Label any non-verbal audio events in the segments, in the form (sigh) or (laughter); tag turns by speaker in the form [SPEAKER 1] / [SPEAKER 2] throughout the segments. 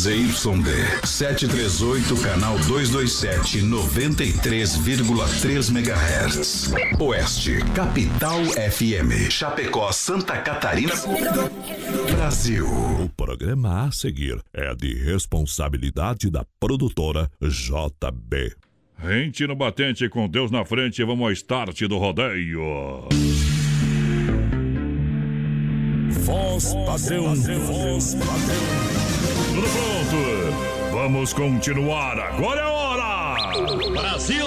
[SPEAKER 1] ZYD 738, canal 227, 93,3 MHz. Oeste, Capital FM. Chapecó, Santa Catarina. Brasil.
[SPEAKER 2] O programa a seguir é de responsabilidade da produtora JB.
[SPEAKER 3] Rente no batente com Deus na frente, vamos ao start do rodeio.
[SPEAKER 2] Voz padrão, voz padrão.
[SPEAKER 3] Tudo pronto? Vamos continuar. Agora é hora!
[SPEAKER 2] Brasil!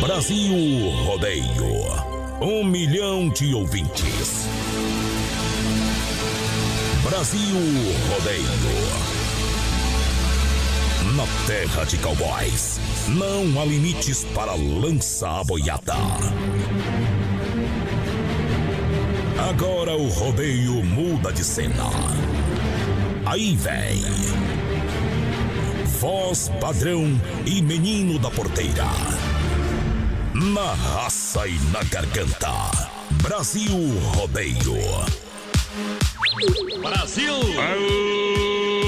[SPEAKER 2] Brasil Rodeio. Um milhão de ouvintes. Brasil Rodeio. Na terra de cowboys, não há limites para lança boiada. Agora o rodeio muda de cena. Aí vem. Voz padrão e menino da porteira. Na raça e na garganta. Brasil Rodeio.
[SPEAKER 3] Brasil! Aô,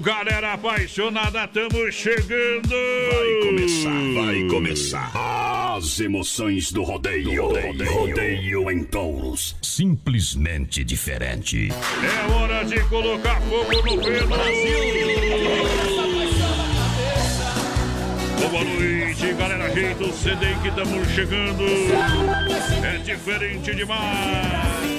[SPEAKER 3] galera apaixonada, estamos chegando!
[SPEAKER 4] Vai começar, vai começar. As emoções do rodeio. Rodeio, rodeio em touros.
[SPEAKER 2] Simplesmente diferente.
[SPEAKER 3] É hora de colocar fogo no pelo! Boa noite, galera. Ajeita o CD que estamos chegando. É diferente demais.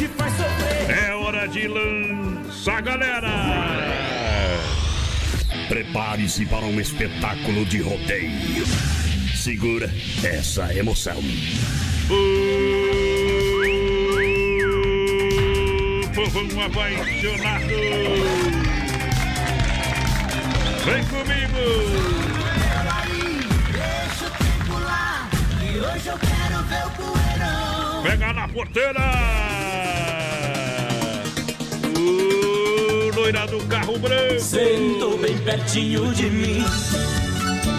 [SPEAKER 5] Te faz sofrer.
[SPEAKER 3] É hora de lançar, galera.
[SPEAKER 4] Prepare-se para um espetáculo de rodeio. Segura essa emoção.
[SPEAKER 3] O povão apaixonado. Vem comigo.
[SPEAKER 5] Deixa o tempo lá, e hoje eu quero ver o poeirão.
[SPEAKER 3] Pega na porteira. O loira do carro branco.
[SPEAKER 5] Sentou bem pertinho de mim,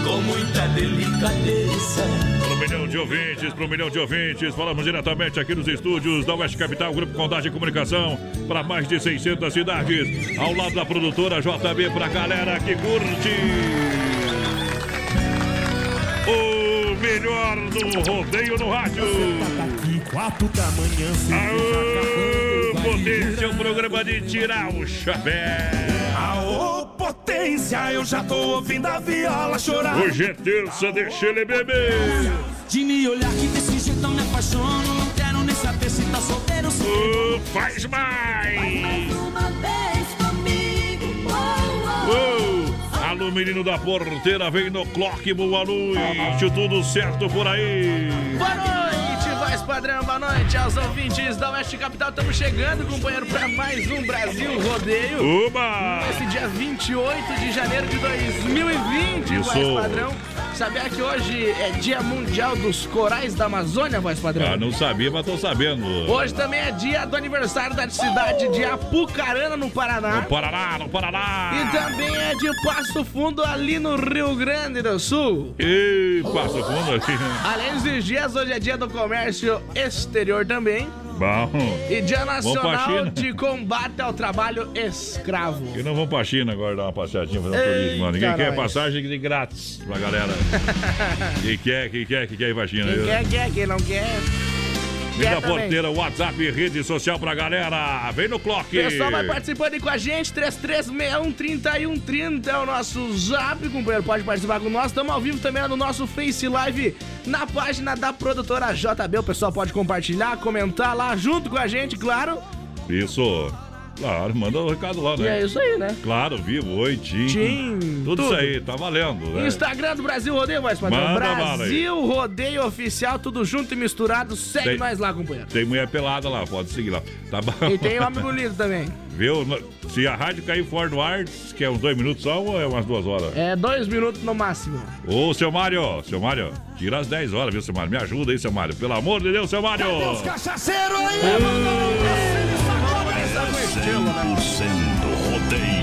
[SPEAKER 5] com muita delicadeza.
[SPEAKER 3] Para um milhão de ouvintes, para um milhão de ouvintes, falamos diretamente aqui nos estúdios da Oeste Capital, Grupo Condade de Comunicação, para mais de 600 cidades, ao lado da produtora JB, para a galera que curte. O melhor do rodeio no rádio.
[SPEAKER 5] Quatro da manhã,
[SPEAKER 3] Aô, potência, o programa de tirar o chapéu.
[SPEAKER 5] Aô, potência, eu já tô ouvindo a viola chorar.
[SPEAKER 3] Hoje é terça, deixa ele beber.
[SPEAKER 5] De me olhar que desse jeito eu me apaixono, não quero nem saber se tá solteiro ou se
[SPEAKER 3] Ô, faz mais.
[SPEAKER 5] uma vez comigo.
[SPEAKER 3] Ô, Alô, menino da porteira, vem no clock, boa noite, tudo certo por aí?
[SPEAKER 6] Boa noite, voz padrão, boa noite aos ouvintes da Oeste Capital. Estamos chegando, companheiro, para mais um Brasil Rodeio.
[SPEAKER 3] Uba!
[SPEAKER 6] Nesse dia 28 de janeiro de 2020,
[SPEAKER 3] Isso.
[SPEAKER 6] voz padrão. Sabia que hoje é Dia Mundial dos Corais da Amazônia, voz padrão?
[SPEAKER 3] Ah, não sabia, mas tô sabendo.
[SPEAKER 6] Hoje também é dia do aniversário da cidade de Apucarana, no Paraná.
[SPEAKER 3] No Paraná, no Paraná.
[SPEAKER 6] E também é de Passo Fundo, ali no Rio Grande do Sul.
[SPEAKER 3] E passo fundo aqui.
[SPEAKER 6] Além dos dias, hoje é dia do comércio exterior também.
[SPEAKER 3] Bom.
[SPEAKER 6] E Dia Nacional de Combate ao Trabalho Escravo.
[SPEAKER 3] E não vamos pra China agora dar uma passeadinha, fazer um turismo. Ninguém quer passagem de grátis pra galera. (laughs) Quem quer, quem quer, quem quer ir pra China?
[SPEAKER 6] Quem quer, quer, quem não quer.
[SPEAKER 3] Vem da porteira, WhatsApp, rede social pra galera. Vem no clock.
[SPEAKER 6] Pessoal vai participando aí com a gente, 33613130 é o nosso zap, companheiro, pode participar com nós. Estamos ao vivo também no nosso Face Live, na página da produtora JB. O pessoal pode compartilhar, comentar lá junto com a gente, claro.
[SPEAKER 3] Isso. Claro, manda o recado lá, né?
[SPEAKER 6] E é isso aí, né?
[SPEAKER 3] Claro, vivo, oi, Tim.
[SPEAKER 6] Tim,
[SPEAKER 3] Tudo,
[SPEAKER 6] tudo.
[SPEAKER 3] isso aí, tá valendo, né?
[SPEAKER 6] Instagram do Brasil Rodeio, mais padrão.
[SPEAKER 3] Manda bala
[SPEAKER 6] Brasil Rodeio Oficial, tudo junto e misturado. Segue
[SPEAKER 3] Tem-
[SPEAKER 6] nós lá, companheiro.
[SPEAKER 3] Tem mulher pelada lá, pode seguir lá. Tá bom.
[SPEAKER 6] E tem homem bonito também. (laughs)
[SPEAKER 3] Viu? Se a rádio cair fora do ar, que é uns dois minutos só ou é umas duas horas?
[SPEAKER 6] É dois minutos no máximo.
[SPEAKER 3] Ô, seu Mário, seu Mário, tira as 10 horas, viu, seu Mário? Me ajuda aí, seu Mário. Pelo amor de Deus, seu Mário.
[SPEAKER 5] Cachaceiros aí,
[SPEAKER 4] 100% rodeio.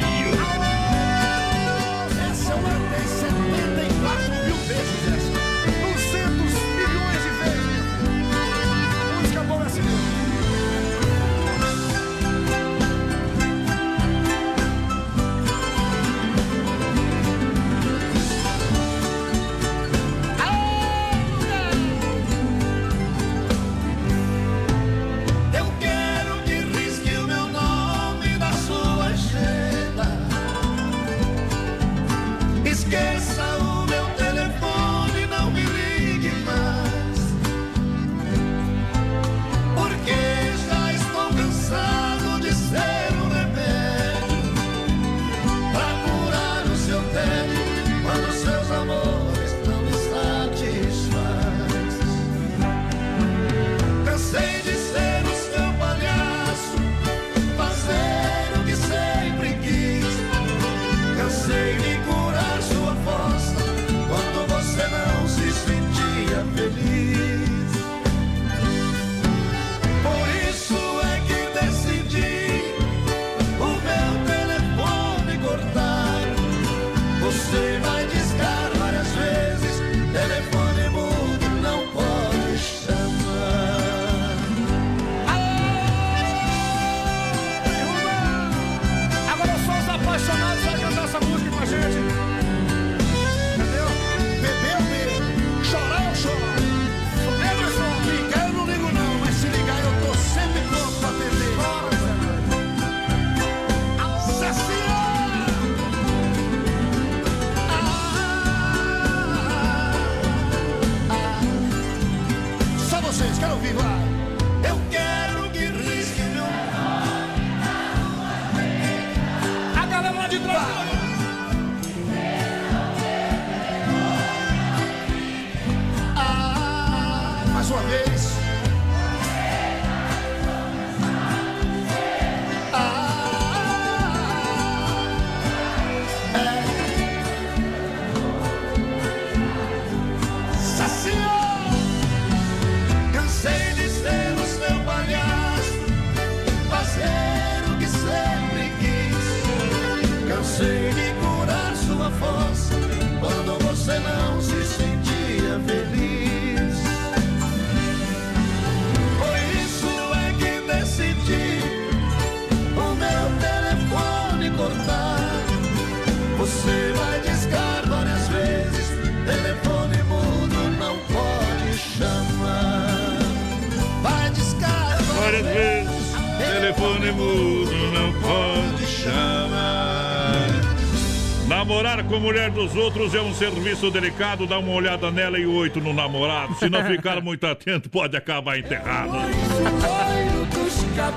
[SPEAKER 3] Namorar com mulher dos outros é um serviço delicado. Dá uma olhada nela e oito no namorado. Se não ficar (laughs) muito atento, pode acabar enterrado.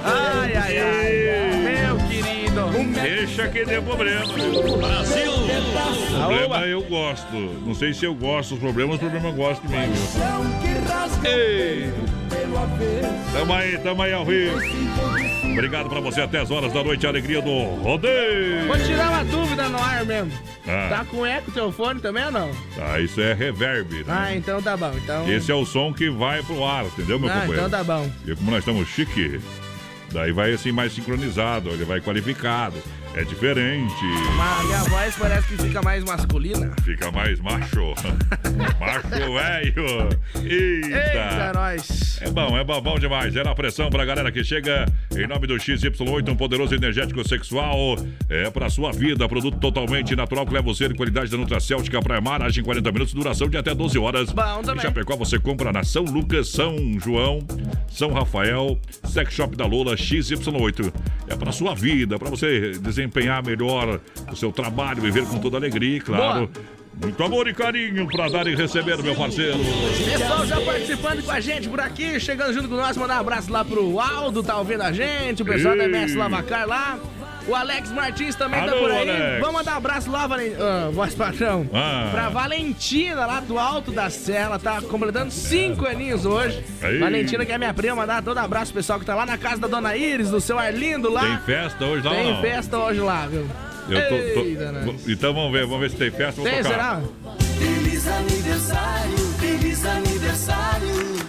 [SPEAKER 6] Ai, ai, ai. Meu querido.
[SPEAKER 3] Deixa que dê problema. Brasil! Problema eu gosto. Não sei se eu gosto dos problemas, os problemas eu gosto de mim. Viu? Ei! Tamo aí, tamo aí ao vivo. Obrigado pra você até as horas da noite, a alegria do rodeio.
[SPEAKER 6] Vou tirar uma dúvida no ar mesmo.
[SPEAKER 3] Ah.
[SPEAKER 6] Tá com eco o teu fone também ou não?
[SPEAKER 3] Ah, isso é reverb, né?
[SPEAKER 6] Ah, então tá bom. Então...
[SPEAKER 3] Esse é o som que vai pro ar, entendeu, meu
[SPEAKER 6] Ah,
[SPEAKER 3] companheiro?
[SPEAKER 6] então tá bom.
[SPEAKER 3] E como nós estamos chique, daí vai assim mais sincronizado, ele vai qualificado. É diferente.
[SPEAKER 6] Mas a minha voz parece que fica mais masculina.
[SPEAKER 3] Fica mais macho. (laughs) macho velho.
[SPEAKER 6] Eita,
[SPEAKER 3] Eita.
[SPEAKER 6] nós.
[SPEAKER 3] É bom, é bom, bom demais. Gera pressão pra galera que chega em nome do XY8, um poderoso energético sexual. É pra sua vida, produto totalmente natural que leva você de qualidade da Nutracêutica Praia Mar, age em 40 minutos, duração de até 12 horas.
[SPEAKER 6] Bom
[SPEAKER 3] Em
[SPEAKER 6] também.
[SPEAKER 3] Chapecó você compra na São Lucas, São João, São Rafael, Sex Shop da Lola, XY8. É pra sua vida, pra você desempenhar melhor o seu trabalho, viver com toda alegria, claro. Muito amor e carinho pra dar e receber, meu parceiro.
[SPEAKER 6] Pessoal já participando com a gente por aqui, chegando junto com nós, mandar um abraço lá pro Aldo, tá ouvindo a gente, o pessoal da
[SPEAKER 3] Ei.
[SPEAKER 6] MS Lavacar lá. O Alex Martins também tá
[SPEAKER 3] Alô,
[SPEAKER 6] por aí.
[SPEAKER 3] Alex.
[SPEAKER 6] Vamos mandar um abraço lá, Valen... ah, voz padrão.
[SPEAKER 3] Ah.
[SPEAKER 6] Pra Valentina, lá do Alto da Serra, tá completando cinco aninhos hoje.
[SPEAKER 3] Aí.
[SPEAKER 6] Valentina, que é minha prima, mandar todo abraço pro pessoal que tá lá na casa da Dona Iris, do seu Arlindo lá.
[SPEAKER 3] Tem festa hoje lá
[SPEAKER 6] Tem
[SPEAKER 3] não?
[SPEAKER 6] festa hoje lá, viu?
[SPEAKER 3] Eu tô- tô-
[SPEAKER 6] Eita?
[SPEAKER 3] Então vamos ver, vamos ver se tem festa. Vou
[SPEAKER 6] Tem,
[SPEAKER 3] tocar.
[SPEAKER 6] será?
[SPEAKER 7] Feliz aniversário, feliz aniversário.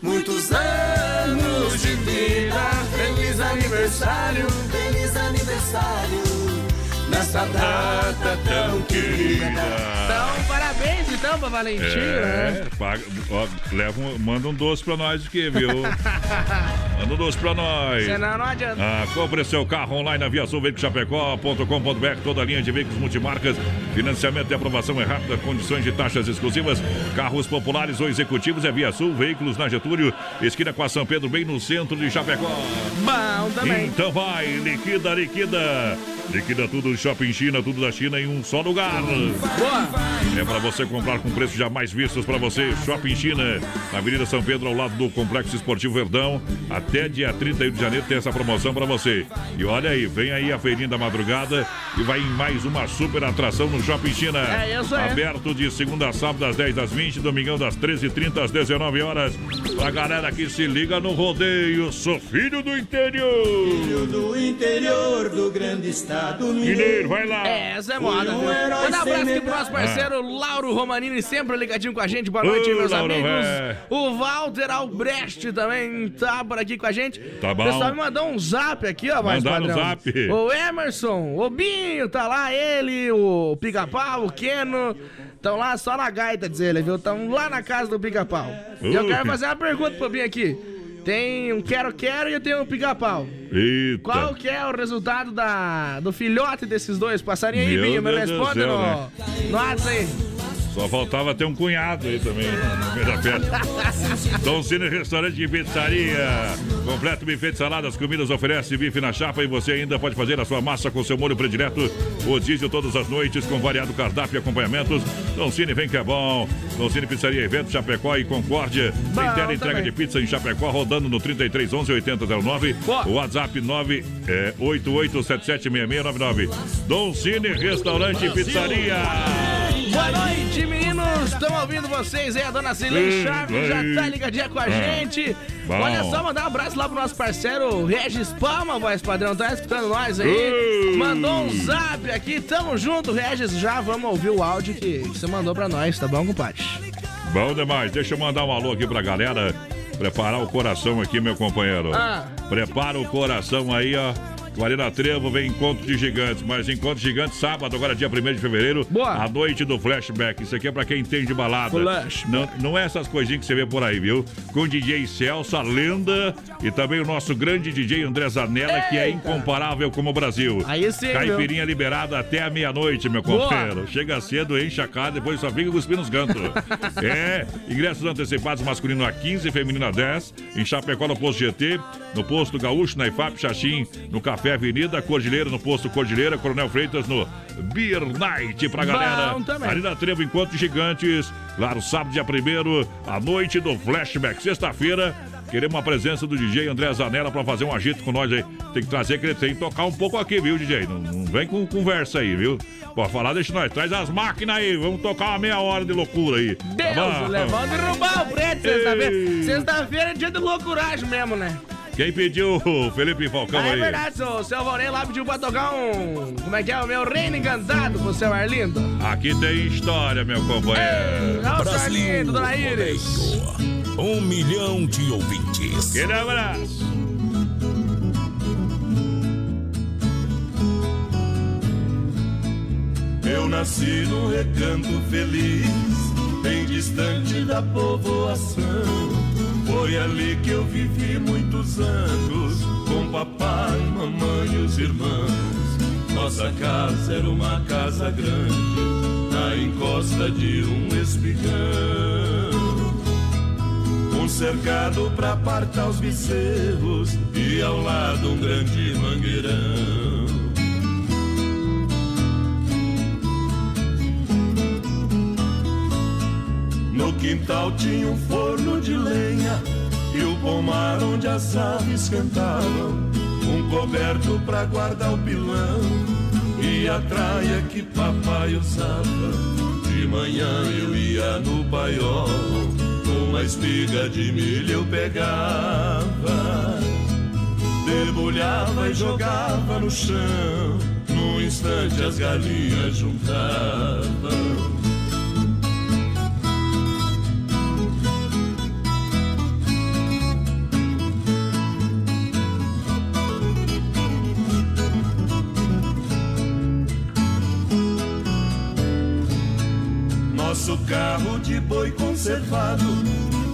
[SPEAKER 7] Muitos anos de vida. Feliz aniversário, feliz aniversário. Nessa data tão querida.
[SPEAKER 6] Então, parabéns então pra Valentina, né?
[SPEAKER 3] É, paga, ó, leva um- manda um doce pra nós aqui, viu? (laughs) manda um doce pra nós.
[SPEAKER 6] Senão não adianta.
[SPEAKER 3] Ah, compre seu carro online na viaçãoveiculoschapecó.com.br, toda a linha de veículos multimarcas, financiamento e aprovação é rápida, condições de taxas exclusivas, carros populares ou executivos é Via Sul, veículos na Getúlio, esquina com a São Pedro, bem no centro de Chapecó.
[SPEAKER 6] Bom também.
[SPEAKER 3] Então vai, liquida, liquida. Liquida tudo Shopping China, tudo da China em um só lugar.
[SPEAKER 6] Boa.
[SPEAKER 3] É para você comprar com preços jamais vistos para você. Shopping China, na Avenida São Pedro, ao lado do Complexo Esportivo Verdão. Até dia 31 de janeiro tem essa promoção para você. E olha aí, vem aí a feirinha da madrugada e vai em mais uma super atração no Shopping China.
[SPEAKER 6] É isso aí.
[SPEAKER 3] Aberto de segunda a sábado, das 10 às 20, domingão das 13h30 às 19 horas. Pra galera que se liga no rodeio, sou filho do interior.
[SPEAKER 7] Do interior do grande estado
[SPEAKER 3] Mineiro, vai lá.
[SPEAKER 6] É, essa é moda,
[SPEAKER 7] um
[SPEAKER 6] Manda um abraço aqui pro nosso parceiro Lauro Romanini, sempre ligadinho com a gente. Boa noite,
[SPEAKER 3] Ô,
[SPEAKER 6] meus
[SPEAKER 3] Lauro,
[SPEAKER 6] amigos.
[SPEAKER 3] é.
[SPEAKER 6] O Walter Albrecht também tá por aqui com a gente.
[SPEAKER 3] Tá bom.
[SPEAKER 6] O pessoal me mandou um zap aqui, ó, mais
[SPEAKER 3] Mandaram
[SPEAKER 6] padrão.
[SPEAKER 3] um zap.
[SPEAKER 6] O Emerson, o Binho, tá lá, ele, o Pica-Pau, o Keno. Estão lá só na gaita, diz ele, viu? Estão lá na casa do Pica-Pau. E eu quero fazer uma pergunta pro Binho aqui. Tem um quero-quero e eu tenho um pica-pau.
[SPEAKER 3] Eita.
[SPEAKER 6] Qual que é o resultado da, do filhote desses dois passarinhos aí, Binho? Me responde
[SPEAKER 3] céu,
[SPEAKER 6] no,
[SPEAKER 3] né?
[SPEAKER 6] no WhatsApp aí.
[SPEAKER 3] Só faltava ter um cunhado aí também, festa. Dom Cine Restaurante e Pizzaria. Completo buffet de saladas, comidas, oferece bife na chapa e você ainda pode fazer a sua massa com seu molho predileto. O diesel todas as noites com variado cardápio e acompanhamentos. Dom Cine vem que é bom. Dom Cine Pizzaria Evento, Chapecó e Concórdia. Tem tela entrega
[SPEAKER 6] também.
[SPEAKER 3] de pizza em Chapecó, rodando no 33 11 8009.
[SPEAKER 6] Boa.
[SPEAKER 3] O WhatsApp 988776699. Dom Cine Restaurante e Pizzaria.
[SPEAKER 6] Boa noite, meninos! Estamos ouvindo vocês aí, a dona Cilene
[SPEAKER 3] Ei,
[SPEAKER 6] Chaves já tá ligadinha com a
[SPEAKER 3] Ah,
[SPEAKER 6] gente.
[SPEAKER 3] bom.
[SPEAKER 6] Olha só, mandar um abraço lá pro nosso parceiro Regis Palma, voz padrão, tá escutando nós aí. Mandou um zap aqui, tamo junto, Regis. Já vamos ouvir o áudio que você mandou pra nós, tá bom, compadre?
[SPEAKER 3] Bom demais. Deixa eu mandar um alô aqui pra galera. Preparar o coração aqui, meu companheiro.
[SPEAKER 6] Ah.
[SPEAKER 3] Prepara o coração aí, ó. O Arena Trevo vem Encontro de Gigantes, mas Encontro Gigantes sábado, agora dia 1 de fevereiro,
[SPEAKER 6] Boa.
[SPEAKER 3] a noite do Flashback. Isso aqui é pra quem entende balada.
[SPEAKER 6] Flashback.
[SPEAKER 3] Não, não é essas coisinhas que você vê por aí, viu? Com o DJ Celso, a lenda, e também o nosso grande DJ André Zanella, que é incomparável como o Brasil.
[SPEAKER 6] Aí sim,
[SPEAKER 3] Caipirinha liberada até a meia-noite, meu
[SPEAKER 6] Boa.
[SPEAKER 3] companheiro. Chega cedo, enche a cara, depois só fica cuspindo os cantos. (laughs) é, ingressos antecipados masculino a 15, feminino a 10. Em Chapecó, no posto GT, no posto Gaúcho, na IFAP, Xaxim, no Café Avenida, Cordilheira, no posto Cordilheira, Coronel Freitas, no Beer Night pra galera.
[SPEAKER 6] Também.
[SPEAKER 3] Arena Trevo, de Gigantes. Claro, sábado, dia 1 a noite do Flashback. Sexta-feira, queremos a presença do DJ André Zanella pra fazer um agito com nós aí. Tem que trazer que ele tem que tocar um pouco aqui, viu, DJ? Não, não vem com conversa aí, viu? Pode falar, deixa nós. Traz as máquinas aí. Vamos tocar uma meia hora de loucura aí. Tá
[SPEAKER 6] Deus,
[SPEAKER 3] bom?
[SPEAKER 6] levando derrubar o preto sexta-feira. Sexta-feira é dia de loucuragem mesmo, né?
[SPEAKER 3] Quem pediu o Felipe Falcão
[SPEAKER 6] Ah, é
[SPEAKER 3] aí?
[SPEAKER 6] verdade, seu, seu Valnei lá pediu pra tocar um. Como é que é? O meu reino encantado pro seu Arlindo.
[SPEAKER 3] Aqui tem história, meu companheiro.
[SPEAKER 6] O seu Arlindo, dona Iris.
[SPEAKER 8] Um milhão de ouvintes.
[SPEAKER 3] Aquele abraço.
[SPEAKER 7] Eu nasci num recanto feliz, bem distante da povoação. Foi ali que eu vivi muitos anos, com papai, mamãe e os irmãos. Nossa casa era uma casa grande, na encosta de um espigão. Um cercado pra apartar os bezerros e ao lado um grande mangueirão. No quintal tinha um forno de lenha e o pomar onde as aves cantavam. Um coberto pra guardar o pilão e a traia que papai usava. De manhã eu ia no paiol, uma espiga de milho eu pegava. Debulhava e jogava no chão, num instante as galinhas juntavam. Nosso carro de boi conservado,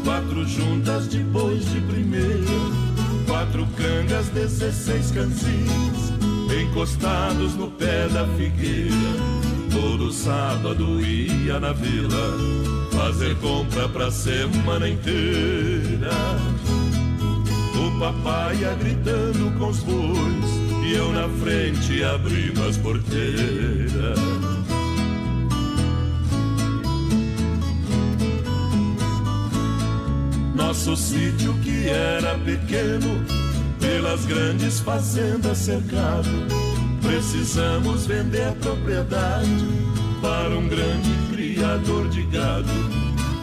[SPEAKER 7] quatro juntas de bois de primeira, quatro cangas, dezesseis canzinhos, encostados no pé da figueira. Todo sábado ia na vila, fazer compra pra semana inteira. O papai ia gritando com os bois, e eu na frente abrindo as porteiras. Nosso sítio que era pequeno, pelas grandes fazendas cercado, precisamos vender a propriedade para um grande criador de gado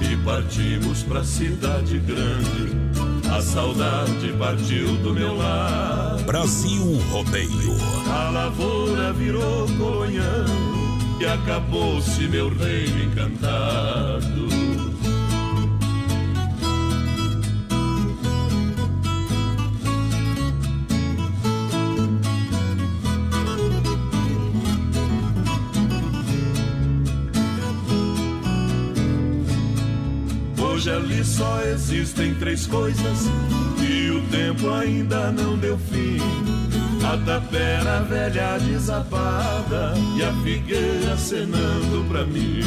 [SPEAKER 7] e partimos pra cidade grande. A saudade partiu do meu lar.
[SPEAKER 8] Brasil Rodeio.
[SPEAKER 7] A lavoura virou colonhão e acabou-se meu reino encantado. Hoje ali só existem três coisas e o tempo ainda não deu fim. A tapera velha desapada e a figueira acenando pra mim.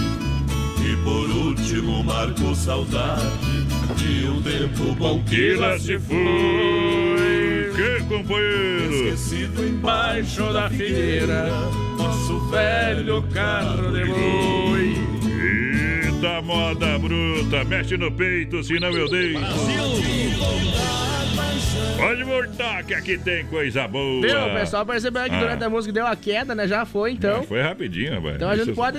[SPEAKER 7] E por último marco saudade de um tempo bom que lá se foi.
[SPEAKER 3] Que companheiro!
[SPEAKER 7] Esquecido embaixo da figueira, nosso velho carro de boi.
[SPEAKER 3] Eita moda bruta, mexe no peito, senão eu dei. Pode voltar, que aqui tem coisa boa.
[SPEAKER 6] O pessoal percebeu que
[SPEAKER 3] Ah.
[SPEAKER 6] durante a música deu a queda, né? Já foi, então.
[SPEAKER 3] Foi rapidinho, rapaz.
[SPEAKER 6] Então a gente
[SPEAKER 3] Isso-
[SPEAKER 6] pode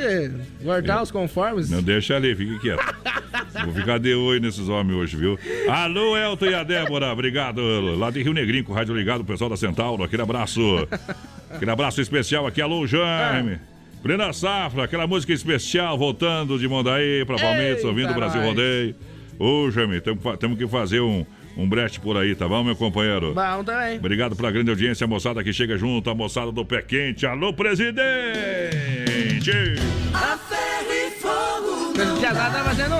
[SPEAKER 6] voltar os conformes.
[SPEAKER 3] Não deixa ali, fica quieto. (laughs) Vou ficar de olho nesses homens hoje, viu? Alô, Elton e a Débora, obrigado. Lá de Rio Negrinho, com o rádio ligado, o pessoal da Centauro, aquele abraço. (laughs) Aquele abraço especial aqui, alô, Jaime. Plena Safra, aquela música especial, voltando de Mondaí pra Palmeiras, ouvindo o Brasil
[SPEAKER 6] nós.
[SPEAKER 3] Rodeio. Ô, Jaime, temos que fazer um, um brete por aí, tá bom, meu companheiro?
[SPEAKER 6] Bom também.
[SPEAKER 3] Obrigado pela grande audiência, a moçada que chega junto, a moçada do pé quente. Alô, presidente!
[SPEAKER 6] A ferro e fogo. O Piazada tá fazendo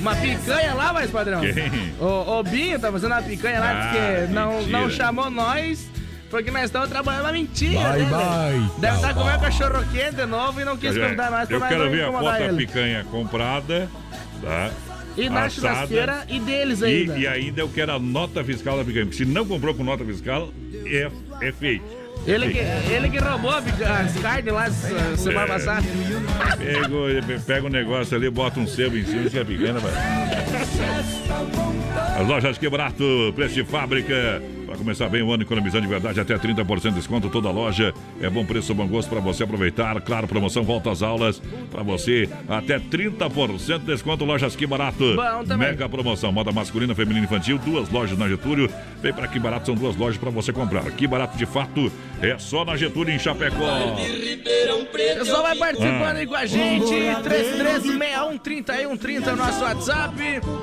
[SPEAKER 6] uma picanha lá, mais padrão.
[SPEAKER 3] Quem?
[SPEAKER 6] O, o Binho tá fazendo uma picanha lá,
[SPEAKER 3] Ah,
[SPEAKER 6] porque não,
[SPEAKER 3] mentira.
[SPEAKER 6] não chamou nós. Porque nós estamos trabalhando uma mentira,
[SPEAKER 8] Vai,
[SPEAKER 6] né,
[SPEAKER 8] vai?
[SPEAKER 6] Deve estar
[SPEAKER 8] tá
[SPEAKER 6] comendo
[SPEAKER 8] bom.
[SPEAKER 6] cachorro quente de novo e não quis convidar nós pra
[SPEAKER 3] Eu
[SPEAKER 6] nós
[SPEAKER 3] quero ver a foto da picanha comprada, tá?
[SPEAKER 6] E na
[SPEAKER 3] Assada.
[SPEAKER 6] churrasqueira e deles
[SPEAKER 3] E,
[SPEAKER 6] ainda.
[SPEAKER 3] e ainda eu quero a nota fiscal da picanha. Porque se não comprou com nota fiscal, é, é feito.
[SPEAKER 6] Ele que, ele que roubou a as carnes lá se- semana
[SPEAKER 3] É.
[SPEAKER 6] passada.
[SPEAKER 3] Pega, o- pega um negócio ali, bota um sebo em cima, isso é pequena, velho. As lojas que barato, preço de fábrica. Começar bem o ano economizando de verdade, até 30% de desconto toda loja. É bom preço, bom gosto para você aproveitar. Claro, promoção volta às aulas para você. Até 30% de desconto, lojas que barato.
[SPEAKER 6] Bom também.
[SPEAKER 3] Mega promoção, moda masculina, feminina e infantil, duas lojas na Getúlio. Vem para que barato, são duas lojas para você comprar. Que barato de fato é só na Getúlio em Chapecó.
[SPEAKER 6] O pessoal vai participando aí com a gente. 33613130 é o nosso WhatsApp.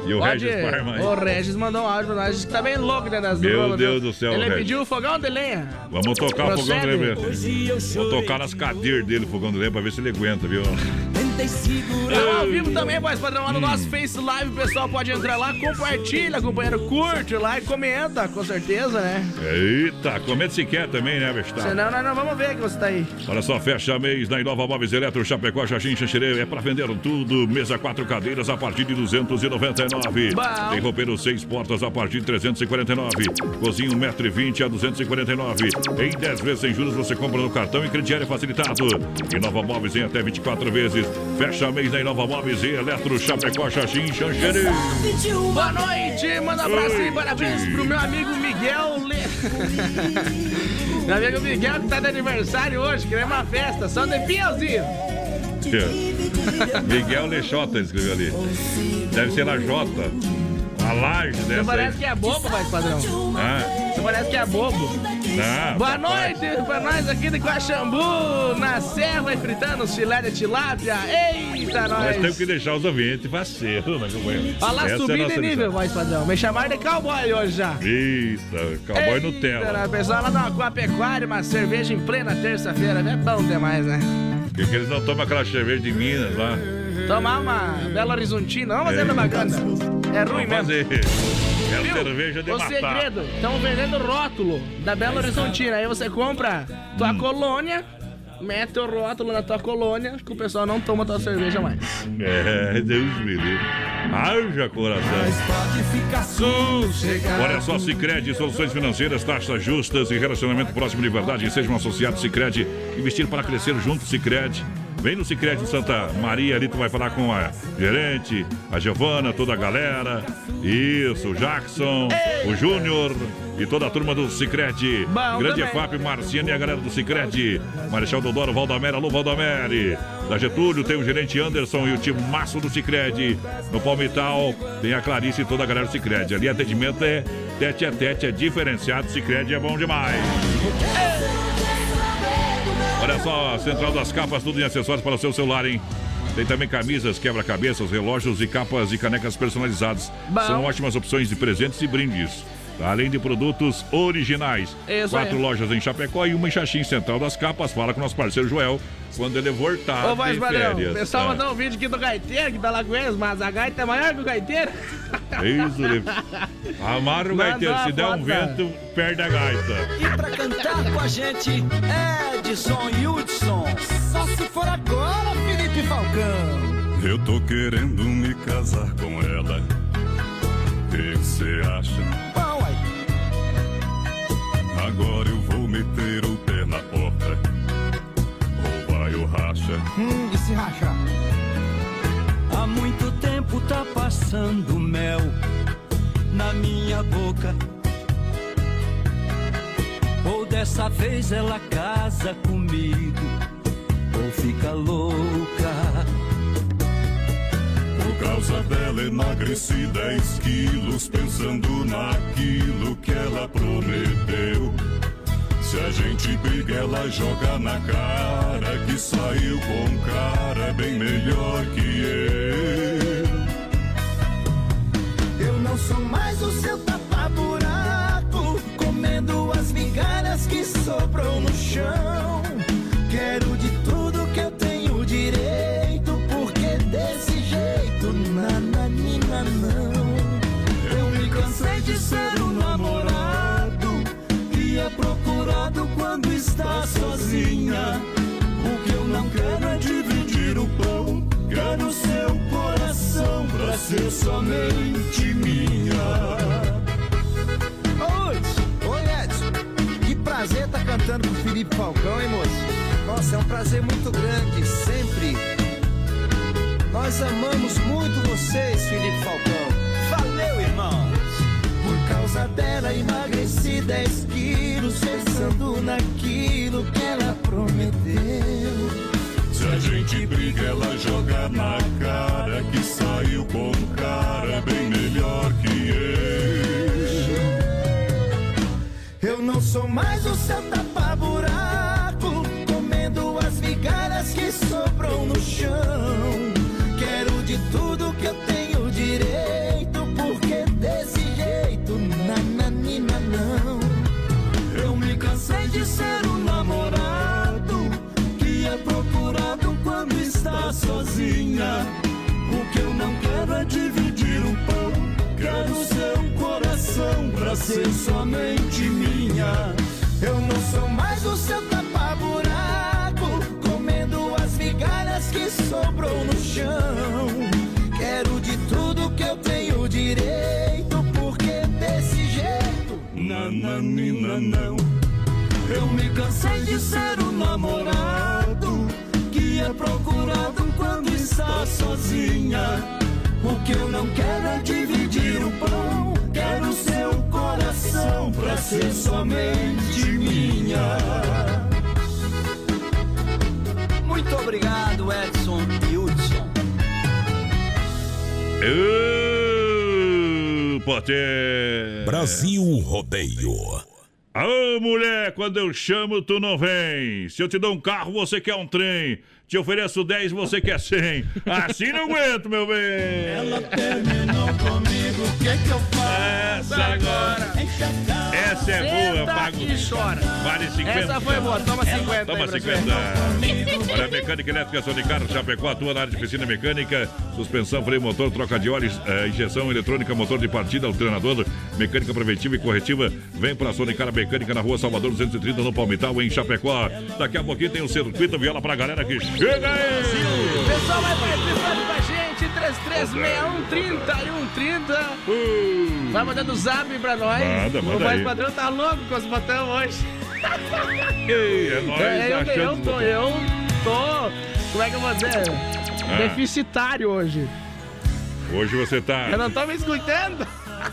[SPEAKER 3] E o Regis Parma aí?
[SPEAKER 6] O Regis mandou um áudio pra nós. Tá bem louco dentro das
[SPEAKER 3] Meu
[SPEAKER 6] duas,
[SPEAKER 3] Deus do céu,
[SPEAKER 6] Ele
[SPEAKER 3] Regis.
[SPEAKER 6] pediu o fogão de lenha.
[SPEAKER 3] Vamos tocar o fogão de
[SPEAKER 6] Procede?
[SPEAKER 3] lenha. Vou tocar nas cadeiras dele, o fogão de lenha, pra ver se ele aguenta, viu? (laughs)
[SPEAKER 6] Tá ao vivo também, voz padrão, lá no nosso Face Live. O pessoal pode entrar lá, compartilha, companheiro, curte lá e comenta, com certeza, né?
[SPEAKER 3] Eita, comenta se quer também, né, Bestar?
[SPEAKER 6] Senão nós não vamos ver que você tá aí.
[SPEAKER 3] Olha só, fecha mês na Inova Móveis Eletro, Chapecó, Xaxim, Xanxerê. É pra vender tudo. Mesa quatro cadeiras a partir de 299.
[SPEAKER 6] Bom.
[SPEAKER 3] Tem roupeiro seis portas a partir de 349. Cozinha 1,20m a 249. Em 10 vezes sem juros você compra no cartão e crediário facilitado. Inova Móveis em até 24 vezes. Fecha mês na Inova Móveis e Eletro, Chapecó, Xaxim, Xanxerê.
[SPEAKER 6] Boa noite, manda um abraço e parabéns pro meu amigo Miguel Le... (laughs) meu amigo Miguel que tá de aniversário hoje, que é uma festa, só de pinhalzinho.
[SPEAKER 3] Miguel Lexota escreveu ali. Deve ser na Jota. A laje
[SPEAKER 6] Você
[SPEAKER 3] dessa aí.
[SPEAKER 6] parece que é bobo, vai, padrão.
[SPEAKER 3] Ah,
[SPEAKER 6] Você parece que é bobo.
[SPEAKER 3] Não,
[SPEAKER 6] Boa
[SPEAKER 3] papai.
[SPEAKER 6] noite pra nós aqui de Coaxambu, na serra e fritando os filé de tilápia. Eita,
[SPEAKER 3] Nós
[SPEAKER 6] nós!
[SPEAKER 3] temos que deixar os ouvintes faceiro, né, companheiro?
[SPEAKER 6] Olha lá,
[SPEAKER 3] é
[SPEAKER 6] subindo de nível, voz padrão. Me chamaram de cowboy hoje já.
[SPEAKER 3] Eita, cowboy
[SPEAKER 6] Eita,
[SPEAKER 3] Nutella.
[SPEAKER 6] O pessoal lá na uma pecuária, uma cerveja em plena terça-feira. É bom demais, né?
[SPEAKER 3] Porque eles não tomam aquela cerveja de Minas lá.
[SPEAKER 6] Tomar uma Belo Horizontina, vamos fazer propaganda. É ruim
[SPEAKER 3] Vamos
[SPEAKER 6] mesmo.
[SPEAKER 3] fazer. É
[SPEAKER 6] Viu?
[SPEAKER 3] cerveja de
[SPEAKER 6] o
[SPEAKER 3] matar.
[SPEAKER 6] segredo, estão vendendo rótulo da Belo Horizontina. Aí você compra tua
[SPEAKER 3] Hum.
[SPEAKER 6] colônia, mete o rótulo na tua colônia, que o pessoal não toma tua cerveja mais.
[SPEAKER 3] É, Deus me livre. Haja coração.
[SPEAKER 7] Pode ficar sossegado.
[SPEAKER 3] Olha só, Cicred, soluções financeiras, taxas justas e relacionamento próximo de verdade. Seja um associado Cicred, investir para crescer junto, Cicred. Vem no Cicred de Santa Maria, ali tu vai falar com a gerente, a Giovana, toda a galera. Isso, o Jackson, o Júnior e toda a turma do Cicred.
[SPEAKER 6] Bom
[SPEAKER 3] Grande
[SPEAKER 6] também.
[SPEAKER 3] EFAP, e a galera do Cicred. Marechal Dodoro, Valdamera, alô Valdamere. Da Getúlio tem o gerente Anderson e o time maço do Cicred. No Palmital tem a Clarice e toda a galera do Cicred. Ali atendimento é tete a tete, é diferenciado. Cicred é bom demais. Olha só, a Central das Capas, tudo em acessórios para o seu celular, hein? Tem também camisas, quebra-cabeças, relógios e capas e canecas personalizadas.
[SPEAKER 6] Bom.
[SPEAKER 3] São ótimas opções de presentes e brindes. Além de produtos originais.
[SPEAKER 6] Isso
[SPEAKER 3] Quatro
[SPEAKER 6] aí.
[SPEAKER 3] lojas em Chapecó e uma em Xaxim Central das Capas. Fala com o nosso parceiro Joel quando ele voltar
[SPEAKER 6] Ô, voz
[SPEAKER 3] de
[SPEAKER 6] padrão, o
[SPEAKER 3] férias.
[SPEAKER 6] pessoal
[SPEAKER 3] Ah,
[SPEAKER 6] mandou um vídeo aqui do gaiteiro que tá lá com eles, mas a gaita é maior que o gaiteiro.
[SPEAKER 3] Isso, ele- Amarra o gaiteiro. Se der um vento, perde a gaita.
[SPEAKER 9] E pra cantar com a gente, Edson e Hudson. Só se for agora, Felipe Falcão.
[SPEAKER 7] Eu tô querendo me casar com ela. O que você acha? Agora eu vou meter o pé na porta. Ou vai o racha?
[SPEAKER 9] Hum, e se rachar? Há muito tempo tá passando mel na minha boca. Ou dessa vez ela casa comigo, ou fica louca.
[SPEAKER 7] Causa dela emagreci 10 quilos, pensando naquilo que ela prometeu. Se a gente briga, ela joga na cara que saiu com um cara bem melhor que eu.
[SPEAKER 9] Eu não sou mais o seu papai.
[SPEAKER 10] as migalhas que sobram no chão. Quero de tudo que eu tenho direito, quando está sozinha. O que eu não quero é dividir o pão. Quero seu coração pra ser somente minha.
[SPEAKER 11] Oi, oi Edson. Que prazer tá cantando com o Felipe Falcão, hein, moço? Nossa, é um prazer muito grande, sempre. Nós amamos muito vocês, Felipe Falcão. Valeu, irmãos.
[SPEAKER 10] Por causa dela emagreci 10 quilos Pensando naquilo que ela prometeu
[SPEAKER 7] Se a gente briga, ela joga na cara que saiu com um cara bem melhor que eu.
[SPEAKER 10] Eu não sou mais o seu tapa-buraco Comendo as migalhas que sobram no chão ser um namorado Que é procurado quando está sozinha. O que eu não quero é dividir o pão Quero seu coração pra ser somente minha. Eu não sou mais o seu tapa-buraco Comendo as migalhas que sobrou no chão. Quero de tudo que eu tenho direito Porque desse jeito Nananina não Eu me cansei de ser um namorado Que é procurado quando está sozinha o que eu não quero é dividir o pão. Quero seu coração pra ser somente minha.
[SPEAKER 11] Muito obrigado, Edson e Hudson.
[SPEAKER 3] Potter.
[SPEAKER 8] Brasil Rodeio.
[SPEAKER 3] Ô, mulher, quando eu chamo, tu não vem. Se eu te dou um carro, você quer um trem. Te ofereço 10, você quer 100. Assim não aguento, meu bem.
[SPEAKER 10] Ela terminou comigo, o que que eu faço
[SPEAKER 3] Essa agora. Essa é boa,
[SPEAKER 6] Senta
[SPEAKER 3] pago.
[SPEAKER 6] e chora.
[SPEAKER 3] Vale 50.
[SPEAKER 6] Essa foi boa, toma 50
[SPEAKER 3] Toma
[SPEAKER 6] aí pra
[SPEAKER 3] 50.
[SPEAKER 6] você.
[SPEAKER 3] Olha, mecânica elétrica Sonicar, Chapecó, atua na área de oficina mecânica, suspensão, freio motor, troca de óleo, eh, injeção eletrônica, motor de partida, alternador, mecânica preventiva e corretiva. Vem pra Sonicar Mecânica na rua Salvador 230, no Palmital, em Chapecó. Daqui a pouquinho tem o circuito viola pra galera que chega aí.
[SPEAKER 6] Pessoal vai participando com a gente, 3361
[SPEAKER 3] Uh,
[SPEAKER 6] Vai mandando zap pra nós.
[SPEAKER 3] Manda, manda
[SPEAKER 6] O voz padrão tá louco com os botões hoje. (laughs)
[SPEAKER 3] ei, é nóis,
[SPEAKER 6] É, eu, eu, tô, eu tô. Como é que eu vou dizer?
[SPEAKER 3] Ah.
[SPEAKER 6] Deficitário hoje.
[SPEAKER 3] Hoje você tá.
[SPEAKER 6] Eu não tô me escutando.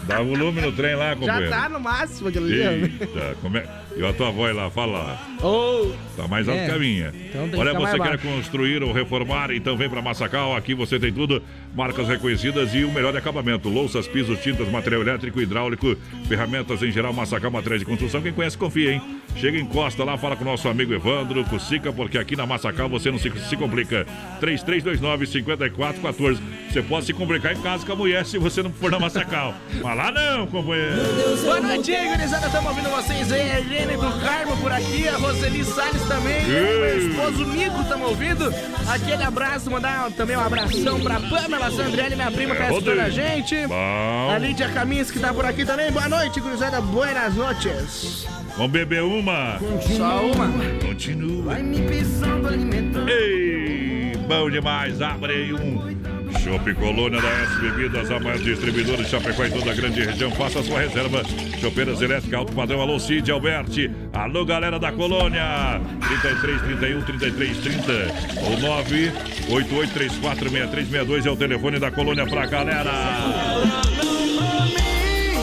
[SPEAKER 3] Dá volume no trem lá,
[SPEAKER 6] Já
[SPEAKER 3] companheiro.
[SPEAKER 6] tá no máximo aquilo ali.
[SPEAKER 3] Eita, como é... E a tua voz lá, fala.
[SPEAKER 6] Ô,
[SPEAKER 3] Tá mais alto
[SPEAKER 6] É.
[SPEAKER 3] que a minha.
[SPEAKER 6] Então
[SPEAKER 3] Olha, você quer
[SPEAKER 6] baixo.
[SPEAKER 3] construir ou reformar? Então vem pra Massacal. Aqui você tem tudo. Marcas reconhecidas e o melhor acabamento. Louças, pisos, tintas, material elétrico, hidráulico, ferramentas em geral. Massacal, materiais de construção. Quem conhece, confia, hein? Chega, encosta lá, fala com o nosso amigo Evandro Cusica, porque aqui na Massacal você não se, se complica. 3329-5414. Você pode se complicar em casa com a mulher se você não for na Massacal. Mas lá não, companheiro.
[SPEAKER 6] boa noite, gurizada. Estamos ouvindo vocês aí. A Helene do Carmo por aqui. A Roseli Salles também.
[SPEAKER 3] Ei.
[SPEAKER 6] Meu esposo Nico estamos ouvindo. Aquele abraço. Mandar também um abração pra Pamela Sandrelli, minha prima, que tá
[SPEAKER 3] É,
[SPEAKER 6] escutando a gente.
[SPEAKER 3] Bom.
[SPEAKER 6] A Lídia Caminhos que tá por aqui também. Boa noite, gurizada. Buenas noches.
[SPEAKER 3] Vamos beber uma.
[SPEAKER 6] Só uma.
[SPEAKER 3] Continua.
[SPEAKER 10] Vai me pisando, alimentando.
[SPEAKER 3] Ei, bom demais, abre aí um Chopp Colônia da S Bebidas, a mais distribuidora de Chapecó em toda a grande região. Faça sua reserva. Chopeiras elétricas, alto padrão. Alô, Cid Alberti. Alô, galera da Colônia. 33, 31, 33, 30. Ou 988346362 é o telefone da Colônia pra galera.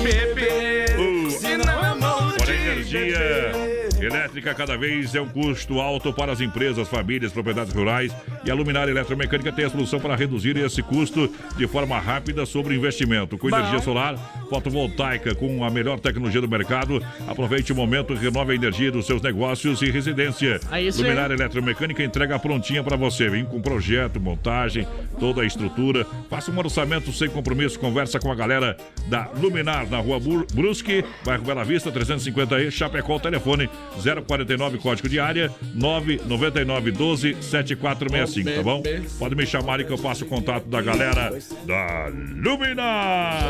[SPEAKER 6] Bebê.
[SPEAKER 3] Uh,
[SPEAKER 6] Se não é
[SPEAKER 3] Bora energia. Elétrica cada vez é um custo alto para as empresas, famílias, propriedades rurais e a Luminária Eletromecânica tem a solução para reduzir esse custo de forma rápida sobre investimento. Com energia solar, fotovoltaica, com a melhor tecnologia do mercado, aproveite o momento e renove a energia dos seus negócios e residência.
[SPEAKER 6] É.
[SPEAKER 3] Luminária Eletromecânica entrega prontinha para você. Vem com projeto, montagem, toda a estrutura. Faça um orçamento sem compromisso. Conversa com a galera da Luminar na rua Brusque, bairro Bela Vista, 350E, Chapecó, telefone 049, código de área 999 12 7465, tá bom? Pode me chamar aí que eu passo o contato da galera da Luminar.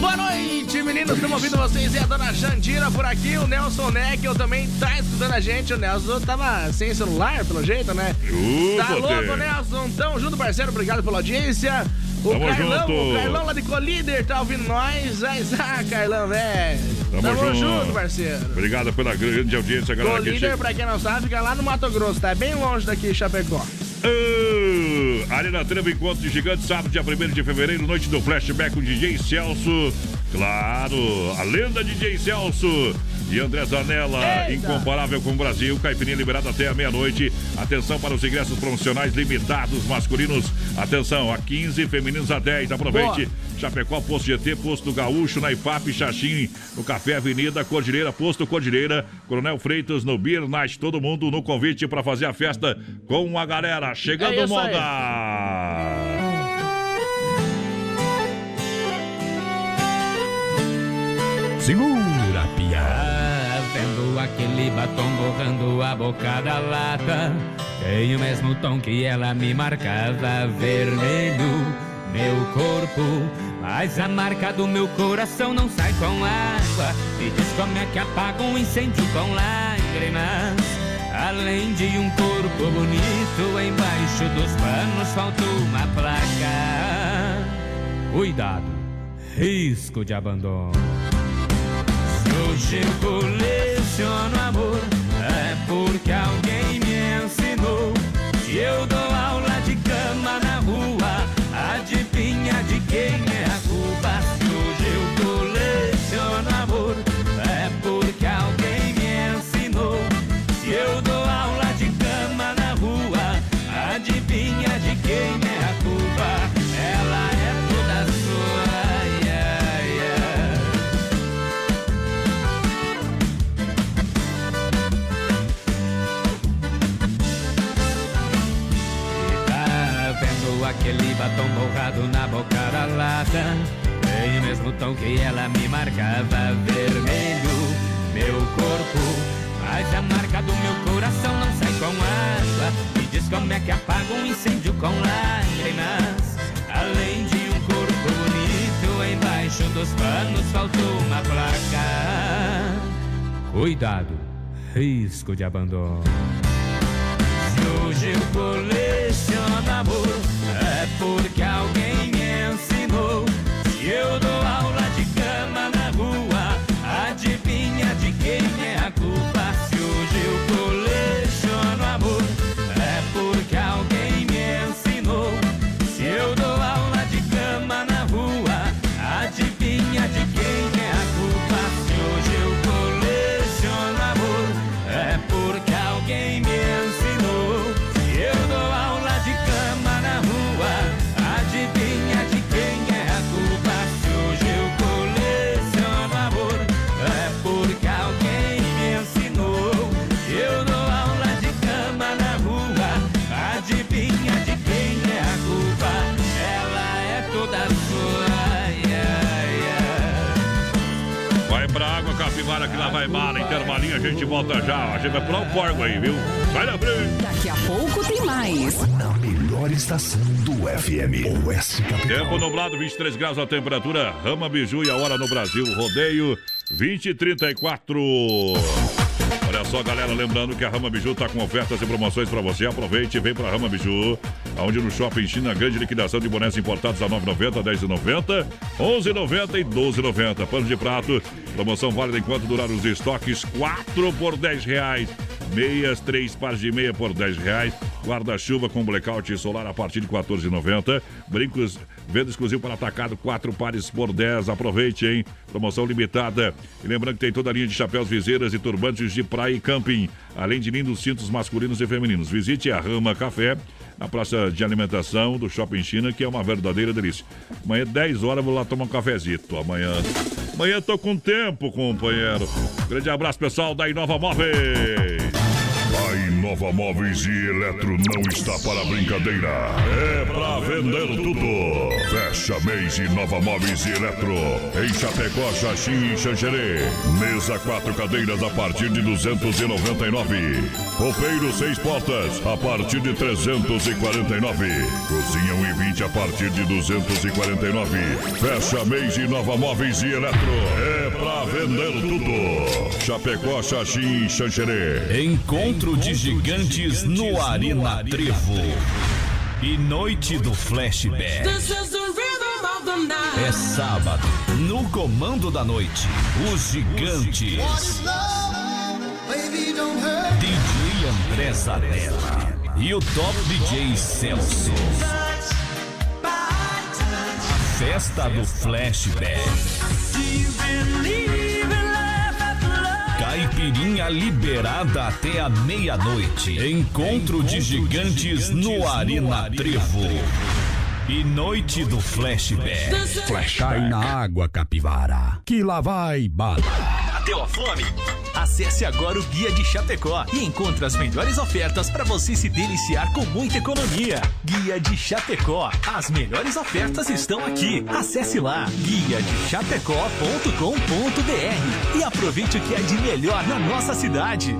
[SPEAKER 6] Boa noite, meninos. Estamos ouvindo vocês e a dona Jandira por aqui. O Nelson Neckel também tá escutando a gente. O Nelson tava sem celular, pelo jeito, né?
[SPEAKER 3] Uh,
[SPEAKER 6] tá louco, Nelson? Tamo junto, parceiro. Obrigado pela audiência. O
[SPEAKER 3] Tamo
[SPEAKER 6] Carlão,
[SPEAKER 3] junto.
[SPEAKER 6] o Carlão lá de Colíder tá ouvindo nós. Mas, ah, Carlão, velho.
[SPEAKER 3] Tamo junto.
[SPEAKER 6] junto, parceiro.
[SPEAKER 3] Obrigado pela grande audiência, galera. que
[SPEAKER 6] Colíder,
[SPEAKER 3] chega-
[SPEAKER 6] pra quem não sabe, fica lá no Mato Grosso. Tá bem longe daqui, Chapecó.
[SPEAKER 3] Ah, Arena Trevo Encontro de Gigantes, sábado, dia 1 de fevereiro, noite do flashback com DJ Celso. Claro, a lenda DJ Celso e André Zanella,
[SPEAKER 6] Eita.
[SPEAKER 3] incomparável com o Brasil. Caipirinha liberada até a meia-noite. Atenção para os ingressos promocionais limitados masculinos. Atenção, a 15, femininos a 10. Aproveite. Chapecó, Posto GT, Posto Gaúcho, na IFAP, Xaxim, no Café Avenida, Cordilheira, Posto Cordilheira, Coronel Freitas, no Beer Night, todo mundo no convite para fazer a festa com a galera. Chegando
[SPEAKER 6] É isso aí.
[SPEAKER 3] moda!
[SPEAKER 12] Segura, piá. Aquele batom borrando a boca da lata. Tem o mesmo tom que ela me marcava, vermelho. Meu corpo, mas a marca do meu coração não sai com água. Me diz como é que apaga um incêndio com lágrimas. Além de um corpo bonito, embaixo dos panos faltou uma placa. Cuidado, risco de abandono. Se hoje eu coleciono amor, é porque alguém me ensinou. Se eu dou aula de cama na rua, adivinha de quem é lata? Tem o mesmo tom que ela me marcava, vermelho, meu corpo. Mas a marca do meu coração não sai com água. Me diz como é que apaga um incêndio com lágrimas. Além de um corpo bonito, embaixo dos panos faltou uma placa. Cuidado, risco de abandono. Se hoje eu coleciono amor, é porque alguém Se eu dou aula a
[SPEAKER 3] gente volta já. A gente vai pular o porco aí, viu? Sai da frente.
[SPEAKER 13] Daqui a pouco tem mais.
[SPEAKER 2] Na melhor estação do FM. Oeste Capital.
[SPEAKER 3] Tempo nublado, 23 graus a temperatura. Rama Biju e a hora no Brasil. Rodeio 20 e 34. Só, galera, lembrando que a Rama Biju tá com ofertas e promoções para você. Aproveite e vem pra Rama Biju, onde no Shopping China, grande liquidação de bonés importados a 9,90, 10,90, 11,90 e 12,90. Pano de prato, promoção válida enquanto durar os estoques, 4 por 10 reais. Meias, três pares de meia por 10 reais. Guarda-chuva com blackout solar a partir de 14,90. Brincos, venda exclusivo para atacado, quatro pares por 10. Aproveite, hein? Promoção limitada. E lembrando que tem toda a linha de chapéus, viseiras e turbantes de praia e camping. Além de lindos cintos masculinos e femininos. Visite a Rama Café na praça de alimentação do Shopping China, que é uma verdadeira delícia. Amanhã, 10 horas, vou lá tomar um cafezito. Amanhã. Amanhã tô com tempo, companheiro. Grande abraço, pessoal da Inova Móveis.
[SPEAKER 8] A Inova Móveis e Eletro não está para brincadeira. É para vender tudo. Fecha mês Inova Móveis e Eletro. Em Chapecó, Xaxim e Xanxerê. Mesa quatro cadeiras a partir de 299. Roupeiro seis portas a partir de 349. Cozinha 1 e 20 a partir de 249. Fecha mês Inova Móveis e Eletro. É para vender tudo. Chapecó, Xaxim e Xanxerê.
[SPEAKER 2] Encontro de gigantes no Arena Trevo. E noite do flashback. É sábado, no comando da noite, os gigantes. DJ André Zanella e o top DJ Celso. A festa do flashback. Caipirinha liberada até a meia-noite. Encontro de gigantes no Arena Trevo. E noite do flashback. Cai na água, capivara. Que lá vai bala.
[SPEAKER 14] Bateu a fome? Acesse agora o Guia de Chapecó e encontre as melhores ofertas para você se deliciar com muita economia. Guia de Chapecó. As melhores ofertas estão aqui. Acesse lá guia de chapecó.com.br e aproveite o que é de melhor na nossa cidade.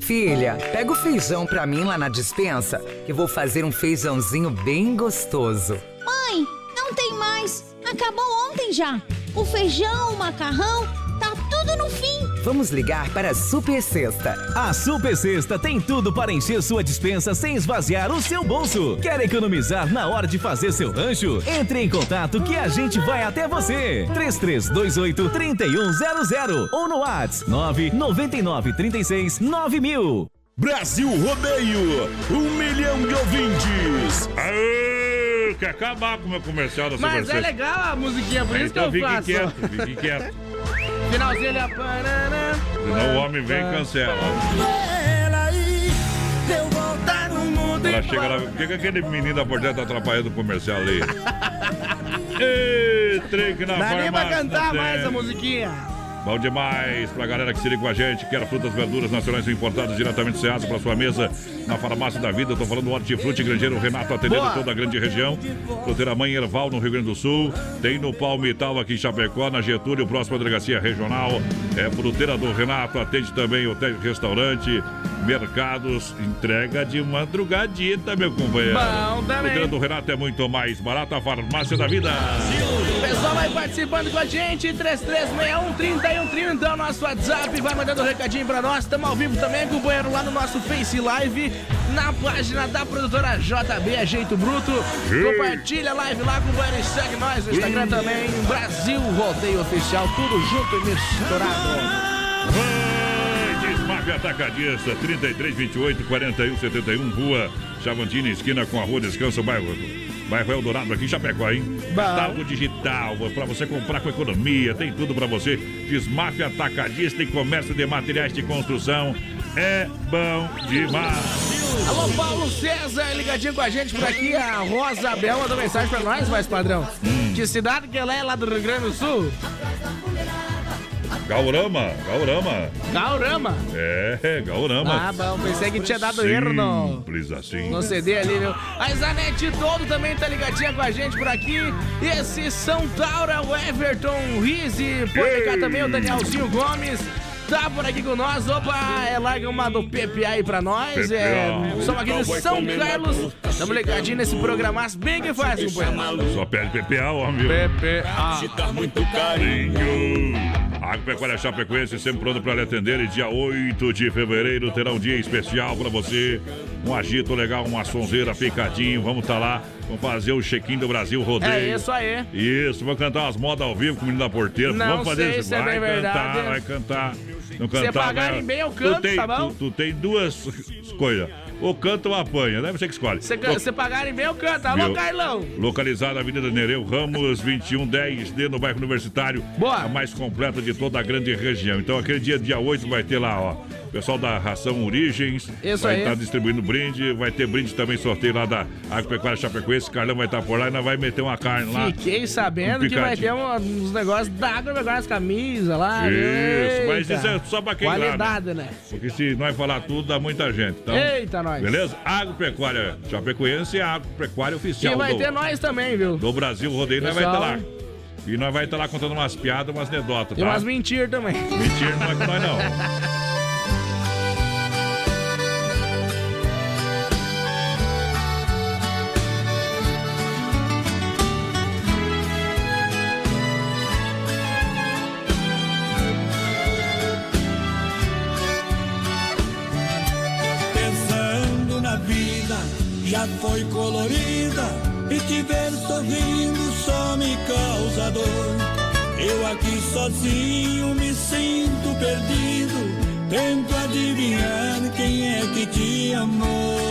[SPEAKER 15] Filha, pega o feijão pra mim lá na dispensa, que vou fazer um feijãozinho bem gostoso.
[SPEAKER 5] Mãe, não tem mais. Acabou ontem já. O feijão, o macarrão, no fim.
[SPEAKER 15] Vamos ligar para a Super Sexta.
[SPEAKER 14] A Super Sexta tem tudo para encher sua dispensa sem esvaziar o seu bolso. Quer economizar na hora de fazer seu rancho? Entre em contato que a gente vai até você. 3328 3100 ou no WhatsApp 999 36 9000.
[SPEAKER 8] Brasil Rodeio, um milhão de ouvintes.
[SPEAKER 3] Aê, quer acabar com o meu comercial da Super
[SPEAKER 6] Mas é
[SPEAKER 3] Sexta.
[SPEAKER 6] legal a musiquinha, por isso que
[SPEAKER 3] Então
[SPEAKER 6] eu
[SPEAKER 3] fique
[SPEAKER 6] faço.
[SPEAKER 3] quieto, fique quieto.
[SPEAKER 6] Finalzinho ele é...
[SPEAKER 3] Senão o homem vem e cancela.
[SPEAKER 10] Eu voltar no mundo
[SPEAKER 3] Ela chega lá, por que, que aquele menino da porteira tá atrapalhando o comercial ali? (laughs) Ei, trem que na
[SPEAKER 6] Dá nem pra cantar mais a musiquinha.
[SPEAKER 3] Bom demais pra galera que se liga com a gente. Quer frutas, verduras nacionais importadas diretamente do Ceasa pra sua mesa na farmácia da vida. Tô falando do Hortifruti Grangeiro Renato atendendo
[SPEAKER 10] Boa.
[SPEAKER 3] toda a grande região. Fruteira Mãe Erval no Rio Grande do Sul. Tem no Palmital aqui em Chapecó, na Getúlio, próxima delegacia regional. É fruteira do Renato, atende também hotel e restaurante, mercados, entrega de madrugadita, meu companheiro.
[SPEAKER 6] Bom também.
[SPEAKER 3] Fruteira do Renato é muito mais barata, a farmácia da vida.
[SPEAKER 6] O pessoal vai participando com a gente, 3361 3130 é o nosso WhatsApp, vai mandando um recadinho pra nós. Estamos ao vivo também, companheiro, lá no nosso Face Live, na página da produtora JB Ajeito Bruto.
[SPEAKER 3] Ei.
[SPEAKER 6] Compartilha a live lá, companheiro, e segue nós no Instagram também, Brasil Rodeio Oficial, tudo junto e misturado.
[SPEAKER 3] Vai, Desmafe Atacadista, 33, 28, 41, 71, Rua Chavantina, esquina com a Rua Descanso, bairro, bairro Eldorado, aqui em Chapecó, hein? Catálogo digital, pra você comprar com economia, tem tudo pra você. Desmafe Atacadista e comércio de materiais de construção. É bom demais.
[SPEAKER 6] Alô, Paulo César, ligadinho com a gente por aqui. A Rosa Bel mandou mensagem pra nós, mais padrão. Que cidade que ela é lá do Rio Grande do Sul?
[SPEAKER 3] Gaurama, Gaurama.
[SPEAKER 6] Gaurama.
[SPEAKER 3] É, Gaurama.
[SPEAKER 6] Ah, bom, pensei que tinha dado erro no,
[SPEAKER 3] Simples assim.
[SPEAKER 6] no CD ali, viu? A Zanete todo também tá ligadinha com a gente por aqui. Esse São Taura, o Everton Rizzi. Pode cá também o Danielzinho Gomes. Tá por aqui com nós. Opa, é, larga uma do PPA aí pra nós. É, somos aqui de São Carlos. Tamo ligadinho nesse programaço bem que fácil, companheiro.
[SPEAKER 3] Só pede PPA, homem.
[SPEAKER 6] PPA.
[SPEAKER 3] tá muito carinho. Agropecuária Chapecoense sempre pronto para lhe atender. E dia 8 de fevereiro terá um dia especial para você. Um agito legal, uma sonzeira, picadinho. Vamos estar lá. Vamos fazer o check-in do Brasil Rodeio.
[SPEAKER 6] É isso aí.
[SPEAKER 3] Isso, vamos cantar as modas ao vivo com o menino da porteira.
[SPEAKER 6] Não
[SPEAKER 3] vamos fazer
[SPEAKER 6] sei
[SPEAKER 3] isso.
[SPEAKER 6] se é
[SPEAKER 3] vai
[SPEAKER 6] bem
[SPEAKER 3] cantar,
[SPEAKER 6] verdade.
[SPEAKER 3] vai cantar. Não
[SPEAKER 6] Se
[SPEAKER 3] cantar,
[SPEAKER 6] pagarem
[SPEAKER 3] mas-
[SPEAKER 6] bem, eu
[SPEAKER 3] tu
[SPEAKER 6] canto,
[SPEAKER 3] tem,
[SPEAKER 6] tá bom?
[SPEAKER 3] Tu, tu tem duas coisas. Ou canta ou apanha, né? Você que escolhe.
[SPEAKER 6] Se, ca- se pagarem bem, eu canto. Alô,
[SPEAKER 3] Viu?
[SPEAKER 6] Carlão.
[SPEAKER 3] Localizado na Avenida Nereu Ramos, 2110D, no bairro Universitário.
[SPEAKER 6] Boa.
[SPEAKER 3] A mais completa de toda a grande região. Então, aquele dia, dia 8, vai ter lá, ó. Pessoal da Ração Origens
[SPEAKER 6] Isso
[SPEAKER 3] vai estar distribuindo brinde. Vai ter brinde também, sorteio lá da Agropecuária Chapecoense. Carlão vai estar por lá e nós vai meter uma carne lá.
[SPEAKER 6] Fiquei sabendo
[SPEAKER 3] Um
[SPEAKER 6] que vai ter um- uns negócios da agropecuária, as camisas lá.
[SPEAKER 3] Isso, mas
[SPEAKER 6] Eita.
[SPEAKER 3] isso é só pra quem lá,
[SPEAKER 6] Qualidade, né?
[SPEAKER 3] Porque se nós falar tudo, dá muita gente. Então,
[SPEAKER 6] Eita, nós.
[SPEAKER 3] Beleza? Agropecuária Chapecoense é a agropecuária oficial
[SPEAKER 6] E vai
[SPEAKER 3] do,
[SPEAKER 6] ter nós também, viu?
[SPEAKER 3] do Brasil Rodeio. Nós vai estar
[SPEAKER 6] Pessoal.
[SPEAKER 3] lá. E nós vai estar lá contando umas piadas, umas anedotas,
[SPEAKER 6] E
[SPEAKER 3] tá?
[SPEAKER 6] umas mentiras também.
[SPEAKER 3] Mentira não é com nós, não. (laughs)
[SPEAKER 9] sozinho me sinto perdido, tento adivinhar quem é que te amou.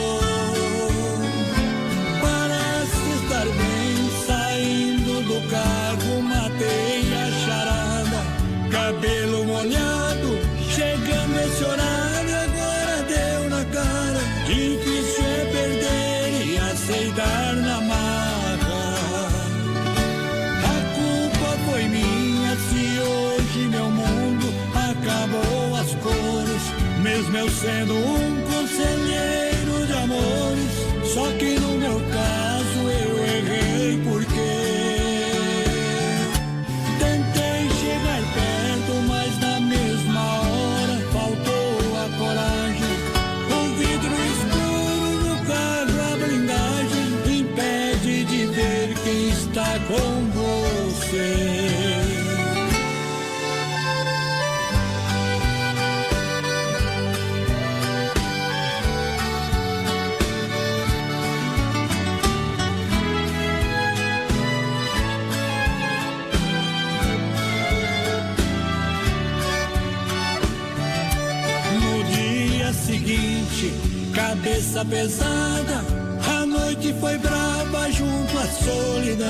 [SPEAKER 9] Cabeça pesada, a noite foi brava junto à solidão.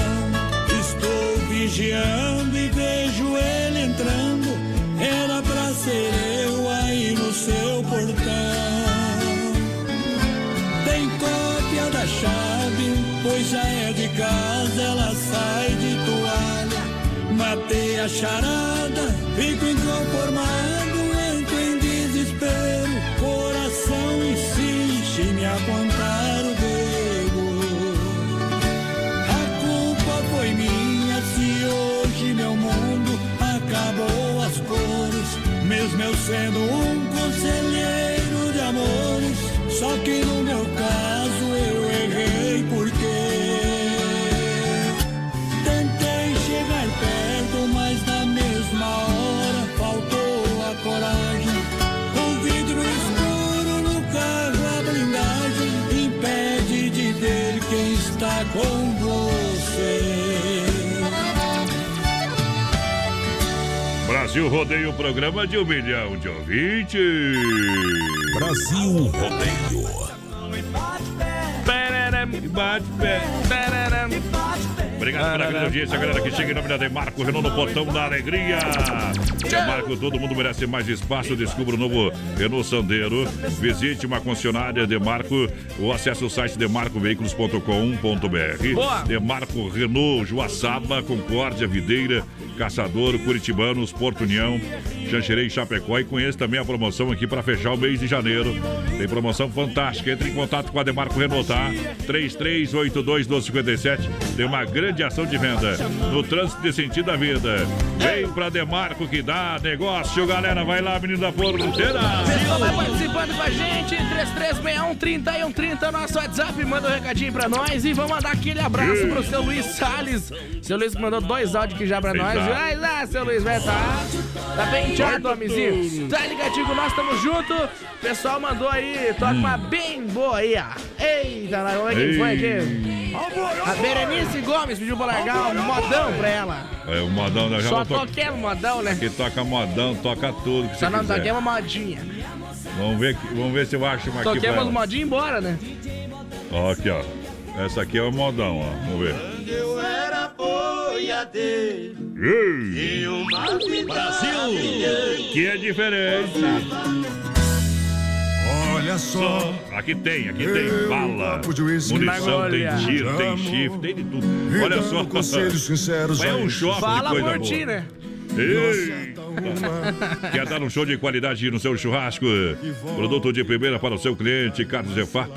[SPEAKER 9] Estou vigiando e vejo ele entrando, era pra ser eu aí no seu portão. Tem cópia da chave, pois já é de casa, ela sai de toalha. Matei a charada, fico inconformado, apontar o dedo. A culpa foi minha se hoje meu mundo acabou as cores. Mesmo eu sendo
[SPEAKER 3] Brasil Rodeio, programa de um milhão de ouvintes.
[SPEAKER 2] Brasil Rodeio.
[SPEAKER 3] Bate pé. Obrigado pela grande audiência, galera que chega em nome da Demarco, Renault no Potão da Alegria. Demarco, todo mundo merece mais espaço. Descubra o novo Renault Sandero. Visite uma concessionária Demarco ou acesse o site demarcoveículos.com.br.
[SPEAKER 6] Boa.
[SPEAKER 3] Demarco Renault, Joaçaba, Concórdia, Videira, Caçador, Curitibanos, Porto União, Xanxerê e Chapecó. E conheça também a promoção aqui para fechar o mês de janeiro. Tem promoção fantástica. Entre em contato com a Demarco Renault, tá? 3382-1257. Tem uma grande ação de venda no trânsito de sentido da vida. Vem pra Demarco que dá negócio, galera. Vai lá, menino da porteira.
[SPEAKER 6] Pessoal, vai participando com a gente, 3361-3130, nosso WhatsApp, manda um recadinho pra nós e vamos mandar aquele abraço pro seu Luiz Salles. Seu Luiz mandou dois áudios aqui já pra nós.
[SPEAKER 3] Eita.
[SPEAKER 6] Vai lá, seu Luiz, vai tá. Tá bem chato, homenzinho. Tá ligadinho, nós estamos junto. O pessoal mandou aí, toca uma bem boa aí, ó. Eita, vamos ver quem foi aqui. A Berenice Gomes pediu pra largar um modão pra ela.
[SPEAKER 3] É, o modão já
[SPEAKER 6] Só
[SPEAKER 3] não to-
[SPEAKER 6] toquemos modão, né?
[SPEAKER 3] Aqui toca modão, toca tudo que
[SPEAKER 6] Só não
[SPEAKER 3] quiser.
[SPEAKER 6] toquemos modinha.
[SPEAKER 3] Vamos ver, aqui- vamos ver se eu acho uma aqui pra
[SPEAKER 6] Toquemos
[SPEAKER 3] ela.
[SPEAKER 6] modinha embora, né?
[SPEAKER 3] Ó, aqui, ó. Essa aqui é o modão, ó. Vamos ver.
[SPEAKER 10] Eu era boiadeiro. E uma
[SPEAKER 3] Brasil! Que é diferente.
[SPEAKER 7] Olha só.
[SPEAKER 3] Aqui tem, aqui tem bala, munição, tem tiro, tem chifre, tem de tudo. Olha só.
[SPEAKER 7] conselhos sinceros
[SPEAKER 3] É um shopping
[SPEAKER 6] Fala
[SPEAKER 3] de coisa
[SPEAKER 6] por
[SPEAKER 3] boa.
[SPEAKER 6] ti, né?
[SPEAKER 3] Eita! Quer dar um show de qualidade no seu churrasco? Produto de primeira para o seu cliente, Carlos Zefap,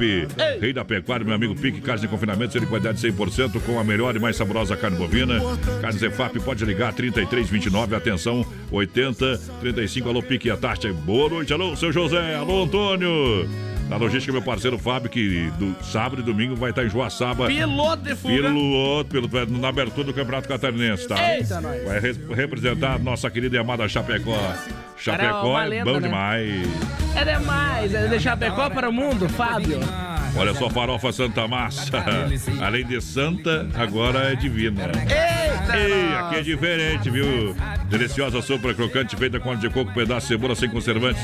[SPEAKER 3] rei da pecuária, meu amigo Pique, carne de confinamento, de qualidade 100%, com a melhor e mais saborosa carne bovina. Carnes Zefap, pode ligar 3329, atenção, 80 35, alô Pique a Tarte. Boa noite, alô, seu José, alô Antônio. Na logística, meu parceiro Fábio, que do sábado e domingo vai estar em Joaçaba.
[SPEAKER 6] Piloto de fuga.
[SPEAKER 3] Piloto, piloto, na abertura do Campeonato Catarinense, tá?
[SPEAKER 6] Eita, nós.
[SPEAKER 3] Vai re- representar nossa querida e amada Chapecó. Chapecó
[SPEAKER 6] uma
[SPEAKER 3] é
[SPEAKER 6] lenda,
[SPEAKER 3] bom
[SPEAKER 6] né?
[SPEAKER 3] demais.
[SPEAKER 6] É demais, é deixar Chapecó para o mundo, Fábio.
[SPEAKER 3] Olha só, farofa Santa Massa. Além de santa, agora é divina.
[SPEAKER 6] Eita!
[SPEAKER 3] Ei, aqui é diferente, viu? Deliciosa sopa crocante feita com óleo de coco, pedaço de cebola sem conservantes.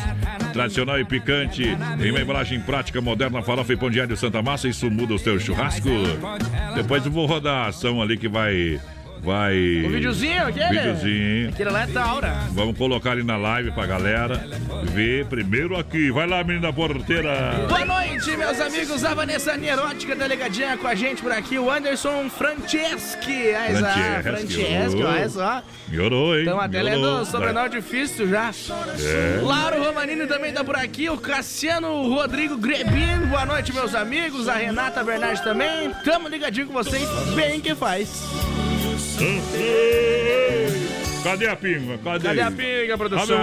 [SPEAKER 3] Tradicional e picante. Em uma embalagem prática, moderna, farofa e pão de alho Santa Massa. Isso muda o seu churrasco. Depois eu vou rodar a ação ali que vai. Vai.
[SPEAKER 6] O videozinho aquele?
[SPEAKER 3] Videozinho.
[SPEAKER 6] Aquele lá é da hora.
[SPEAKER 3] Vamos colocar ali na live pra galera ver primeiro aqui. Vai lá, menina porteira.
[SPEAKER 6] Boa noite, meus amigos. A Vanessa Nierótica, delegadinha com a gente por aqui. O Anderson Franceschi. Aí,
[SPEAKER 3] Franceschi,
[SPEAKER 6] Franceschi, olha só.
[SPEAKER 3] Melhorou, hein?
[SPEAKER 6] Estamos até lendo sobrenome difícil já.
[SPEAKER 3] É.
[SPEAKER 6] Lauro Romanini também tá por aqui. O Cassiano Rodrigo Grebin. Boa noite, meus amigos. A Renata Bernardi também. Tamo ligadinho com vocês. Bem que faz.
[SPEAKER 3] Cadê a pinga? Cadê,
[SPEAKER 6] Cadê a pinga, produção?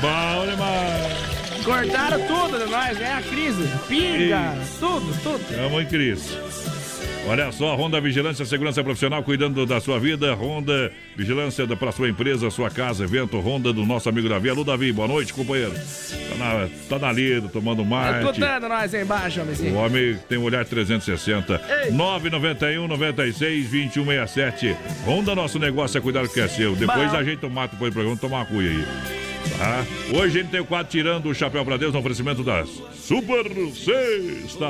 [SPEAKER 3] Bom demais.
[SPEAKER 6] Cortaram tudo de nós, né? A crise. Pinga, tudo, tudo.
[SPEAKER 3] Tamo em crise. Olha só, Honda Vigilância Segurança Profissional cuidando da sua vida. Honda Vigilância para sua empresa, sua casa, evento Honda do nosso amigo Davi. Alô, Davi, boa noite, companheiro. Tá na, tá na lida, tomando
[SPEAKER 6] Tá
[SPEAKER 3] mate.
[SPEAKER 6] escutando nós aí embaixo,
[SPEAKER 3] O
[SPEAKER 6] homenzinho.
[SPEAKER 3] homem tem um olhar 360.
[SPEAKER 6] Ei.
[SPEAKER 3] 991 96 2167. Honda, nosso negócio é cuidar do que é seu. Depois
[SPEAKER 6] Bah.
[SPEAKER 3] a gente mata depois do programa tomar uma cuia aí. Tá? Hoje a gente tem o quadro tirando o chapéu pra Deus no oferecimento das Super Sexta.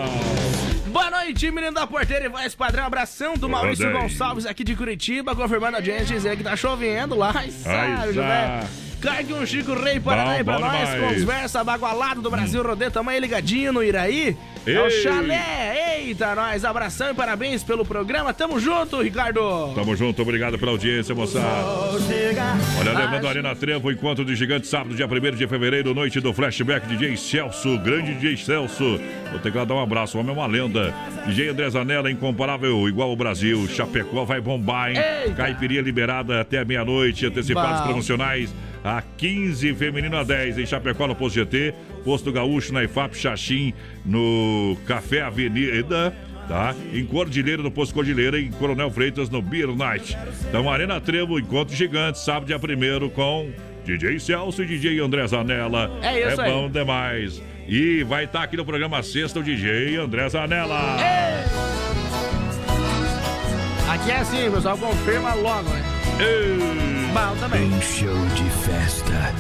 [SPEAKER 6] Boa noite, menino da porteira e voz padrão. Abração do Maurício
[SPEAKER 3] Rodei.
[SPEAKER 6] Gonçalves aqui de Curitiba, confirmando a audiência, dizendo que tá chovendo lá. Ai, sabe,
[SPEAKER 3] já.
[SPEAKER 6] né? Cargue um Chico Rei Paraná aí
[SPEAKER 3] Bom,
[SPEAKER 6] pra nós. Conversa bagualado do Brasil Rodeio. Tamo aí ligadinho no Iraí. É o
[SPEAKER 3] Ei.
[SPEAKER 6] chalé. Eita, nós. Abração e parabéns pelo programa. Tamo junto, Ricardo.
[SPEAKER 3] Tamo junto, obrigado pela audiência, moçada. Olha, lembrando a Arena Trevo, encontro de gigante, sábado, dia 1 de fevereiro, noite do flashback, DJ Celso, grande DJ Celso. Vou ter que lá dar um abraço, o homem é uma lenda. DJ André Zanella, incomparável, igual o Brasil. Chapecó vai bombar, hein?
[SPEAKER 6] Eita.
[SPEAKER 3] Caipirinha liberada até meia-noite, antecipados
[SPEAKER 6] Bom.
[SPEAKER 3] promocionais. A 15, feminino a 10, em Chapecó, no Posto GT, Posto Gaúcho, na IFAP, Xaxim, no Café Avenida tá? Em Cordilheira, no Posto Cordilheira, em Coronel Freitas, no Beer Night. Então, Arena Trevo, Encontro Gigante, sábado, dia 1 com DJ Celso e DJ André Zanella.
[SPEAKER 6] É isso aí.
[SPEAKER 3] bom demais. E vai estar aqui no programa Sexta o DJ André Zanella.
[SPEAKER 6] Aqui é assim, pessoal confirma logo, né?
[SPEAKER 3] Ei.
[SPEAKER 6] Bom também.
[SPEAKER 16] Um show de festa.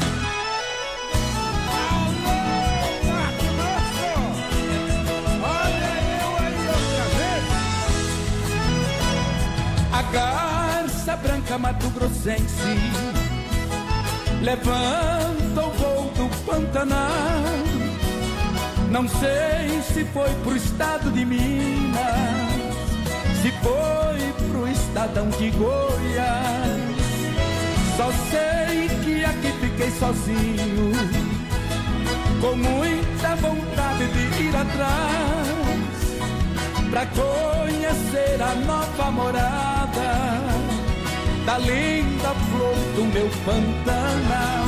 [SPEAKER 9] A garça branca Mato Grossense levanta o voo do Pantanal. Não sei se foi pro estado de Minas, se foi pro estadão de Goiás. Só sei que aqui fiquei sozinho, com muita vontade de ir atrás pra conhecer a nova morada da linda flor do meu Pantanal.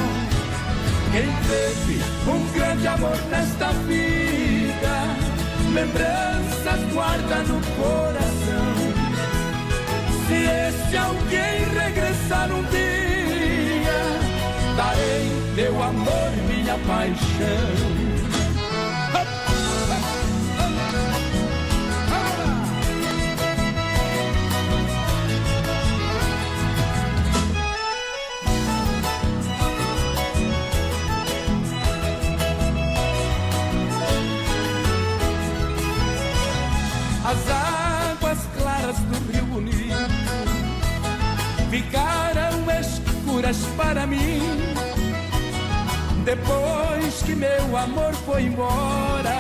[SPEAKER 9] Quem teve um grande amor nesta vida, lembranças guarda no coração. Se esse alguém regressar um dia, darei meu amor e minha paixão. Foi embora,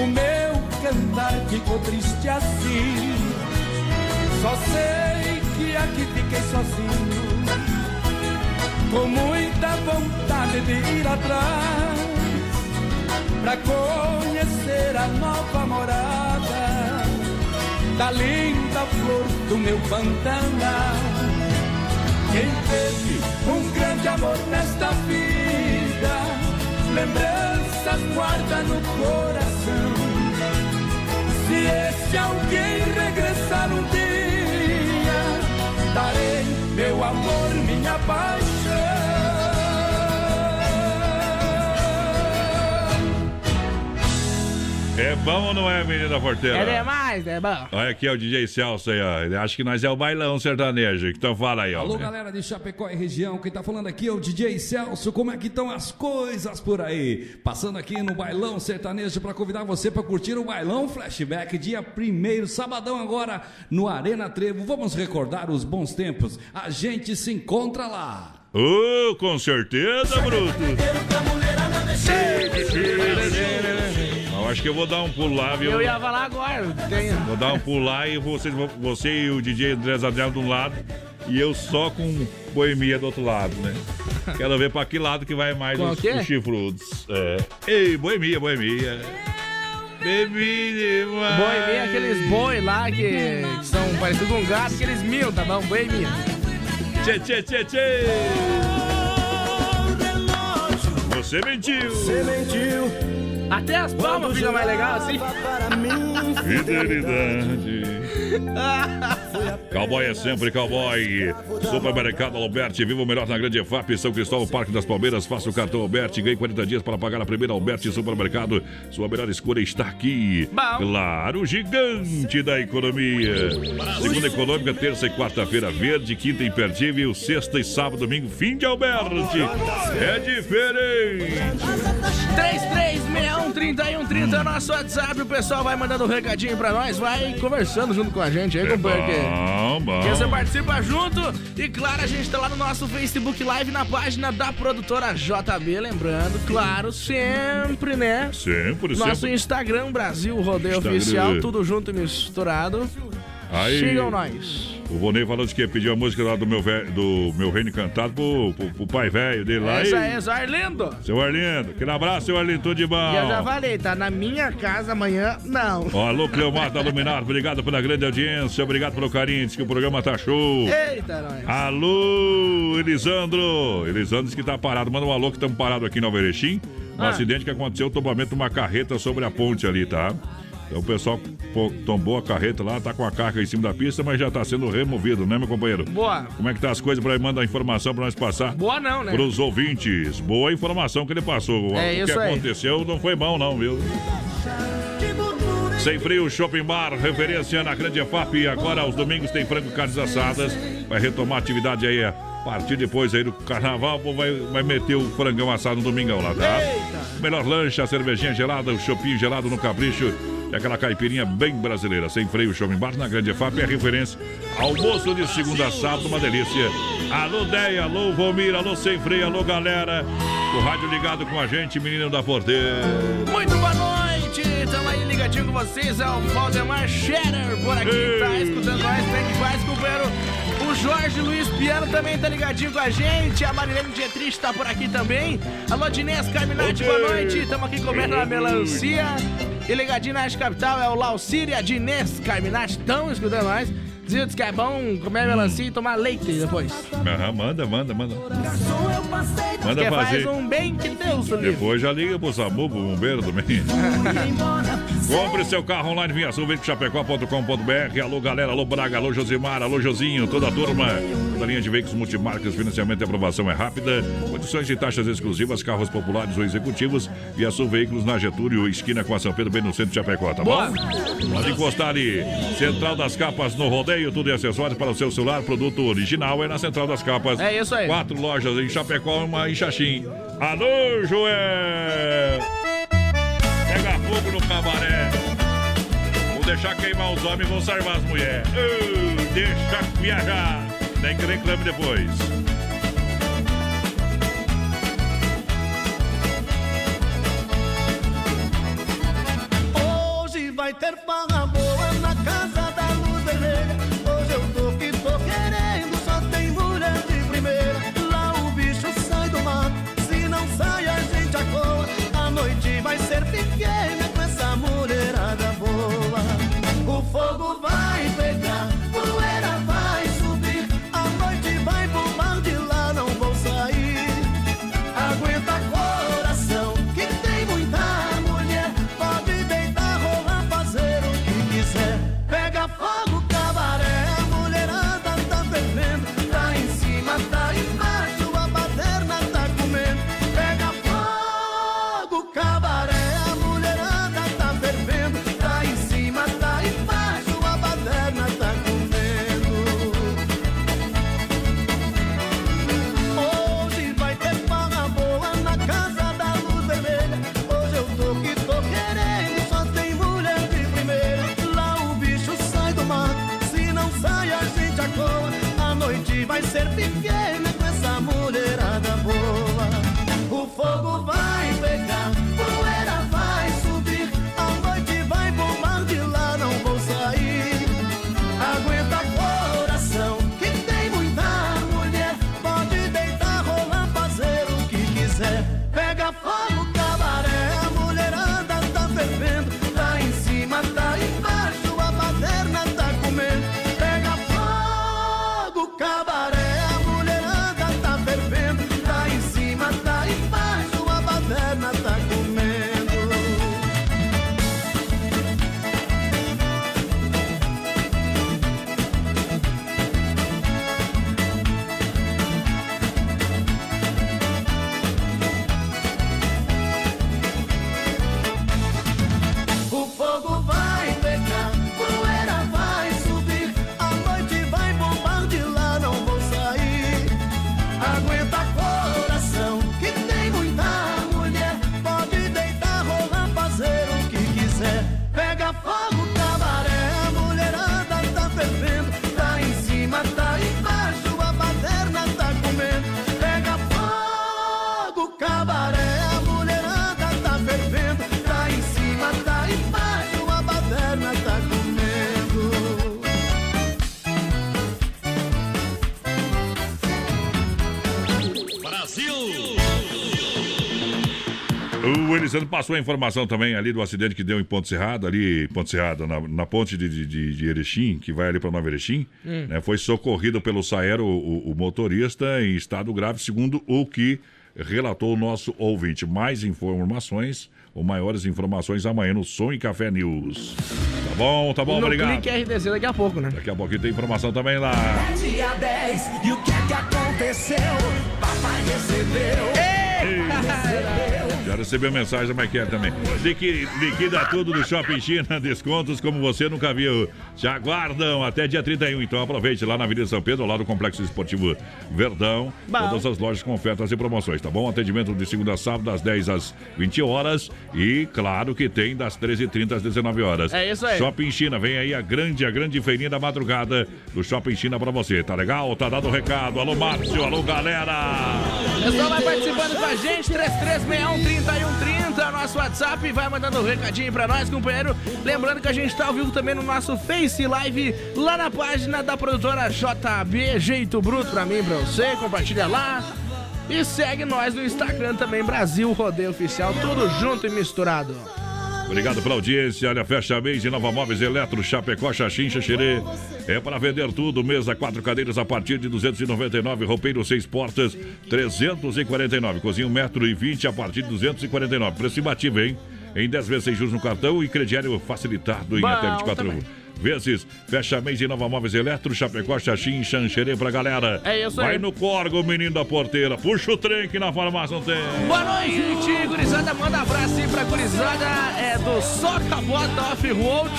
[SPEAKER 9] o meu cantar ficou triste assim. Só sei que aqui fiquei sozinho, com muita vontade de ir atrás, pra conhecer a nova morada da linda flor do meu Pantanal. Quem teve um grande amor nesta vida, guarda no coração. Se esse alguém regressar um dia, darei meu amor, minha paixão.
[SPEAKER 3] É bom ou não é, menina porteira?
[SPEAKER 6] É demais, é bom.
[SPEAKER 3] Olha aqui é o DJ Celso aí, ó. Ele acha que nós é o bailão sertanejo. Então fala aí, ó.
[SPEAKER 17] Alô, galera de Chapecó e região, quem tá falando aqui é o DJ Celso. Como é que estão as coisas por aí? Passando aqui no Bailão Sertanejo para convidar você para curtir o Bailão Flashback, dia 1 sabadão agora, no Arena Trevo. Vamos recordar os bons tempos. A gente se encontra lá.
[SPEAKER 3] Ô, com certeza, Bruto. Eu acho que eu vou dar um pulo lá, viu?
[SPEAKER 6] Eu ia falar agora. Tem...
[SPEAKER 3] Vou dar um pulo lá e vocês, você e o DJ André Zadel de um lado e eu só com boemia do outro lado, né? Quero ver pra que lado que vai mais os,
[SPEAKER 6] o quê?
[SPEAKER 3] os chifrudos. É. Ei, boemia, boemia. Bebi demais.
[SPEAKER 6] Boemia, aqueles boi lá que, que são parecidos com um gato, aqueles mil, tá bom? Boemia.
[SPEAKER 3] Tchê, tchê, tchê, tchê. Você mentiu.
[SPEAKER 10] Você mentiu.
[SPEAKER 6] Até as palmas ficam mais legal assim.
[SPEAKER 3] Fidelidade. (laughs) (laughs) Cowboy é sempre cowboy. Supermercado Alberti, viva o melhor na grande EFAP, São Cristóvão, Parque das Palmeiras. Faça o cartão Alberti, ganhe 40 dias para pagar a primeira Alberti Supermercado. Sua melhor escolha está aqui. Claro, o gigante da economia. Segunda econômica, terça e quarta-feira verde, quinta imperdível, sexta e sábado, domingo, fim de Alberti. É diferente.
[SPEAKER 6] 33613130 é o nosso WhatsApp. O pessoal vai mandando um recadinho pra nós, vai conversando junto com a gente aí, companheiro. que-
[SPEAKER 3] Bom, bom.
[SPEAKER 6] Que você participa junto. E claro, a gente tá lá no nosso Facebook Live na página da produtora JB. Lembrando, claro, sempre, né?
[SPEAKER 3] Sempre,
[SPEAKER 6] Nosso
[SPEAKER 3] sempre.
[SPEAKER 6] Instagram, Brasil Rodeio
[SPEAKER 3] Instagram.
[SPEAKER 6] Oficial, tudo junto e misturado.
[SPEAKER 3] Aí,
[SPEAKER 6] Sigam nós.
[SPEAKER 3] O Vonei falou de que pediu a música lá do meu, velho, do meu reino encantado pro, pro, pro pai velho dele lá.
[SPEAKER 6] Essa
[SPEAKER 3] Aí,
[SPEAKER 6] é Zé Arlindo.
[SPEAKER 3] Seu Arlindo, aquele abraço, seu Arlindo, tudo de bom.
[SPEAKER 6] E eu já falei, tá na minha casa amanhã, não.
[SPEAKER 3] Ó, Alô, Cleomar da Luminar, obrigado pela grande audiência, obrigado pelo carinho, diz que o programa tá show.
[SPEAKER 6] Eita, nós.
[SPEAKER 3] Alô, Elisandro. Elisandro disse que tá parado. Manda um alô que estamos parados aqui no Alverechim. Um
[SPEAKER 6] Ah.
[SPEAKER 3] acidente que aconteceu, o tombamento de uma carreta sobre a ponte ali, tá? Então o pessoal tombou a carreta lá, tá com a carga em cima da pista, mas já tá sendo removido, né, meu companheiro?
[SPEAKER 6] Boa.
[SPEAKER 3] Como é que tá as coisas pra ele mandar informação pra nós passar?
[SPEAKER 6] Boa não, né?
[SPEAKER 3] Pros ouvintes. Boa informação que ele passou.
[SPEAKER 6] É
[SPEAKER 3] o que
[SPEAKER 6] aí.
[SPEAKER 3] aconteceu não foi bom, não, viu? Sem frio, Shopping Bar, referência na Grande EFAP. Agora, aos domingos, tem frango e carnes assadas. Vai retomar a atividade aí a partir depois aí do carnaval. Vai, vai meter o frangão assado no domingão lá, tá? Melhor lanche, a cervejinha gelada, o shopping gelado no capricho. E aquela caipirinha bem brasileira. Sem freio, Shopping Bar na Grande EFAP é referência. Almoço de segunda a sábado, uma delícia. Alô, Deia, alô, Vomir, alô, Sem Freio, alô, galera. O rádio ligado com a gente, menino da Porteira.
[SPEAKER 6] Muito boa noite, tamo aí ligadinho com vocês, é o Valdemar Scherer por aqui, tá escutando nós, tem que quase companheiro. O Jorge Luiz Piano também tá ligadinho com a gente, a Marilene Dietrich tá por aqui também. Alô, Dinês Carminati, boa noite, tamo aqui comendo uma melancia. E ligadinho na Rádio Capital é o Laucírio e a Dinês Carminati, tão escutando nós. Diz que é bom comer melancia e tomar leite depois.
[SPEAKER 3] Aham, manda, manda, manda. Manda
[SPEAKER 6] que faz
[SPEAKER 3] fazer.
[SPEAKER 6] um bem que Deus.
[SPEAKER 3] Depois já liga pro SAMU, pro bombeiro também. (laughs) Compre seu carro online via sulveicochapecó.com.br. Alô, galera, alô, Braga, alô, Josimar, alô, Josinho, toda a turma. Toda a linha de veículos multimarcas, financiamento e aprovação é rápida. Condições de taxas exclusivas, carros populares ou executivos. Via Sul Veículos na Getúlio, esquina com a São Pedro, bem no centro de Chapecó, tá bom? Pode encostar ali. Central das Capas no rodeio, tudo e acessórios para o seu celular. Produto original é na Central das Capas.
[SPEAKER 6] É isso aí.
[SPEAKER 3] Quatro lojas em Chapecó, uma em Xaxim. Alô, Joel! fogo no cabaré. Vou deixar queimar os homens e vou salvar as mulheres. Deixa viajar. daí que reclame depois.
[SPEAKER 10] Hoje vai
[SPEAKER 3] ter paz Passou a informação também ali do acidente que deu em Ponte Serrada, ali, Ponte Serrada, na, na ponte de, de, de- Erechim, que vai ali para Nova Erechim.
[SPEAKER 18] Hum.
[SPEAKER 3] né, foi socorrido pelo Saero, o, o motorista, em estado grave, segundo o que relatou o nosso ouvinte. Mais informações ou maiores informações amanhã no Som e Café News. Tá bom, tá bom,
[SPEAKER 6] no
[SPEAKER 3] obrigado.
[SPEAKER 6] clique RDC daqui a pouco, né?
[SPEAKER 3] Daqui a pouquinho tem informação também lá.
[SPEAKER 10] Dia 10, e o que é que aconteceu? Papai recebeu.
[SPEAKER 3] Já recebeu mensagem da Maiquer também. Liqui- Liquida tudo do Shopping China, descontos como você nunca viu. Te aguardam até dia 31, então aproveite lá na Avenida São Pedro, lá do Complexo Esportivo Verdão.
[SPEAKER 18] Bom.
[SPEAKER 3] Todas as lojas com ofertas e promoções, tá bom? Atendimento de segunda a sábado, das 10 às 20 horas. E claro que tem das 13h30 às 19 horas.
[SPEAKER 6] É isso aí.
[SPEAKER 3] Shopping China, vem aí a grande, a grande feirinha da madrugada do Shopping China pra você. Tá legal? Tá dado o recado. Alô, Márcio, alô, galera!
[SPEAKER 6] Pessoal, vai participando com a gente, 3361-3130, nosso WhatsApp, vai mandando um recadinho pra nós, companheiro. Lembrando que a gente tá ao vivo também no nosso Face Live, lá na página da produtora JB, Jeito Bruto pra mim, pra você, compartilha lá. E segue nós no Instagram também, Brasil Rodeio Oficial, tudo junto e misturado.
[SPEAKER 3] Obrigado pela audiência. Olha, fecha mês de Nova Móveis Eletro, Chapecó, Xaxim, Xaxerê. É para vender tudo. Mesa, quatro cadeiras a partir de 299. Roupeiro, seis portas, 349. Cozinha, 1,20m a partir de 249. Preço imbatível, hein? Em 10 vezes sem juros no cartão e crediário facilitado em
[SPEAKER 6] Bom
[SPEAKER 3] até 24
[SPEAKER 6] também.
[SPEAKER 3] Vezes. Fecha mês de Nova Móveis Eletro, Chapecó, Xaxim, Xanxerê pra galera.
[SPEAKER 6] É isso
[SPEAKER 3] Vai
[SPEAKER 6] aí.
[SPEAKER 3] no corgo, menino da porteira. Puxa o trem que na farmácia não tem.
[SPEAKER 6] Boa noite, gurizada. Manda abraço aí pra gurizada é, do Soca Bota Off-Road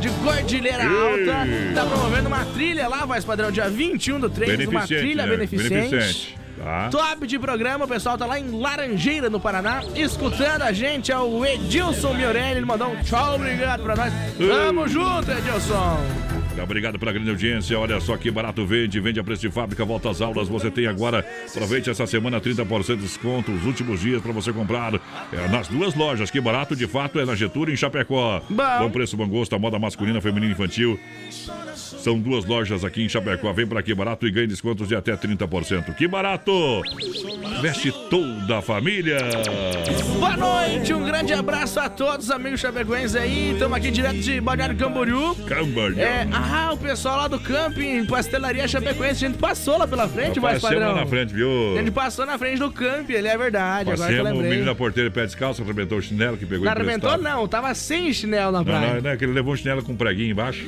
[SPEAKER 6] de Cordilheira
[SPEAKER 3] Ei.
[SPEAKER 6] Alta. Tá promovendo uma trilha lá, voz padrão, dia 21 do 3, uma trilha
[SPEAKER 3] né?
[SPEAKER 6] beneficente.
[SPEAKER 3] Beneficente. Tá?
[SPEAKER 6] Top de programa, o pessoal tá lá em Laranjeira, no Paraná, escutando a gente, é o Edilson Miorelli, ele mandou um tchau, obrigado pra nós. Tamo junto, Edilson.
[SPEAKER 3] Obrigado pela grande audiência. Olha só que barato vende, vende a preço de fábrica, volta às aulas. Você tem agora, aproveite essa semana 30% de desconto, os últimos dias para você comprar é, nas duas lojas. Que barato de fato é na Getúlio em Chapecó. Bom preço, bom gosto, a moda masculina, feminina e infantil. São duas lojas aqui em Chapecó. Vem para aqui barato e ganhe descontos de até 30%. Que barato! Veste toda a família.
[SPEAKER 6] Boa noite, um grande abraço a todos, amigos chapecoenses aí. Estamos aqui direto de Balneário Camboriú.
[SPEAKER 3] Camboriú.
[SPEAKER 6] É, ah, o pessoal lá do camping, pastelaria Chapecoense, a gente passou lá pela frente, voz
[SPEAKER 3] Passemos
[SPEAKER 6] padrão.
[SPEAKER 3] lá na frente, viu?
[SPEAKER 6] A gente passou na frente do camping, ele é verdade, agora que eu
[SPEAKER 3] Passemos, o
[SPEAKER 6] lembrei.
[SPEAKER 3] menino da porteira pé descalço, arrebentou o chinelo que pegou
[SPEAKER 6] Não arrebentou
[SPEAKER 3] emprestado.
[SPEAKER 6] não, tava sem chinelo na
[SPEAKER 3] Não,
[SPEAKER 6] praia.
[SPEAKER 3] não, não, é que ele levou um chinelo com um preguinho embaixo.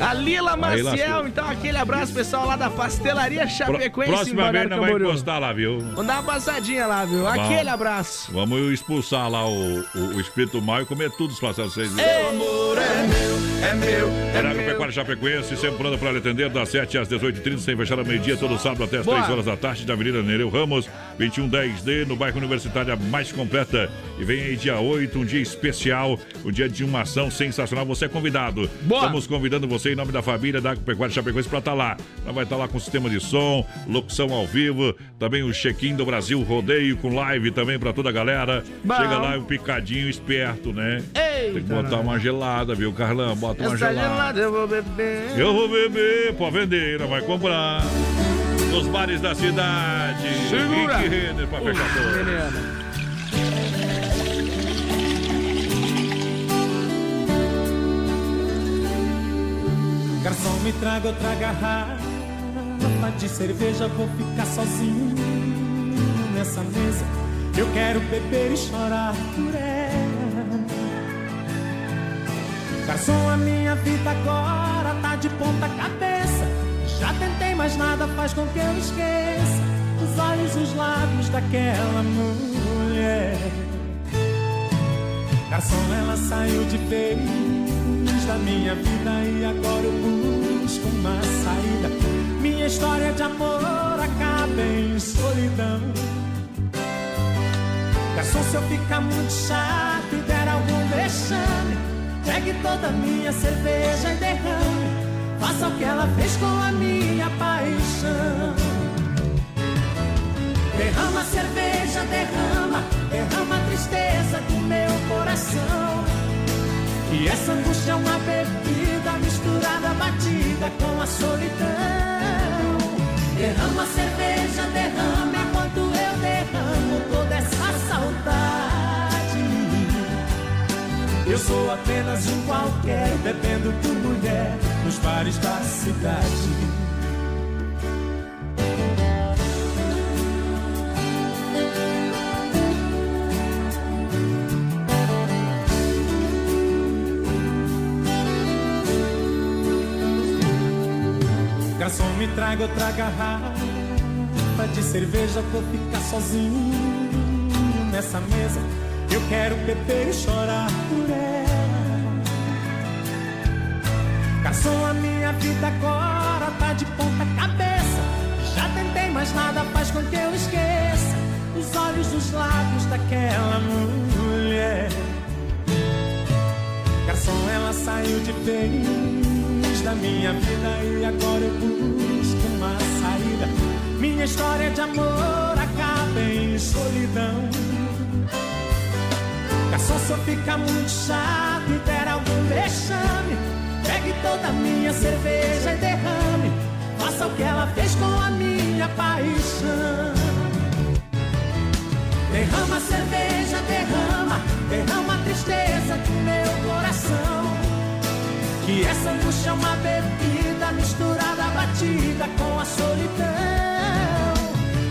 [SPEAKER 6] A Lila Maciel, então aquele abraço pessoal lá da pastelaria Chapecoense
[SPEAKER 3] Próxima vez não vai encostar lá, viu?
[SPEAKER 6] Vamos dar uma passadinha lá, viu?
[SPEAKER 3] Tá bom.
[SPEAKER 6] Aquele abraço.
[SPEAKER 3] Vamos expulsar lá o, o, o espírito mal e comer tudo os passados seis meses.
[SPEAKER 10] Amor é meu, é meu, é
[SPEAKER 3] Horário
[SPEAKER 10] meu.
[SPEAKER 3] Pecuária Chapecoense, sempre pronto para lhe atender, das 7 às 18h30, sem fechar ao meio-dia, todo sábado até as
[SPEAKER 10] Boa.
[SPEAKER 3] 3 horas da tarde, da Avenida Nereu Ramos, 2110D, no bairro Universitário, a mais completa. E vem aí dia 8, um dia especial, um dia de uma ação sensacional. Você é convidado.
[SPEAKER 6] Boa.
[SPEAKER 3] Estamos convidando você em nome da família da Pecuária Chapecoense para estar lá. Nós vai estar lá com sistema de som, locução ao vivo, também o check-in do Brasil Rodeio com live também para toda a galera.
[SPEAKER 6] Bom.
[SPEAKER 3] Chega lá um picadinho esperto, né? Tem que botar uma gelada, viu, Carlão? Bota uma gelada.
[SPEAKER 6] gelada eu vou beber.
[SPEAKER 3] Eu vou beber, pode vender, não vai comprar. nos bares da cidade.
[SPEAKER 6] Segura.
[SPEAKER 3] Rick Renner pra fechar
[SPEAKER 18] Garçom, me traga outra garrafa de cerveja, vou ficar sozinho nessa mesa. Eu quero beber e chorar por ela. Garçom, a minha vida agora tá de ponta cabeça. Já tentei, mas nada faz com que eu esqueça os olhos e os lábios daquela mulher. Garçom, ela saiu de vez da minha vida e agora eu busco uma saída. Minha história de amor acaba em solidão. Garçom, se eu ficar muito chato e der algum vexame, pegue toda a minha cerveja e derrame. Faça o que ela fez com a minha paixão. Derrama a cerveja, derrama, derrama a tristeza do meu coração. E essa angústia é uma bebida misturada, batida com a solidão. Derrama a cerveja, derrama enquanto eu derramo toda essa saudade. Eu sou apenas um qualquer, bebendo por mulher nos bares da cidade. Garçom, me traga outra garrafa de cerveja, vou ficar sozinho nessa mesa. Eu quero beber e chorar por ela. Garçom, a minha vida agora tá de ponta cabeça. Já tentei, mas nada faz com que eu esqueça os olhos, os lábios daquela mulher. Garçom, ela saiu de vez da minha vida e agora eu busco uma saída. Minha história de amor acaba em solidão. Garçom, se eu ficar muito chato e der algum vexame, pegue toda a minha cerveja e derrame. Faça o que ela fez com a minha paixão. Derrama a cerveja, Que essa angústia é uma bebida misturada, batida com a solidão.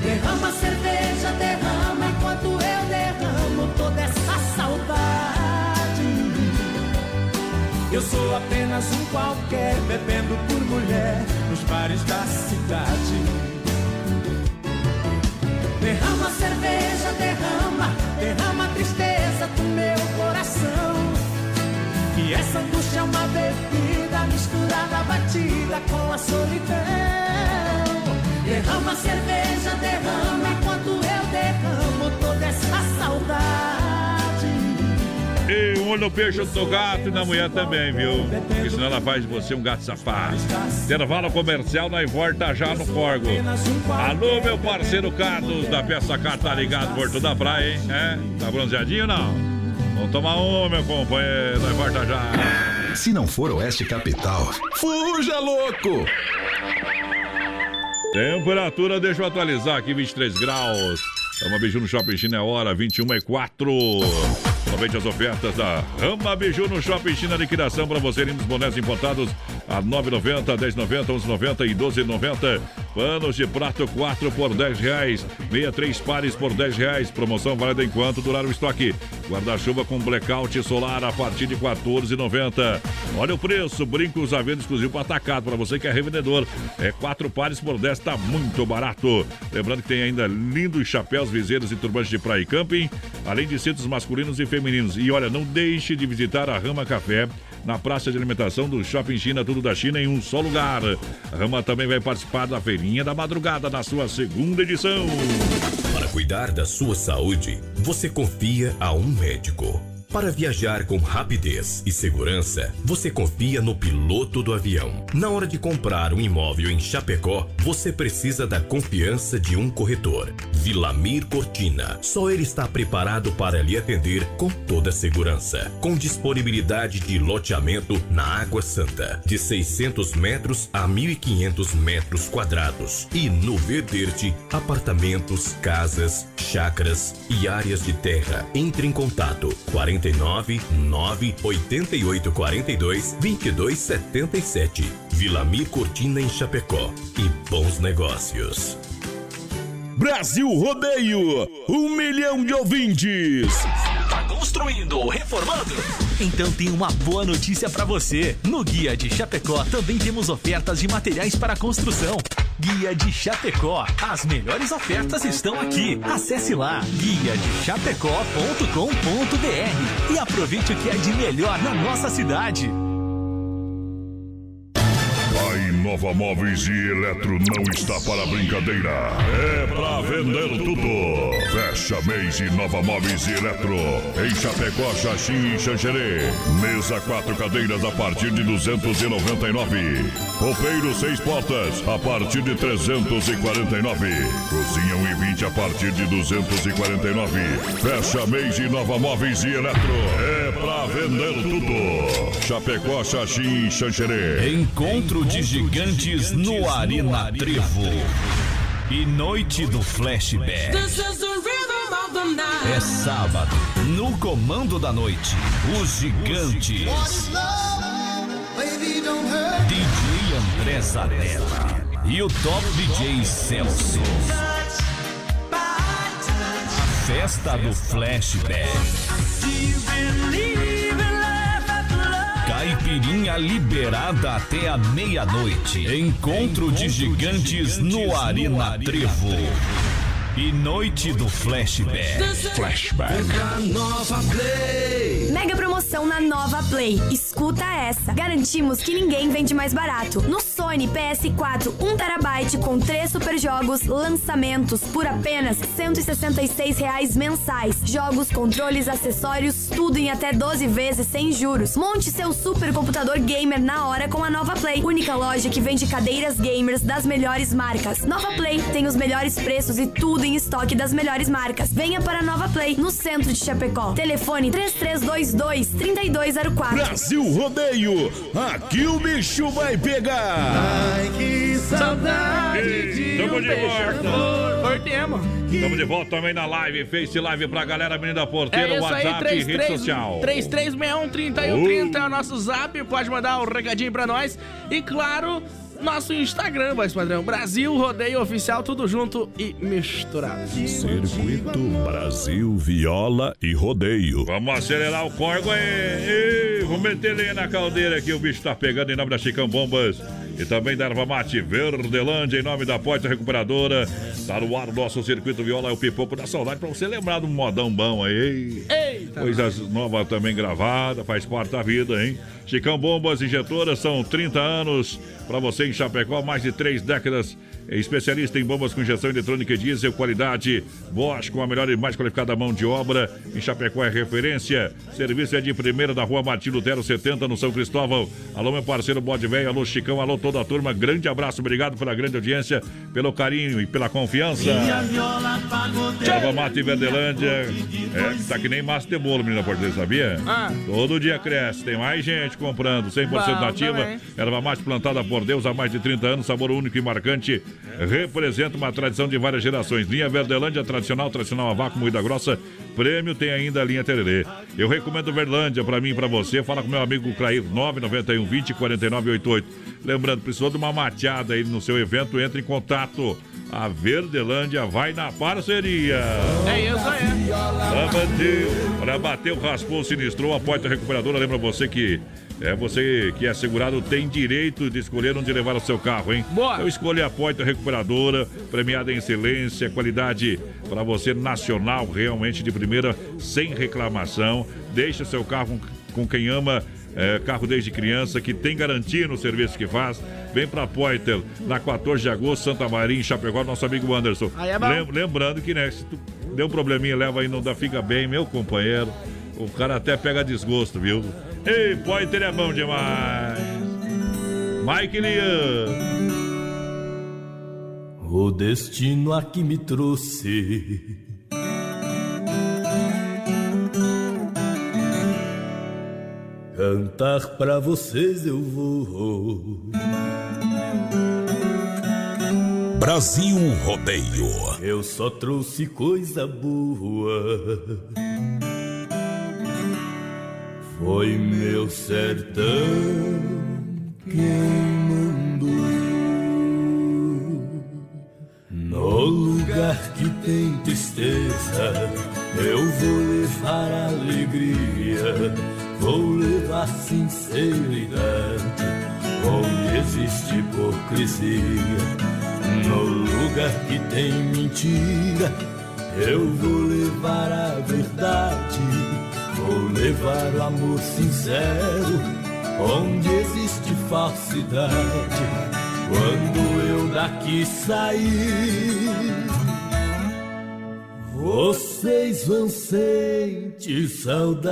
[SPEAKER 18] Derrama a cerveja, derrama enquanto eu derramo toda essa saudade. Eu sou apenas um qualquer, bebendo por mulher nos bares da cidade. Derrama a cerveja, derrama, derrama a tristeza do meu coração. E essa angústia é uma bebida misturada, batida com a solidão. Derrama a cerveja, derrama enquanto eu derramo toda essa saudade.
[SPEAKER 3] E um olho no peixe, outro no gato e na mulher também, viu? Porque senão ela faz de você um gato safado. Intervalo comercial, nós volta já no Corgo. Alô, meu parceiro Carlos, da Peça Car, tá ligado, Porto da Praia, hein? É? Tá bronzeadinho ou não? Vamos tomar um, meu companheiro, nós volta já.
[SPEAKER 1] Se não for Oeste Capital, fuja louco!
[SPEAKER 3] Temperatura, deixa eu atualizar aqui, 23 graus. Rama Biju no Shopping China é hora, 21 e 4. Aproveite as ofertas da Rama Biju no Shopping China liquidação para você, lindos bonés importados a 9,90, 10,90, 11,90 e 12,90. Panos de prato 4 por 10 reais. Meia três pares por 10 reais. Promoção válida enquanto durar o estoque. Guarda-chuva com blackout solar a partir de 14,90. Olha o preço, brincos à venda exclusivo para atacado. Para você que é revendedor. É 4 pares por 10, tá muito barato. Lembrando que tem ainda lindos chapéus, viseiras e turbantes de praia e camping. Além de cintos masculinos e femininos. E olha, não deixe de visitar a Rama Café na praça de alimentação do Shopping China, tudo da China em um só lugar. A Rama também vai participar da Feirinha da Madrugada, na sua segunda edição.
[SPEAKER 19] Para cuidar da sua saúde, você confia a um médico. Para viajar com rapidez e segurança, você confia no piloto do avião. Na hora de comprar um imóvel em Chapecó, você precisa da confiança de um corretor. Vilamir Cortina. Só ele está preparado para lhe atender com toda segurança. Com disponibilidade de loteamento na Água Santa, de 600 metros a 1.500 metros quadrados. E no Verderte, apartamentos, casas, chácaras e áreas de terra. Entre em contato 49 9 88 42 22 77. Vilamir Cortina em Chapecó. E bons negócios.
[SPEAKER 8] Brasil Rodeio, um milhão de ouvintes.
[SPEAKER 14] Tá construindo ou reformando? Então tem uma boa notícia para você. No Guia de Chapecó também temos ofertas de materiais para construção. Guia de Chapecó. As melhores ofertas estão aqui. Acesse lá guia de chapecó.com.br e aproveite o que é de melhor na nossa cidade.
[SPEAKER 8] A Inova Móveis e Eletro não está para brincadeira. É pra vender tudo. Fecha mês Inova Móveis e Eletro. Em Chapecó, Xaxim e Xanxerê. Mesa quatro cadeiras a partir de 299. Roupeiro seis portas a partir de 349. Cozinha 1 e 20 a partir de 249. Fecha mês Inova Móveis e Eletro. É pra vender tudo. Chapecó, Xaxim e Xanxerê.
[SPEAKER 2] Encontro de gigantes no Arena Trevo. E noite do flashback. É sábado, no comando da noite, os gigantes. DJ André Zanella e o top DJ Celso. A festa do flashback. Caipirinha liberada até a meia-noite. Encontro de gigantes no Arena Trevo. E noite do flashback. Flashback.
[SPEAKER 20] Nova Play. Mega promoção na Nova Play. Escuta essa. Garantimos que ninguém vende mais barato. No Sony PS4 1TB com 3 super jogos, lançamentos por apenas 166 reais mensais. Jogos, controles, acessórios, tudo em até 12 vezes sem juros. Monte seu super computador gamer na hora com a Nova Play. Única loja que vende cadeiras gamers das melhores marcas. Nova Play tem os melhores preços e tudo em estoque das melhores marcas. Venha para a Nova Play, no centro de Chapecó. Telefone 3322-3204.
[SPEAKER 8] Brasil Rodeio, aqui o bicho vai pegar.
[SPEAKER 6] Ai, que saudade de
[SPEAKER 3] Tamo
[SPEAKER 6] um
[SPEAKER 3] de.
[SPEAKER 6] Cortemos.
[SPEAKER 3] Estamos de volta também na live, Face Live pra galera, menina porteira,
[SPEAKER 6] É aí,
[SPEAKER 3] WhatsApp e rede social.
[SPEAKER 6] 3361-3130 é o nosso zap, pode mandar um recadinho pra nós. E claro, nosso Instagram, voz padrão, Brasil Rodeio Oficial, tudo junto e misturado.
[SPEAKER 8] Circuito Brasil Viola e Rodeio.
[SPEAKER 3] Vamos acelerar o corgo aí. Vamos meter lenha na caldeira aqui. O bicho tá pegando em nome da Chicão Bombas e também da Erva Mate Verdelândia, em nome da Porta Recuperadora. Tá no ar o nosso circuito viola, é o pipoco da saudade, pra você lembrar de um modão bom aí.
[SPEAKER 6] Eita!
[SPEAKER 3] Coisas novas também gravadas, faz parte da vida, hein? Chicão Bombas Injetoras, são 30 anos pra você em Chapecó, mais de três décadas. Especialista em bombas com injeção eletrônica e diesel, qualidade Bosch, com a melhor e mais qualificada mão de obra. Em Chapecó é referência. Serviço é de primeira da rua Martim Lutero 70, no São Cristóvão. Alô, meu parceiro Bode Velho, alô, Chicão, alô, toda a turma. Grande abraço, obrigado pela grande audiência, pelo carinho e pela confiança. Erva Mate Verdelândia. É, tá que nem massa de bolo, menina portuguesa, sabia?
[SPEAKER 6] Ah.
[SPEAKER 3] Todo dia cresce, tem mais gente comprando, 100%
[SPEAKER 6] Bom
[SPEAKER 3] nativa. Erva mate plantada por Deus há mais de 30 anos, sabor único e marcante. Representa uma tradição de várias gerações. Linha Verdelândia, tradicional, tradicional a vácuo, moída grossa. Prêmio tem ainda a linha Tererê. Eu recomendo Verlândia pra mim e pra você. Fala com meu amigo Clair, 991 20 49 88. Lembrando, precisou de uma mateada aí no seu evento, entre em contato. A Verdelândia vai na parceria.
[SPEAKER 6] É isso aí.
[SPEAKER 3] Pra bater, pra bater o raspou, sinistrou, a porta recuperadora. Lembra você que é você que é segurado tem direito de escolher onde levar o seu carro, hein?
[SPEAKER 6] Boa.
[SPEAKER 3] Então escolha a porta recuperadora, premiada em excelência, qualidade para você nacional, realmente de primeira, sem reclamação. Deixa seu carro com, quem ama. é, carro desde criança, que tem garantia no serviço que faz. Vem pra Poiter, na 14 de agosto, Santa Maria, em Chapecó, nosso amigo Anderson.
[SPEAKER 6] Aí é.
[SPEAKER 3] Lem- lembrando que, né, se tu deu um probleminha, leva aí, não dá, fica bem, meu companheiro. o cara até pega desgosto, viu? Ei, Pointer é bom demais. Mike Lian.
[SPEAKER 21] O destino aqui me trouxe. Cantar pra vocês eu vou.
[SPEAKER 2] Brasil Rodeio.
[SPEAKER 21] Eu só trouxe coisa boa. Foi meu sertão quem mandou. No lugar que tem tristeza, eu vou levar alegria, vou levar sinceridade. Onde existe hipocrisia, no lugar que tem mentira, eu vou levar a verdade, vou levar o amor sincero. Onde existe falsidade, quando eu daqui sair, vocês vão sentir saudade.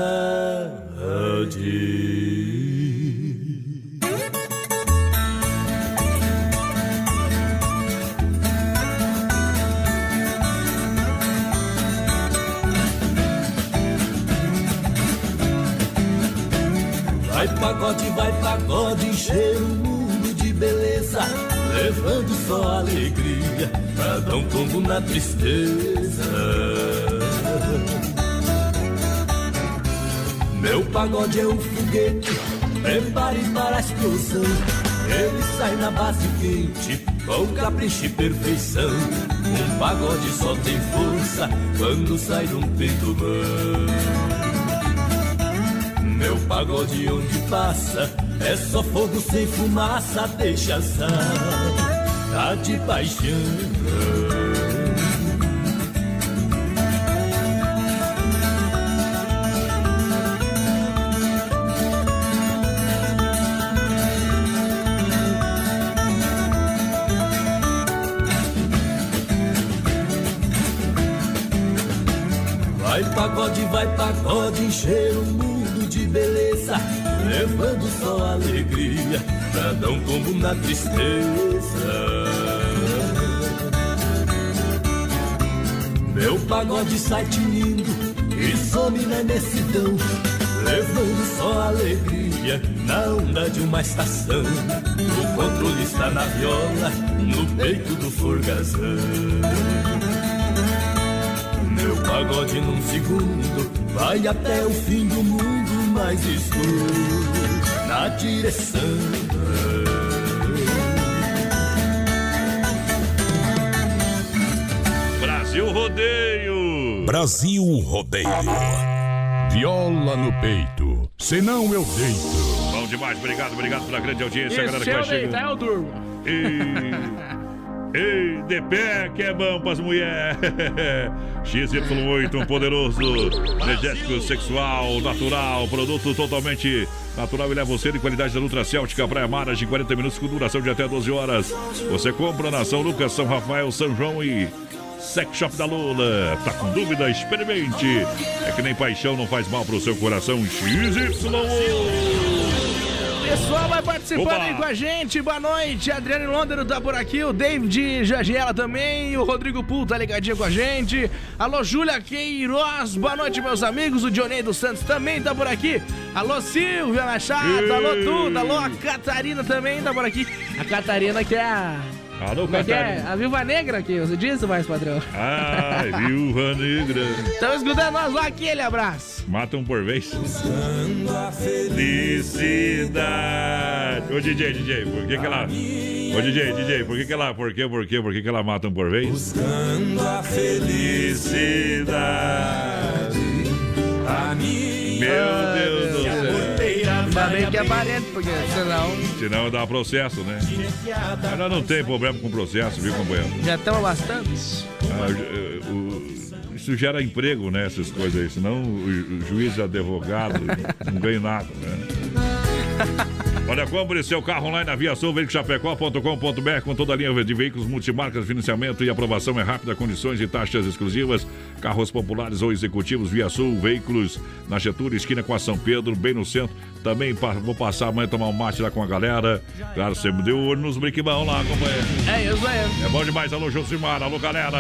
[SPEAKER 21] Pagode, vai pagode, encher o mundo de beleza, levando só alegria pra dar um combo na tristeza. Meu pagode é um foguete, prepare para a explosão. Ele sai na base quente, com capricho e perfeição. Um pagode só tem força quando sai de um peito bom. Meu pagode onde passa é só fogo sem fumaça, deixa sal, tá de paixão. Vai pagode, vai pagode, encher o mundo levando só alegria, pra dar um combo na tristeza. Meu pagode sai tinindo e some na imensidão, levando só alegria na onda de uma estação. O controle está na viola, no peito do forgazão. Meu pagode num segundo vai até o fim do mundo mais escuro na direção.
[SPEAKER 3] Brasil Rodeio.
[SPEAKER 2] Brasil Rodeio. Viola no peito, senão eu deito.
[SPEAKER 3] Bom demais, obrigado, obrigado pela grande audiência,
[SPEAKER 6] E
[SPEAKER 3] galera que
[SPEAKER 6] eu
[SPEAKER 3] vai chegando.
[SPEAKER 6] deitar, eu durmo.
[SPEAKER 3] E... Ei, de pé que é bom pras mulheres. (laughs) XY8, um poderoso energético sexual, natural, produto totalmente natural e leva você de qualidade da Nutra Céltica, Praia Maras, de 40 minutos com duração de até 12 horas. Você compra na São Lucas, São Rafael, São João e Sex Shop da Lula. Tá com dúvida? Experimente. É que nem paixão não faz mal pro seu coração. XY8.
[SPEAKER 6] Pessoal, vai participando
[SPEAKER 3] Oba!
[SPEAKER 6] aí com a gente. Boa noite. Adriano Londero tá por aqui. O David Jagiela também. O Rodrigo Pool tá ligadinho com a gente. Alô, Júlia Queiroz. Boa noite, meus amigos. O Dionei dos Santos também tá por aqui. Alô, Silvia Machado. Alô, tudo. Alô, a Catarina também tá por aqui. A Catarina que é a.
[SPEAKER 3] Alô,
[SPEAKER 6] Como é que é? A Viúva Negra aqui, você disse, mais padrão?
[SPEAKER 3] Ai, (laughs) viúva negra.
[SPEAKER 6] Estão escutando nós lá, aquele abraço.
[SPEAKER 3] Mata um por vez. Felicidade. Ô DJ, DJ, por que que ela. Ô DJ, DJ, por que que ela. Por que, por que, por que que ela mata um por vez?
[SPEAKER 21] Buscando a felicidade. A minha
[SPEAKER 3] Meu Deus do céu.
[SPEAKER 6] Ainda bem que é parente, porque senão
[SPEAKER 3] Senão dá processo, né? Mas nós não tem problema com processo, viu, companheiro?
[SPEAKER 6] já estamos bastante.
[SPEAKER 3] Ah, o- isso gera emprego, né? Essas coisas aí. Senão o, o juiz e advogado não ganha nada, né? (laughs)
[SPEAKER 10] Olha, compre seu carro online na Via Sul, com toda a linha de veículos multimarcas, financiamento e aprovação é rápida, condições e taxas exclusivas, carros populares ou executivos Via Sul, veículos na Getúlio, esquina com a São Pedro, bem no centro. Também vou passar amanhã tomar um mate lá com a galera. Claro, sempre deu olho nos briquibão lá, companheiro.
[SPEAKER 6] É isso aí.
[SPEAKER 10] É bom demais, alô Josimar, alô galera.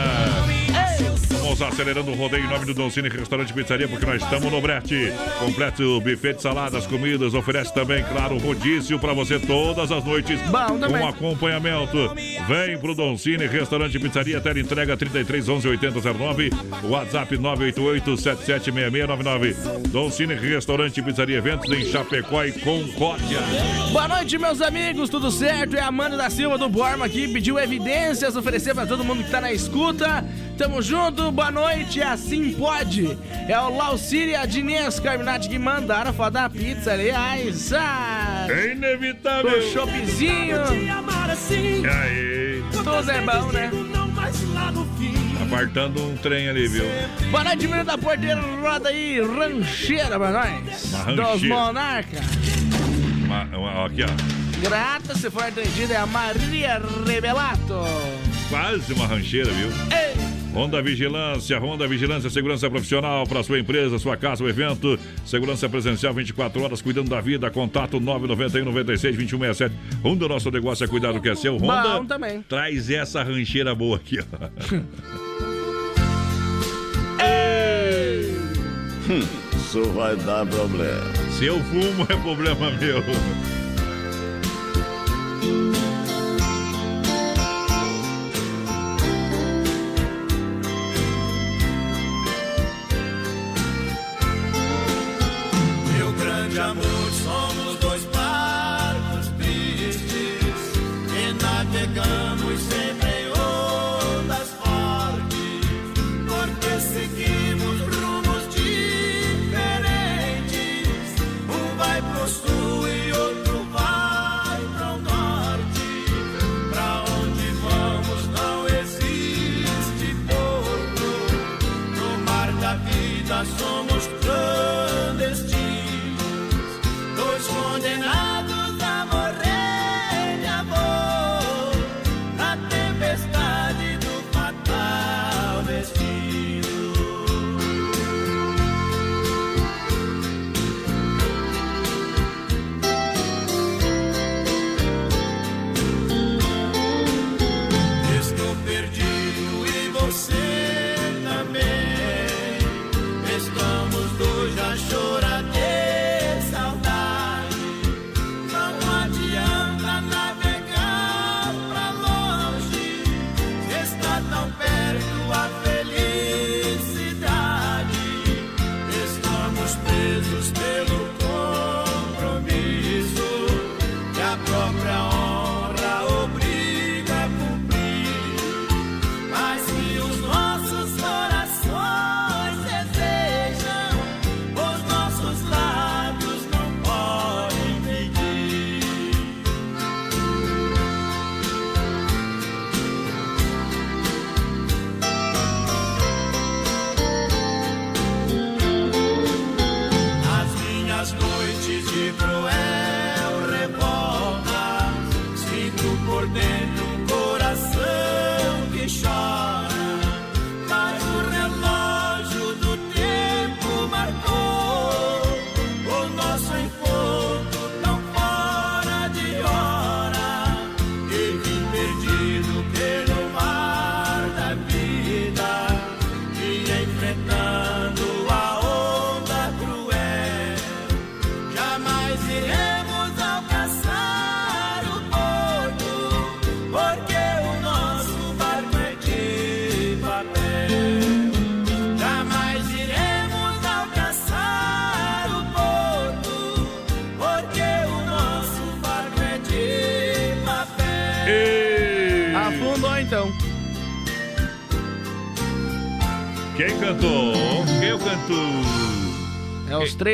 [SPEAKER 10] Vamos acelerando o rodeio em nome do Don Cine Restaurante Pizzaria, porque nós estamos no brete. Completo buffet de saladas, comidas, oferece também, claro, rodízio para você todas as noites.
[SPEAKER 6] Bom também.
[SPEAKER 10] Com acompanhamento. Vem pro Don Cine Restaurante Pizzaria, tela entrega 33 11 8009, WhatsApp 988 776699. Don Cine Restaurante Pizzaria, eventos em Chapecó e Concórdia.
[SPEAKER 6] Boa noite, meus amigos, tudo certo? É a Amanda da Silva do Borma aqui, pediu evidências, oferecer pra todo mundo que tá na escuta. Tamo junto, boa noite, assim pode. É o Laucírio e a Dinês Carminati que mandaram foto da pizza, aliás. Ah,
[SPEAKER 10] É inevitável.
[SPEAKER 6] Com choppzinho.
[SPEAKER 10] E aí?
[SPEAKER 6] Tudo é bom, né?
[SPEAKER 10] Apartando um trem ali, viu?
[SPEAKER 6] Boa noite, menino da porteira, roda aí, rancheira pra nós.
[SPEAKER 10] Uma rancheira.
[SPEAKER 6] Dos Monarca.
[SPEAKER 10] Uma- uma- aqui, ó.
[SPEAKER 6] Grata, se for atendida, é a Maria Rebelato.
[SPEAKER 10] Quase uma rancheira, viu? Honda Vigilância, Honda Vigilância, segurança profissional para sua empresa, sua casa, o evento. Segurança presencial 24 horas, cuidando da vida. Contato 991 96 2167. Honda, nosso negócio é cuidar do que é seu. Honda
[SPEAKER 6] Bom também.
[SPEAKER 10] traz essa rancheira boa aqui, ó. (laughs)
[SPEAKER 3] Isso vai dar problema.
[SPEAKER 10] Se eu fumo, é problema. Meu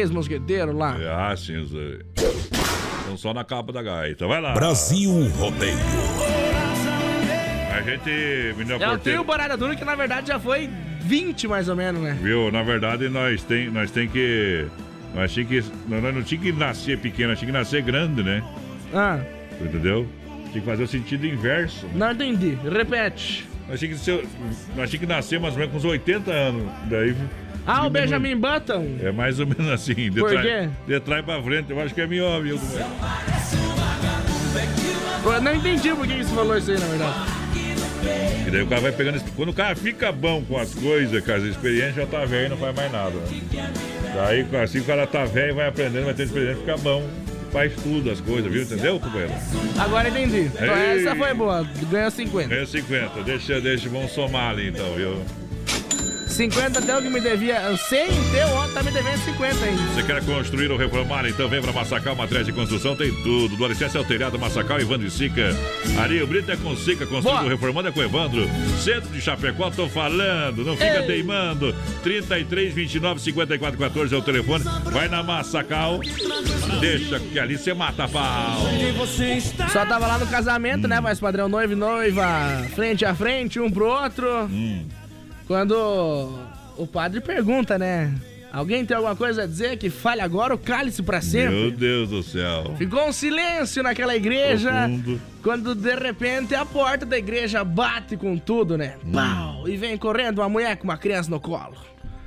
[SPEAKER 6] três mosqueteiros lá.
[SPEAKER 10] Ah, sim, os. Estão só na capa da gaita. Vai lá.
[SPEAKER 2] Brasil Rodeio.
[SPEAKER 10] A gente, menino
[SPEAKER 6] É o
[SPEAKER 10] porteiro,
[SPEAKER 6] trio Barada Dura que na verdade já foi 20 mais ou menos, né?
[SPEAKER 10] viu? Na verdade, nós tem, nós tem que... Nós tinha que... Nós não tinha que nascer pequeno, nós tinha que nascer grande, né?
[SPEAKER 6] Ah.
[SPEAKER 3] Entendeu? Tinha que fazer o sentido inverso.
[SPEAKER 6] Não entendi. Repete.
[SPEAKER 3] Nós tinha que, ser, nós tinha que nascer mais ou menos com uns 80 anos. Daí.
[SPEAKER 6] Ah, o. Benjamin Button.
[SPEAKER 3] É mais ou menos assim. De
[SPEAKER 6] Por
[SPEAKER 3] trás-
[SPEAKER 6] quê?
[SPEAKER 3] De trás pra frente, eu acho que é melhor, viu?
[SPEAKER 6] Eu não entendi por que você falou isso aí, na verdade.
[SPEAKER 3] E daí o cara vai pegando. Quando o cara fica bom com as coisas, com as experiências, já tá velho e não faz mais nada. né? Daí, assim, o cara tá velho, vai aprendendo, vai ter experiência, fica bom. Faz tudo as coisas, viu? Entendeu, companheiro?
[SPEAKER 6] Agora entendi. Então essa foi boa. Ganhou 50.
[SPEAKER 3] Ganha 50. Deixa, deixa, vamos somar ali então, viu?
[SPEAKER 6] 50 até o que me devia. 100 teu ontem tá me devendo 50 ainda.
[SPEAKER 3] Você quer construir ou reformar? Então vem pra Massacal Materiais de Construção, tem tudo. Do alicerce ao telhado, Massacal, Evandro e Sica. Areia Brito é com Sica, construindo, reformando é com Evandro. Centro de Chapecó, tô falando, não fica
[SPEAKER 6] Ei.
[SPEAKER 3] teimando. 33, 29, 54, 14 é o telefone. Vai na Massacal, deixa que ali você mata a pau.
[SPEAKER 6] Só tava lá no casamento, né? Mas padrão noivo e noiva, frente a frente, um pro outro.
[SPEAKER 3] Hum.
[SPEAKER 6] Quando o padre pergunta, né? Alguém tem alguma coisa a dizer que fale agora ou cale-se pra sempre?
[SPEAKER 3] Meu Deus do céu.
[SPEAKER 6] Ficou um silêncio naquela igreja.
[SPEAKER 3] Profundo.
[SPEAKER 6] Quando de repente a porta da igreja bate com tudo, né?
[SPEAKER 3] Hum.
[SPEAKER 6] Pau! E vem correndo uma mulher com uma criança no colo.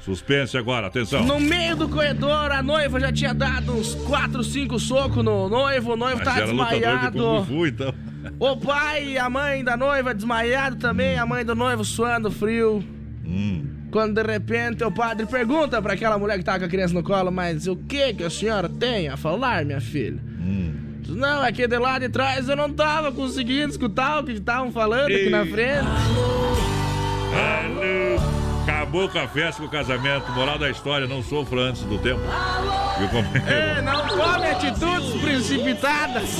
[SPEAKER 3] Suspense agora, atenção.
[SPEAKER 6] No meio do corredor, a noiva já tinha dado uns 4, 5 socos no noivo. O noivo
[SPEAKER 3] Mas
[SPEAKER 6] tá
[SPEAKER 3] de
[SPEAKER 6] desmaiado.
[SPEAKER 3] Kung Fu, então.
[SPEAKER 6] O pai e a mãe da noiva desmaiado também, a mãe do noivo suando frio.
[SPEAKER 3] Hum.
[SPEAKER 6] Quando de repente o padre pergunta pra aquela mulher que tá com a criança no colo, mas o que que a senhora tem a falar, minha filha?
[SPEAKER 3] Hum.
[SPEAKER 6] Não, aqui de lá de trás eu não tava conseguindo escutar o que estavam falando aqui na frente.
[SPEAKER 3] Alô. Acabou com a festa, com o casamento. Moral da história, não sofra antes do tempo. Viu, companheiro?
[SPEAKER 6] É, não tome atitudes precipitadas.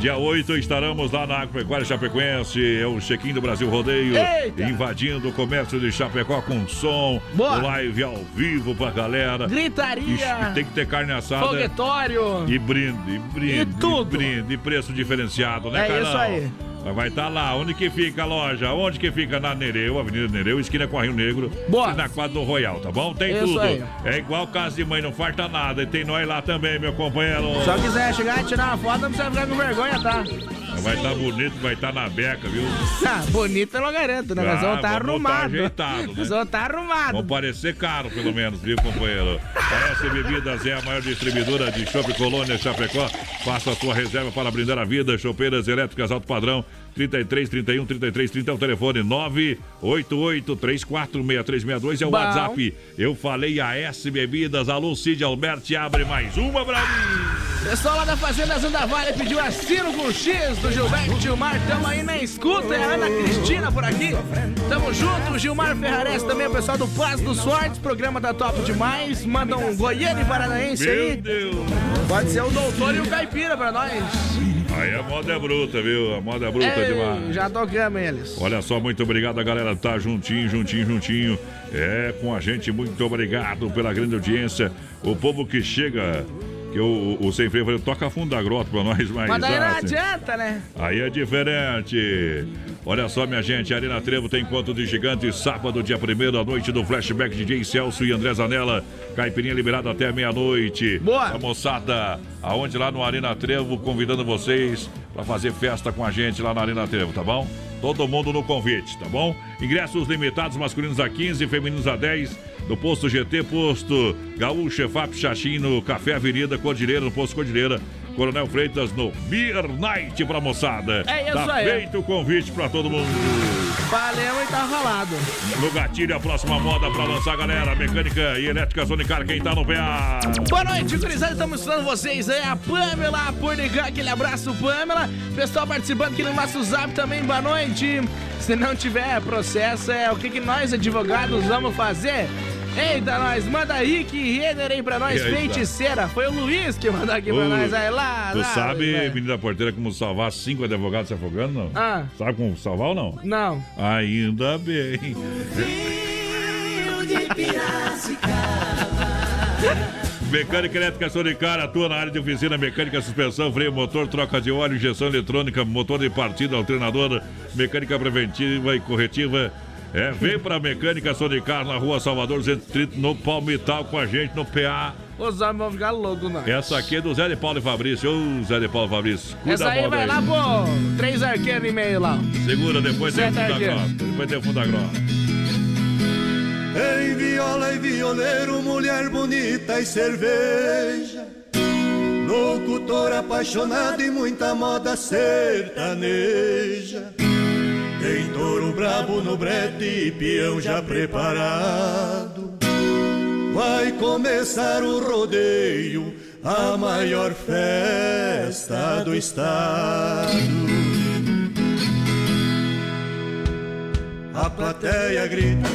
[SPEAKER 3] Dia 8 estaremos lá na Agropecuária Chapecoense. É o check-in do Brasil Rodeio.
[SPEAKER 6] Eita!
[SPEAKER 3] Invadindo o comércio de Chapecó com som.
[SPEAKER 6] Boa.
[SPEAKER 3] Live ao vivo pra galera.
[SPEAKER 6] Gritaria.
[SPEAKER 3] E tem que ter carne assada.
[SPEAKER 6] Foguetório.
[SPEAKER 3] E brinde, e brinde.
[SPEAKER 6] E tudo.
[SPEAKER 3] brinde, e preço diferenciado, né,
[SPEAKER 6] É
[SPEAKER 3] Carlão?
[SPEAKER 6] isso aí.
[SPEAKER 3] Mas vai estar lá. Onde que fica a loja? Onde que fica? Na Nereu, Avenida Nereu, esquina com a Rio Negro.
[SPEAKER 6] Boa.
[SPEAKER 3] E na quadra do Royal, tá bom? Tem
[SPEAKER 6] Isso
[SPEAKER 3] tudo.
[SPEAKER 6] aí.
[SPEAKER 3] É igual casa de mãe, não falta nada. E tem nós lá também, meu companheiro.
[SPEAKER 6] Se eu quiser chegar e tirar uma foto, não precisa ficar com vergonha, tá?
[SPEAKER 3] Vai estar bonito, vai estar na beca, viu? (laughs)
[SPEAKER 6] Ah, bonito eu não garanto, né? Nós
[SPEAKER 3] Ah,
[SPEAKER 6] vamos estar
[SPEAKER 3] vamos tá
[SPEAKER 6] arrumados.
[SPEAKER 3] ajeitado, né?
[SPEAKER 6] Nós vamos estar arrumados.
[SPEAKER 3] Vão parecer caro, pelo menos, viu, companheiro? S Bebidas é a maior distribuidora de Chopp Colônia Chapecó. Faça a sua reserva para brindar a vida. Chopeiras elétricas alto padrão. 33 31 33 30 é o telefone 988 34 6362 é o
[SPEAKER 6] Bom.
[SPEAKER 3] WhatsApp. Eu falei a S Bebidas. Alô, Cid Alberti, abre mais uma pra mim.
[SPEAKER 6] Pessoal lá da Fazenda Zanda Vale pediu assino com X do Gilberto Gilmar. Tamo aí na escuta. É a Ana Cristina por aqui. Tamo junto. O Gilmar Ferrares também, o pessoal do Paz dos Sortes. Programa tá top demais. Manda um Goiânia e Paranaense
[SPEAKER 3] Meu
[SPEAKER 6] aí.
[SPEAKER 3] Deus.
[SPEAKER 6] Pode ser o doutor e o caipira pra nós.
[SPEAKER 3] Aí a moda é bruta, viu? A moda é bruta
[SPEAKER 6] Ei,
[SPEAKER 3] demais.
[SPEAKER 6] já tocamos eles.
[SPEAKER 3] Olha só, muito obrigado, a galera. Tá juntinho, juntinho, juntinho. É com a gente, muito obrigado pela grande audiência. O povo que chega. Que o, o Sem Freio falou, toca fundo da grota pra nós, mas.
[SPEAKER 6] Mas daí não
[SPEAKER 3] assim,
[SPEAKER 6] adianta, né?
[SPEAKER 3] Aí é diferente. Olha só, minha gente, Arena Trevo tem encontro de gigantes, sábado, dia 1 à noite do Flashback DJ Celso e André Zanella. Caipirinha liberada até meia-noite.
[SPEAKER 6] Boa!
[SPEAKER 3] A moçada, aonde lá no Arena Trevo, convidando vocês para fazer festa com a gente lá na Arena Trevo, tá bom? Todo mundo no convite, tá bom? Ingressos limitados, masculinos a 15, femininos a 10. No posto GT, posto Gaúcho, EFAP, Xaxim, no Café Avenida, Cordilheira, no posto Cordilheira. Coronel Freitas no Beer Night pra moçada.
[SPEAKER 6] É isso
[SPEAKER 3] tá
[SPEAKER 6] aí.
[SPEAKER 3] feito o convite pra todo mundo.
[SPEAKER 6] Valeu e tá rolado.
[SPEAKER 3] No gatilho, a próxima moda pra lançar, galera. Mecânica e elétrica Sonicar, quem tá no PA?
[SPEAKER 6] Boa noite, gurizada. Estamos estudando vocês aí. A Pamela Pornigan, aquele abraço, Pamela. Pessoal participando aqui no nosso zap também, boa noite. Se não tiver processo, é o que, que nós, advogados, vamos fazer? Eita, nós, manda Rick Renner aí pra nós,
[SPEAKER 3] aí,
[SPEAKER 6] feiticeira. Foi o Luiz que mandou aqui pra
[SPEAKER 3] Ô,
[SPEAKER 6] nós. Aí lá,
[SPEAKER 3] Tu
[SPEAKER 6] lá,
[SPEAKER 3] sabe,
[SPEAKER 6] velho.
[SPEAKER 3] menina porteira, como salvar cinco advogados se afogando, não?
[SPEAKER 6] Ah.
[SPEAKER 3] Sabe como salvar ou não?
[SPEAKER 6] Não.
[SPEAKER 3] Ainda bem. Mecânica elétrica Sonicar atua na área de oficina mecânica, suspensão, freio, motor, troca de óleo, injeção eletrônica, motor de partida, alternador, mecânica preventiva e corretiva. É, vem pra Mecânica Sonicar na rua Salvador 230 no Palmital com a gente no PA.
[SPEAKER 6] Os homens vão ficar loucos, não.
[SPEAKER 3] Essa aqui é do Zé de Paulo e Fabrício. Ô, Zé de Paulo e Fabrício. Cuida
[SPEAKER 6] Essa aí vai lá, pô. Três arqueiros e meio lá.
[SPEAKER 3] Segura, depois tem o
[SPEAKER 6] Sete
[SPEAKER 3] fundo da. Depois tem o fundo da grossa.
[SPEAKER 7] Em viola e violeiro, mulher bonita e cerveja. Locutor apaixonado e muita moda sertaneja. Tem touro brabo no brete e peão já preparado. Vai começar o rodeio, a maior festa do estado. A plateia grita,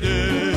[SPEAKER 7] geldi.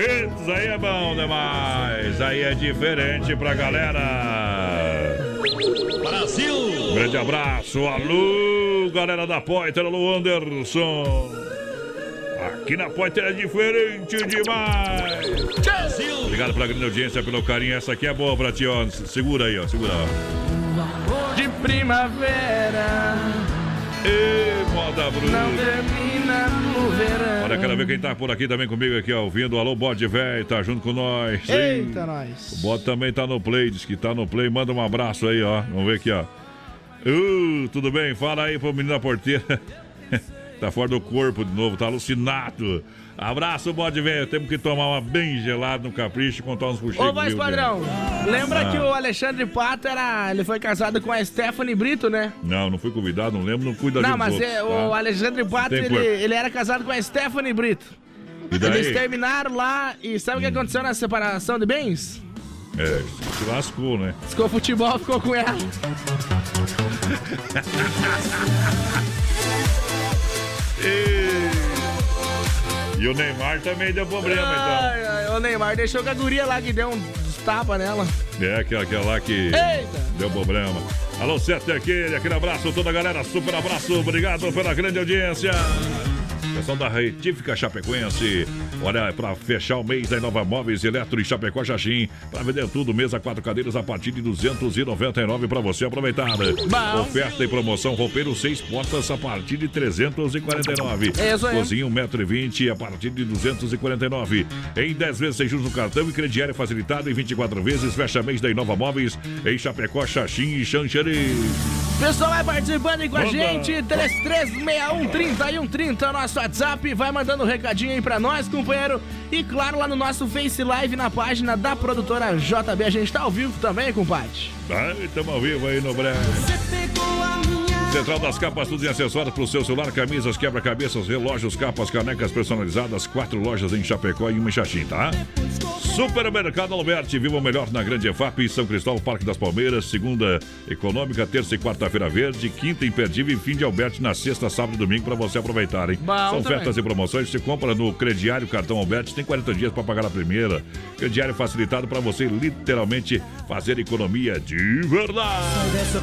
[SPEAKER 7] Barretos,
[SPEAKER 3] aí é bom demais. Aí é diferente pra galera. Brasil! Um grande abraço, alô, galera da Poiter, alô, Anderson. Aqui na Poiter é diferente demais.
[SPEAKER 6] Brasil!
[SPEAKER 3] Obrigado pela grande audiência, pelo carinho. Essa aqui é boa pra ti, ó. Segura aí, ó, segura. ó.
[SPEAKER 6] De primavera.
[SPEAKER 3] Ê, moda bruta.
[SPEAKER 6] Não termina no verão.
[SPEAKER 3] Olha, quero ver quem tá por aqui também comigo aqui, ó, ouvindo. Alô, Bode Velho, tá junto com nós. hein?
[SPEAKER 6] Eita, nós.
[SPEAKER 3] O Bode também tá no play, diz que tá no play. Manda um abraço aí, ó. Vamos ver aqui, ó. Uh, tudo bem? Fala aí pro menino da porteira. (laughs) tá fora do corpo de novo, tá alucinado. Abraço, Bode Velho. Temos que tomar uma bem gelada no capricho e contar uns puxinhos.
[SPEAKER 6] Ô, voz padrão, lembra
[SPEAKER 3] Ah.
[SPEAKER 6] que o Alexandre Pato era. Ele foi casado com a Stephanie Brito, né?
[SPEAKER 3] Não, não fui convidado, não lembro, não cuida
[SPEAKER 6] Não, mas
[SPEAKER 3] outros,
[SPEAKER 6] é, o
[SPEAKER 3] tá?
[SPEAKER 6] Alexandre Pato, ele,
[SPEAKER 3] corpo.
[SPEAKER 6] ele era casado com a Stephanie Brito.
[SPEAKER 3] E? Hum.
[SPEAKER 6] Eles terminaram lá e sabe o que aconteceu na separação de bens?
[SPEAKER 3] É, se lascou, né?
[SPEAKER 6] Ficou futebol, ficou com ela. (laughs)
[SPEAKER 3] E o Neymar também deu problema,
[SPEAKER 6] Ai, ai, o Neymar deixou com a guria lá que deu um tapa nela.
[SPEAKER 3] então. É, aquela, aquela lá que
[SPEAKER 6] Eita!
[SPEAKER 3] deu problema. Alô, Sete aquele, aquele abraço, toda a galera, super abraço, obrigado pela grande audiência. Pessoal da Retífica Chapecoense. Olha, é pra fechar o mês da Nova Móveis Eletro e Chapecó Xaxim. Pra vender tudo, mesa quatro cadeiras a partir de 299 pra você aproveitar.
[SPEAKER 6] Bom.
[SPEAKER 3] Oferta e promoção roupeiro seis portas a partir de 349.
[SPEAKER 6] É isso aí.
[SPEAKER 3] Cozinha 1,20m a partir de 249. Em 10 vezes sem juros no cartão e crediário facilitado em 24 vezes. Fecha mês da Inova Móveis em Chapecó, Xaxim e Xanxerê.
[SPEAKER 6] Pessoal, vai participando aí com a
[SPEAKER 3] Manda.
[SPEAKER 6] gente. 3361-3130, nosso WhatsApp. Vai mandando um recadinho aí pra nós, companheiro. E claro, lá no nosso Face Live, na página da produtora JB. A gente tá ao vivo também, compadre.
[SPEAKER 3] Ai, Estamos ao vivo aí no breve. Central das Capas, tudo em acessórios para o seu celular, camisas, quebra-cabeças, relógios, capas, canecas personalizadas. Quatro lojas em Chapecó e uma em Xaxim, tá? Supermercado Alberti, viva o melhor na Grande EFAP, São Cristóvão, Parque das Palmeiras, segunda econômica, terça e quarta-feira verde, quinta imperdível e fim de Alberti na sexta, sábado e domingo para você aproveitar, hein?
[SPEAKER 6] Bom
[SPEAKER 3] São
[SPEAKER 6] também.
[SPEAKER 3] ofertas e promoções, você compra no crediário cartão Alberti, tem 40 dias para pagar a primeira. Crediário facilitado para você literalmente fazer economia de verdade.
[SPEAKER 7] Dessa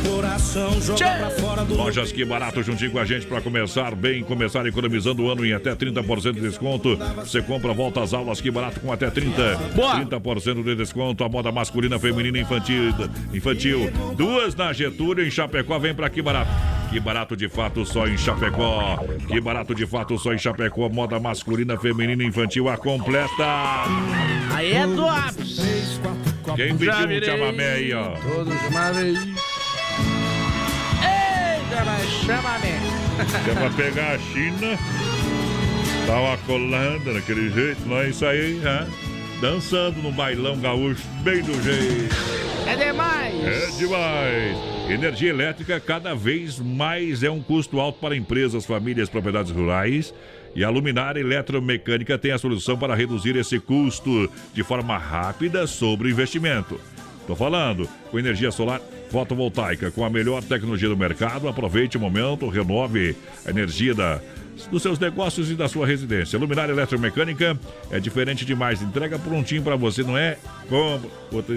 [SPEAKER 3] Lojas Que Barato juntinho com a gente para começar bem, começar economizando o ano em até 30% de desconto. Você compra, volta às aulas Que Barato com até 30.
[SPEAKER 6] Boa.
[SPEAKER 3] 30% de desconto. A moda masculina, feminina e infantil. infantil. Duas na Getúlio, em Chapecó. Vem para Que Barato. Que barato de fato só em Chapecó. Que barato de fato só em Chapecó. Moda masculina, feminina e infantil. A completa.
[SPEAKER 6] Aí é do.
[SPEAKER 3] Quem pediu um chamamé aí, ó?
[SPEAKER 6] Todos chamamé. Eita, mas chamamé.
[SPEAKER 3] Que é pra pegar a China, tava colando daquele jeito, nós isso aí, hã? dançando no bailão gaúcho, bem do jeito.
[SPEAKER 6] É demais.
[SPEAKER 3] É demais. Energia elétrica cada vez mais é um custo alto para empresas, famílias, propriedades rurais. E a Luminária Eletromecânica tem a solução para reduzir esse custo de forma rápida sobre o investimento. Tô falando, com energia solar fotovoltaica, com a melhor tecnologia do mercado, aproveite o momento, renove a energia da, dos seus negócios e da sua residência. Luminária Eletromecânica é diferente demais, entrega prontinho para você, não é?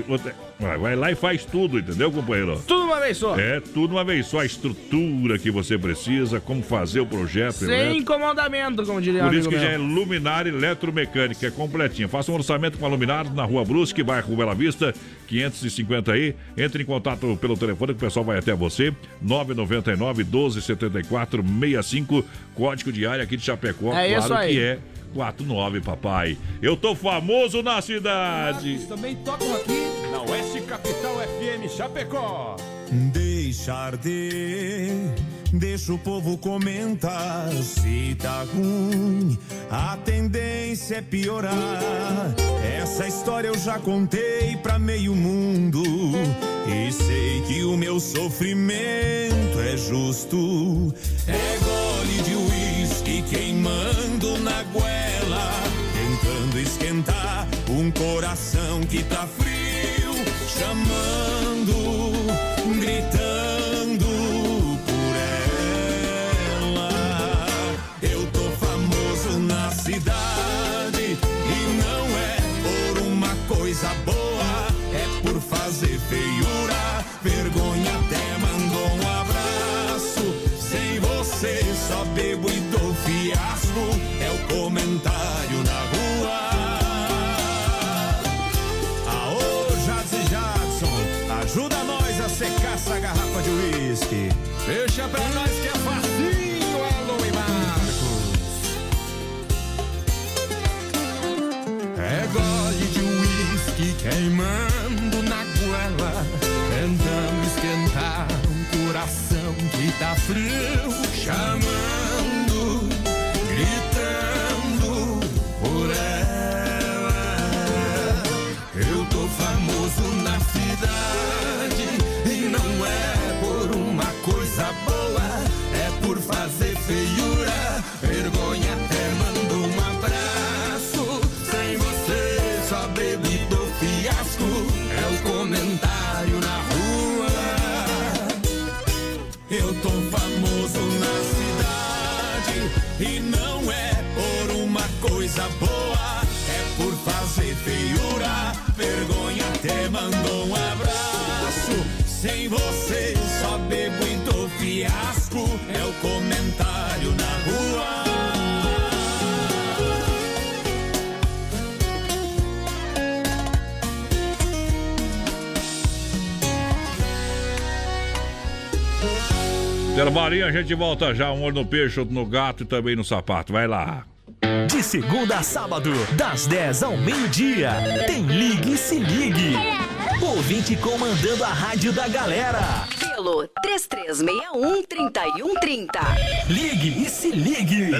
[SPEAKER 3] Outra- vai, vai lá e faz tudo, entendeu, companheiro?
[SPEAKER 6] Tudo uma vez só.
[SPEAKER 3] É tudo uma vez só, a estrutura que você precisa, como fazer o projeto
[SPEAKER 6] Sem
[SPEAKER 3] elétrico.
[SPEAKER 6] incomodamento, como diria
[SPEAKER 3] Por isso que
[SPEAKER 6] amigo
[SPEAKER 3] já é
[SPEAKER 6] meu.
[SPEAKER 3] Luminária Eletromecânica, é completinha. Faça um orçamento com a Luminária na Rua Brusque, bairro Bela Vista, 550 aí. Entre em contato pelo telefone que o pessoal vai até você. 999 1274 65, código de área aqui de Chapecó.
[SPEAKER 6] É
[SPEAKER 3] claro
[SPEAKER 6] isso aí.
[SPEAKER 3] que é 49, papai. Eu tô famoso na cidade.
[SPEAKER 22] Também tocam aqui na Oeste Capital FM Chapecó.
[SPEAKER 7] Deixa arder, deixa o povo comentar. Se tá ruim, a tendência é piorar. Essa história eu já contei pra meio mundo. E sei que o meu sofrimento é justo. É gole de uísque queimando na goela. Um coração que tá frio. Chamando, coração que
[SPEAKER 3] Intervalinho, a gente volta já. Um olho no peixe, outro no gato e também no sapato. Vai lá.
[SPEAKER 14] De segunda a sábado, das 10 ao meio-dia, tem Ligue e Se Ligue. Ouvinte comandando a rádio da galera.
[SPEAKER 13] Pelo 3361-3130.
[SPEAKER 14] Ligue e Se Ligue.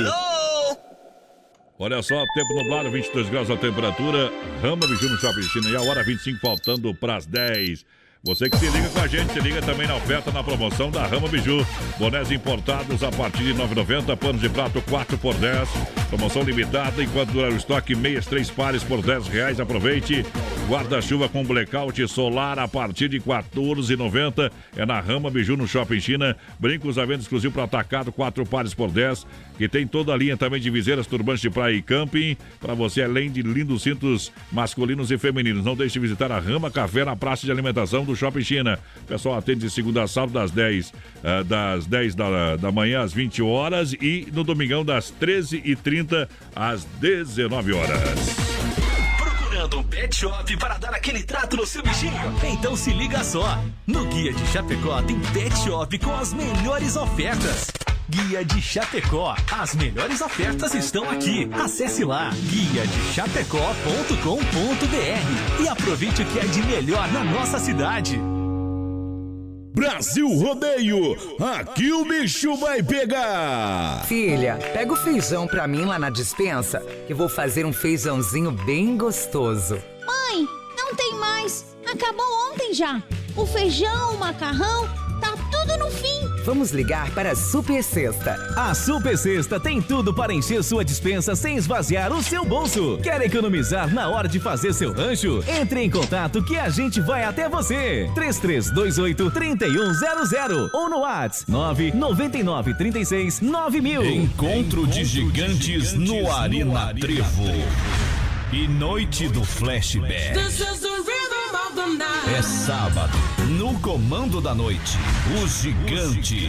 [SPEAKER 3] Olha só, tempo nublado, 22 graus a temperatura. Rama Biju no Shopping China. E a hora 25 faltando para as 10. Você que se liga com a gente, se liga também na oferta, na promoção da Rama Biju. Bonés importados a partir de 9,90, panos de prato 4 por 10. Promoção limitada enquanto durar o estoque, meias 3 pares por 10 reais. Aproveite. Guarda-chuva com blackout solar a partir de 14,90. É na Rama Biju no Shopping China. Brincos à venda exclusivo para atacado, 4 pares por 10. Que tem toda a linha também de viseiras, turbantes de praia e camping. Para você, além de lindos cintos masculinos e femininos. Não deixe de visitar a Rama Café na praça de alimentação do Shopping China. O pessoal atende de segunda a sábado das 10, uh, das 10 da, da manhã às 20 horas e no domingão das 13h30 às 19 horas
[SPEAKER 14] procurando um pet shop para dar aquele trato no seu bichinho? Então se liga só! No Guia de Chapecó tem pet shop com as melhores ofertas. Guia de Chapecó. As melhores ofertas estão aqui. Acesse lá guia de chapecó.com.br e aproveite o que é de melhor na nossa cidade.
[SPEAKER 2] Brasil Rodeio, aqui o bicho vai pegar.
[SPEAKER 15] Filha, pega o feijão pra mim lá na dispensa, que vou fazer um feijãozinho bem gostoso.
[SPEAKER 5] Mãe, não tem mais. Acabou ontem já. O feijão, o macarrão, tá tudo no fim.
[SPEAKER 15] Vamos ligar para a Super Sexta.
[SPEAKER 14] A Super Sexta tem tudo para encher sua dispensa sem esvaziar o seu bolso. Quer economizar na hora de fazer seu rancho? Entre em contato que a gente vai até você. 3328 3100 ou no WhatsApp 999 36 9000.
[SPEAKER 2] Encontro de gigantes no Arena Trevo. E noite do flashback. É sábado, no comando da noite, os gigantes.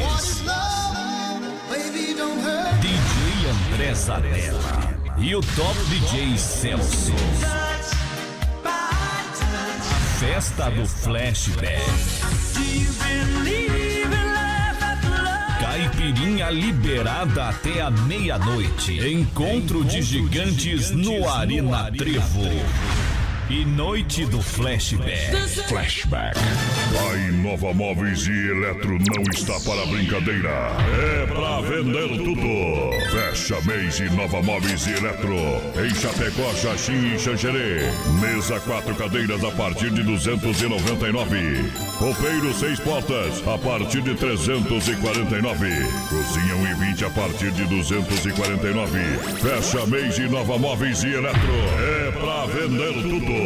[SPEAKER 2] DJ André Zanella e o top DJ Celso. A festa do flashback. Caipirinha liberada até a meia-noite. Encontro de gigantes no Arena Trevo. E noite do flashback.
[SPEAKER 8] Flashback. A Inova Móveis e Eletro não está para brincadeira. É pra vender tudo. Fecha mês Inova Móveis e Eletro. Em Chapecó, Xaxim e Xanxerê. Mesa quatro cadeiras a partir de 299. Roupeiro seis portas a partir de 349. Cozinha 1 e 20 a partir de 249. Fecha mês Inova Móveis e Eletro. É pra vender tudo.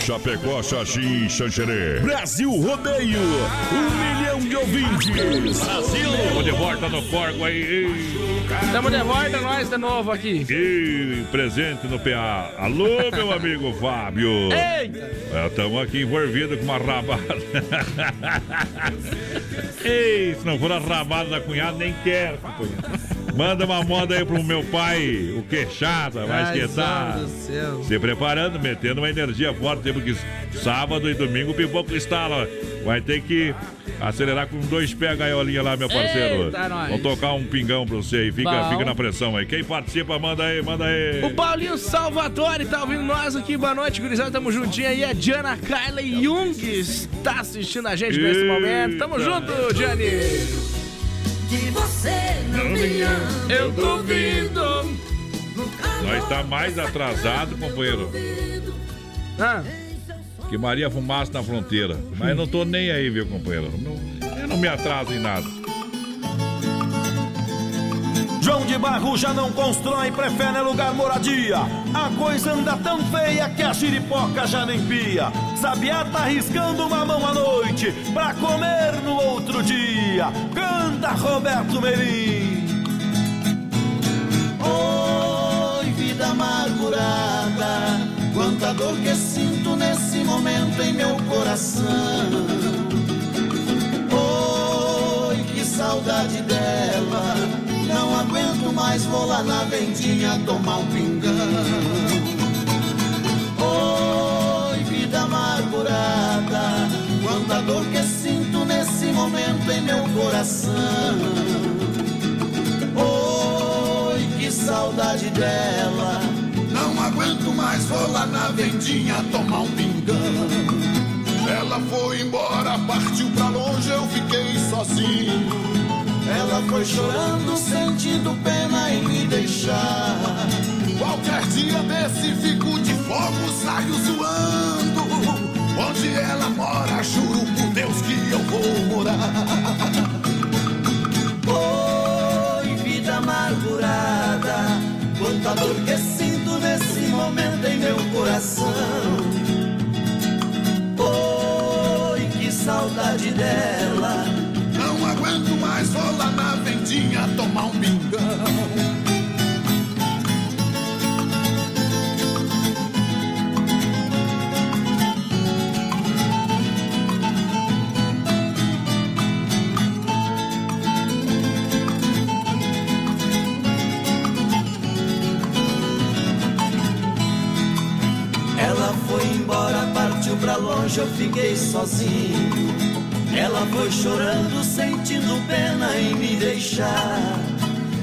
[SPEAKER 8] Chapecó, Xaxim e Xanxerê.
[SPEAKER 2] Brasil Rodeio, um milhão de ouvintes.
[SPEAKER 3] Brasil! Estamos de volta no Corgo aí.
[SPEAKER 6] Estamos de volta, nós de novo aqui.
[SPEAKER 3] E presente no PA. Alô, meu (laughs) amigo Fábio.
[SPEAKER 6] Eita!
[SPEAKER 3] Estamos aqui envolvidos com uma rabada. (laughs) Ei, se não for a rabada da cunhada, nem quero, companheiro. Manda uma moda aí pro meu pai, o queixada, vai
[SPEAKER 6] Ai,
[SPEAKER 3] esquentar.
[SPEAKER 6] santo do céu.
[SPEAKER 3] Se preparando, metendo uma energia forte, porque sábado e domingo o pipoco instala. Vai ter que acelerar com dois pés a gaiolinha lá, meu parceiro.
[SPEAKER 6] Eita.
[SPEAKER 3] Vou tocar um pingão pra você aí, fica,
[SPEAKER 6] Bom.
[SPEAKER 3] fica na pressão aí. Quem participa, manda aí, manda aí.
[SPEAKER 6] O Paulinho Salvatore tá ouvindo nós aqui. Boa noite, gurizada. Tamo juntinho aí. A Diana Carla Jung está assistindo a gente nesse
[SPEAKER 3] Eita.
[SPEAKER 6] momento. Tamo junto, Diane.
[SPEAKER 18] Que você não me ama.
[SPEAKER 6] Eu duvido.
[SPEAKER 3] Nós tá mais atrasado, companheiro,
[SPEAKER 6] Ah,
[SPEAKER 3] que Maria Fumaça na fronteira. Mas eu não tô nem aí, viu, companheiro? Não- eu não me atraso em nada.
[SPEAKER 23] João de Barro já não constrói, prefere lugar moradia. A coisa anda tão feia que a giripoca já nem pia. Sabiá tá arriscando uma mão à noite pra comer no outro dia. Canta Roberto Merim.
[SPEAKER 10] Oi, vida amargurada, quanta dor que sinto nesse momento em meu coração. Oi, que saudade dela, não aguento mais, vou lá na vendinha tomar um pingão. Oi, vida amargurada, quanta dor que sinto nesse momento em meu coração. Oi, que saudade dela. Não aguento mais, vou lá na vendinha tomar um pingão. Ela foi embora, partiu pra longe, eu fiquei sozinho. Ela foi chorando, sentindo pena em me deixar. Qualquer dia desse fico de fogo, saio zoando. Onde ela mora, juro por Deus que eu vou morar. Oi, vida amargurada, quanta dor que sinto nesse momento em meu coração. Oi, que saudade dela
[SPEAKER 7] Aguento mais, vou lá na vendinha tomar um pingão.
[SPEAKER 10] Ela foi embora, partiu pra longe, eu fiquei sozinho. Ela foi chorando, sentindo pena em me deixar.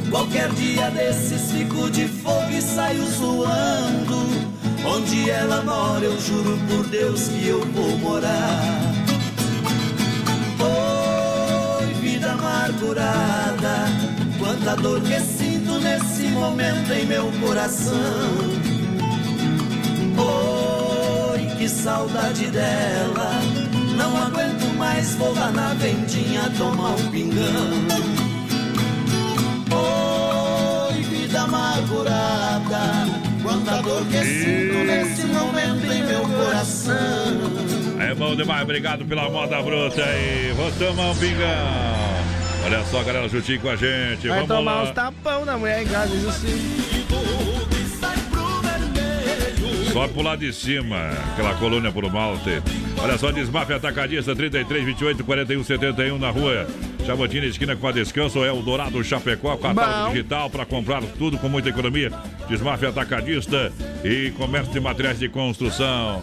[SPEAKER 10] Qualquer dia desses fico de fogo e saio zoando. Onde ela mora, eu juro por Deus que eu vou morar. Oi, vida amargurada, quanta dor que sinto nesse momento em meu coração. Oi, que saudade dela. Não aguento mais, vou lá na vendinha tomar um pingão. Oi, vida amargurada. Quanta dor que sinto nesse momento em meu coração.
[SPEAKER 3] É bom demais, obrigado pela moda bruta aí. Vou tomar um pingão. Olha só, galera, juntinho com a gente.
[SPEAKER 6] Vai
[SPEAKER 3] Vamos
[SPEAKER 6] tomar
[SPEAKER 3] lá.
[SPEAKER 6] uns tapão da mulher em casa, isso sim.
[SPEAKER 3] Só pro lado de cima, aquela colônia pro malte. Olha só, Desmaf Atacadista 33 28 41 71 na rua Chabotina, esquina com a Descanso, é o Dourado Chapecó, catálogo digital para comprar tudo com muita economia. Desmaf Atacadista e comércio de materiais de construção.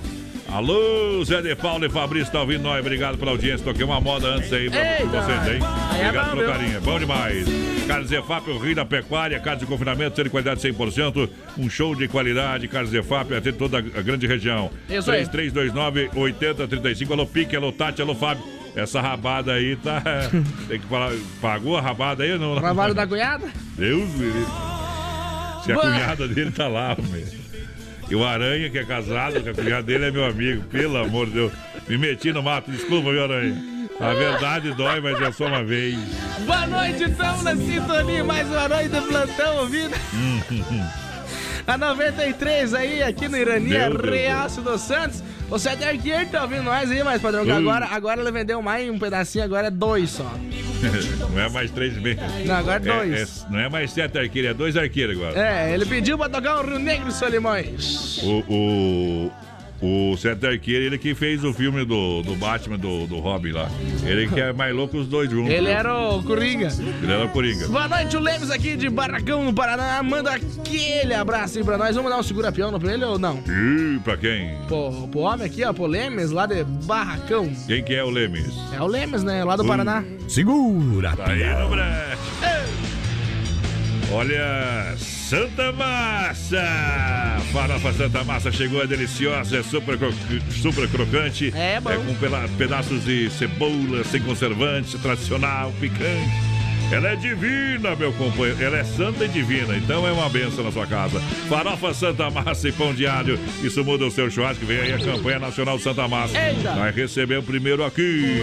[SPEAKER 3] Alô, Zé de Paulo e Fabrício, tá ouvindo nós? Obrigado pela audiência. Toquei uma moda antes aí pra
[SPEAKER 6] Eita.
[SPEAKER 3] vocês, hein?
[SPEAKER 6] É
[SPEAKER 3] Obrigado
[SPEAKER 6] bom,
[SPEAKER 3] pelo carinho. Bom demais. Carnes Zefap, o rei da pecuária, carnes de confinamento, ser de qualidade 100%. Um show de qualidade. Carnes Zefap, atende toda a grande região.
[SPEAKER 6] Isso aí.
[SPEAKER 3] 3329-8035. Alô, Pique, alô, Tati, alô, Fábio. Essa rabada aí tá. (laughs) Tem que falar. Pagou a rabada aí ou não?
[SPEAKER 6] Trabalho da cunhada?
[SPEAKER 3] Deus me livre. Se a
[SPEAKER 6] Boa.
[SPEAKER 3] cunhada dele tá lá, meu. E o Aranha, que é casado, que a cunhada dele é meu amigo, pelo amor de Deus. Me meti no mato, desculpa, viu, Aranha? A verdade dói, mas é só uma vez.
[SPEAKER 6] Boa noite, estamos na sintonia. Mais uma noite do plantão ouvindo. (laughs) A 93 aí, aqui no Irania,
[SPEAKER 3] Meu Deus.
[SPEAKER 6] Realço dos Santos. O Cedar Arquier tá ouvindo nós aí, mas padrão, agora, agora ele vendeu mais um pedacinho, agora é dois só. (laughs)
[SPEAKER 3] Não é mais três meses.
[SPEAKER 6] Não, agora é dois.
[SPEAKER 3] É- não é mais sete arqueiros, é dois arqueiros agora.
[SPEAKER 6] É, ele pediu pra tocar o Rio Negro Solimões.
[SPEAKER 3] O, o, o Sete Arqueiro, ele que fez o filme do, do Batman, do, do Robin lá. Ele que é mais louco os dois juntos.
[SPEAKER 6] Ele
[SPEAKER 3] né?
[SPEAKER 6] era o Coringa.
[SPEAKER 3] Ele era o Coringa.
[SPEAKER 6] Boa noite, o Lemes aqui de Barracão, no Paraná. Manda aquele abraço aí pra nós. Vamos dar um segura-peão pra ele ou não?
[SPEAKER 3] Ih, pra quem?
[SPEAKER 6] Pô, pro homem aqui, ó, pro Lemes, lá de Barracão.
[SPEAKER 3] Quem que é o Lemes?
[SPEAKER 6] É o Lemes, né? Lá do. Paraná.
[SPEAKER 2] Segura,
[SPEAKER 3] Tá aí no. Olha, Santa Massa! Farofa Santa Massa chegou, é deliciosa, é super, cro- super crocante.
[SPEAKER 6] É bom.
[SPEAKER 3] com pela- pedaços de cebola, sem conservante, tradicional, picante. Ela é divina, meu companheiro. Ela é santa e divina, então é uma benção na sua casa. Farofa Santa Massa e pão de alho. Isso muda o seu churrasco. Vem aí a campanha nacional Santa Massa.
[SPEAKER 6] Eita!
[SPEAKER 3] Vai receber o primeiro aqui.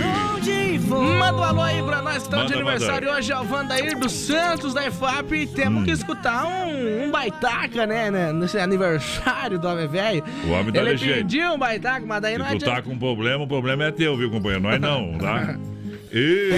[SPEAKER 6] Manda um alô aí pra nós que estamos de aniversário
[SPEAKER 3] manda.
[SPEAKER 6] hoje, é o Vandair dos Santos da EFAP. Temos que escutar um, um baitaca, né, né? Nesse aniversário do homem velho.
[SPEAKER 3] O homem dá
[SPEAKER 6] Ele
[SPEAKER 3] jeito.
[SPEAKER 6] pediu um baitaca, mas daí não
[SPEAKER 3] Se tu
[SPEAKER 6] adianta.
[SPEAKER 3] tá com problema, o problema é teu, viu, companheiro? Nós não, tá? (laughs) E...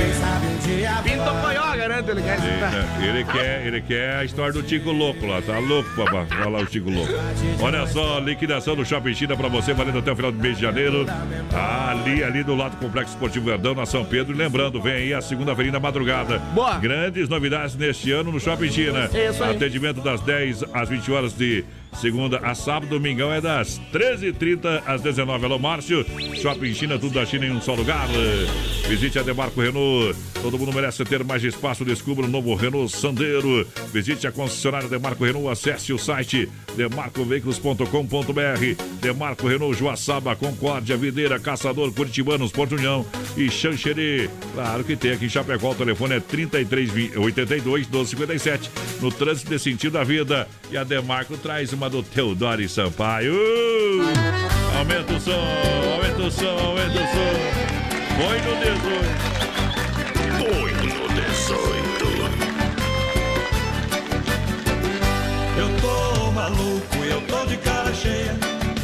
[SPEAKER 6] Pinto Coió, garanto, ele quer.
[SPEAKER 3] Ele, ele quer, ele quer a história do Tico Louco lá, tá louco pra falar o Tico Louco. Olha só, liquidação do Shopping China pra você, valendo até o final do mês de janeiro. Ali, ali do lado do Complexo Esportivo Verdão, na São Pedro. E lembrando, vem aí a segunda-feira da madrugada.
[SPEAKER 6] Boa.
[SPEAKER 3] Grandes novidades neste ano no Shopping China.
[SPEAKER 6] Isso aí.
[SPEAKER 3] Atendimento das 10 às 20 horas de segunda a sábado. Domingão é das 13h30 às 19 Alô, Márcio. Shopping China, tudo da China em um só lugar. Visite a Demarco Renault. Todo mundo merece ter mais espaço. Descubra o novo Renault Sandero. Visite a concessionária Demarco Renault. Acesse o site demarcoveículos.com.br. Demarco Renault, Joaçaba, Concórdia, Videira, Caçador, Curitibanos, Porto União e Xanxerê. Claro que tem aqui em Chapecó. O telefone é 33 82 1257. No trânsito de sentido da vida. E a Demarco traz uma do Teodoro Sampaio. Aumenta o som, aumenta o som, aumenta o som. Foi no 18.
[SPEAKER 8] Foi no 18.
[SPEAKER 10] Eu tô
[SPEAKER 7] maluco, eu tô de cara cheia.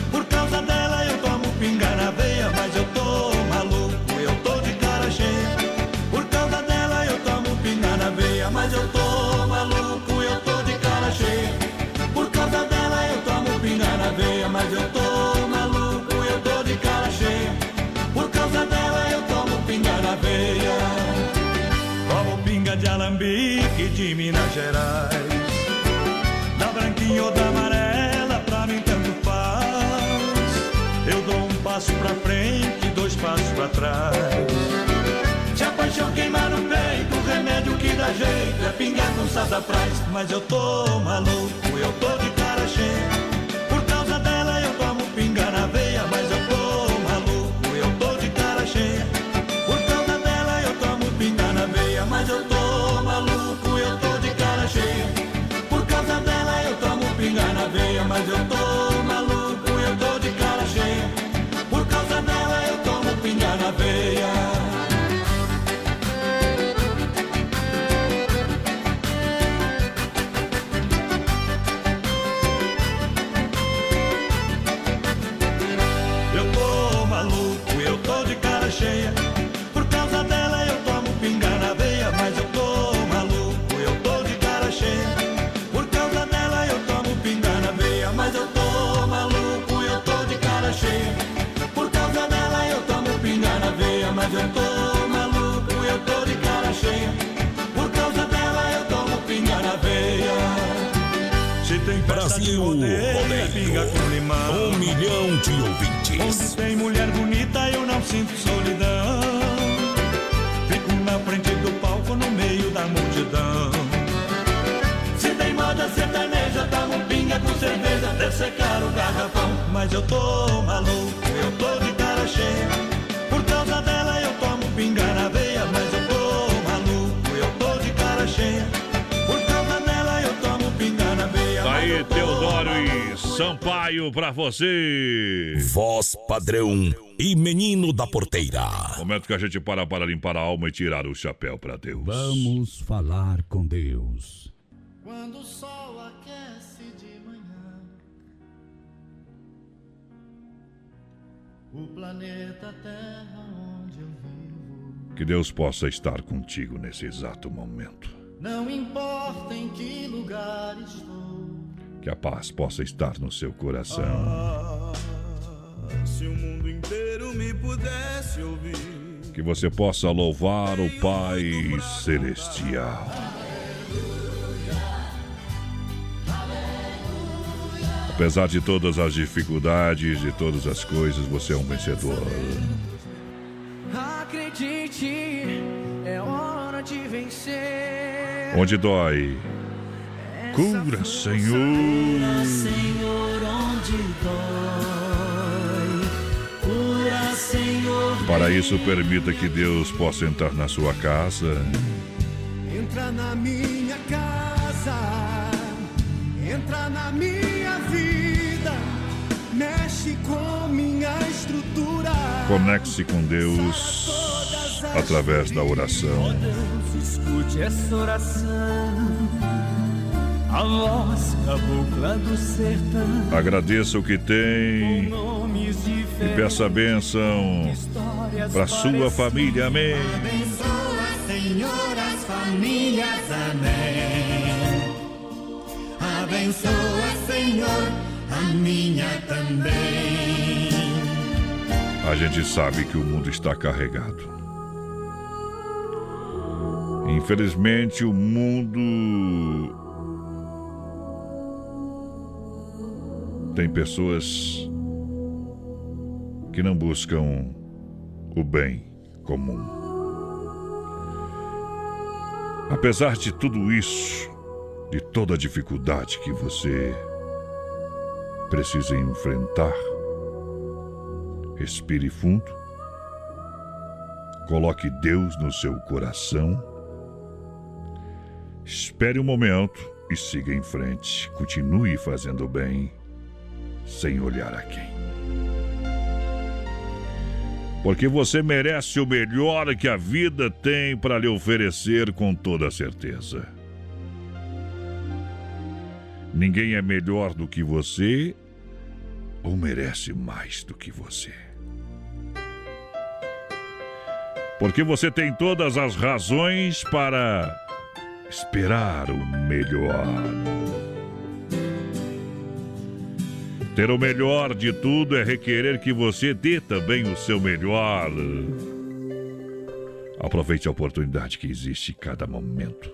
[SPEAKER 7] Por causa dela eu tomo pinga na veia, Minas Gerais. Da branquinha ou da amarela, pra mim tanto faz. Eu dou um passo pra frente e dois passos pra trás. Se a paixão queimar no peito, o remédio que dá jeito é pingar com sassafrás. Mas eu tô maluco, eu tô de cara cheia.
[SPEAKER 2] Brasil
[SPEAKER 7] rodeio, é
[SPEAKER 2] Rodeio.
[SPEAKER 7] pinga com limão.
[SPEAKER 2] Um milhão de ouvintes.
[SPEAKER 7] Onde tem mulher bonita eu não sinto solidão. Fico na frente do palco no meio da multidão. Se tem moda sertaneja, tomo pinga com cerveja, deve secar o garrafão. Mas eu tô maluco, eu tô de cara cheia. Pinga na veia, mas eu tô maluco, eu tô de cara cheia. Por causa dela eu tomo pinga na veia.
[SPEAKER 3] Tá aí, Teodoro e Sampaio pra você.
[SPEAKER 2] Voz padrão e menino da porteira.
[SPEAKER 3] Momento que a gente para para limpar a alma e tirar o chapéu pra Deus.
[SPEAKER 24] Vamos falar com Deus.
[SPEAKER 10] Quando o sol aquece de manhã, o planeta Terra
[SPEAKER 3] Que Deus possa estar contigo nesse exato momento.
[SPEAKER 10] não importa em que lugar estou.
[SPEAKER 3] Que a paz possa estar no seu coração.
[SPEAKER 7] Ah, se o mundo inteiro me pudesse ouvir.
[SPEAKER 3] Que você possa louvar o Pai Celestial. Apesar de todas as dificuldades, de todas as coisas, você é um vencedor.
[SPEAKER 18] Acredite, é hora de vencer.
[SPEAKER 3] Onde dói, cura, Senhor.
[SPEAKER 18] Senhor, onde dói. Cura, Senhor.
[SPEAKER 3] Para isso, permita que Deus possa entrar na sua casa.
[SPEAKER 18] Entra na minha casa, entra na minha vida, mexe com minha estrutura.
[SPEAKER 3] Conecte-se com Deus através da oração.
[SPEAKER 18] Escute essa oração, a voz cabocla do sertão.
[SPEAKER 3] Agradeça o que tem e peça a bênção para sua família. Amém.
[SPEAKER 18] Abençoa, Senhor, as famílias, amém. Abençoa, Senhor, a minha também.
[SPEAKER 3] A gente sabe que o mundo está carregado. Infelizmente, o mundo tem pessoas que não buscam o bem comum. Apesar de tudo isso, de toda a dificuldade que você precisa enfrentar, respire fundo, coloque Deus no seu coração, espere um momento e siga em frente. Continue fazendo bem, sem olhar a quem. Porque você merece o melhor que a vida tem para lhe oferecer com toda certeza. Ninguém é melhor do que você ou merece mais do que você. Porque você tem todas as razões para esperar o melhor. Ter o melhor de tudo é requerer que você dê também o seu melhor. Aproveite a oportunidade que existe em cada momento.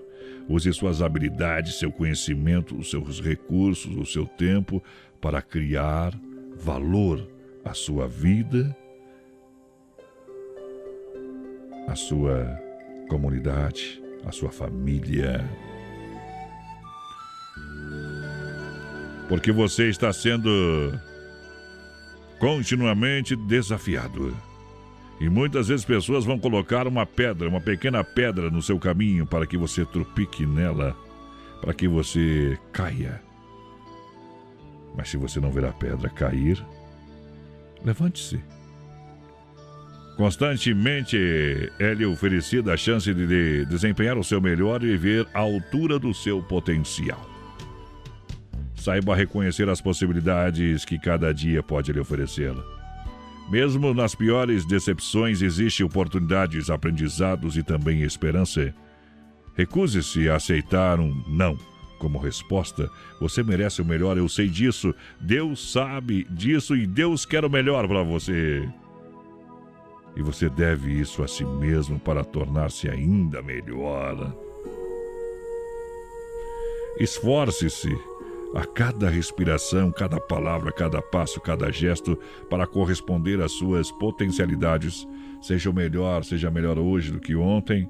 [SPEAKER 3] Use suas habilidades, seu conhecimento, os seus recursos, o seu tempo para criar valor à sua vida, à sua comunidade, à sua família. Porque você está sendo continuamente desafiado. E muitas vezes pessoas vão colocar uma pedra, uma pequena pedra no seu caminho para que você tropique nela, para que você caia. Mas se você não ver a pedra cair, levante-se. Constantemente é lhe oferecida a chance de desempenhar o seu melhor e viver à altura do seu potencial. Saiba reconhecer as possibilidades que cada dia pode lhe oferecer. Mesmo nas piores decepções, existem oportunidades, aprendizados e também esperança. Recuse-se a aceitar um não como resposta. Você merece o melhor, eu sei disso. Deus sabe disso e Deus quer o melhor para você. E você deve isso a si mesmo para tornar-se ainda melhor. Esforce-se a cada respiração, cada palavra, cada passo, cada gesto para corresponder às suas potencialidades. Seja o melhor, seja melhor hoje do que ontem,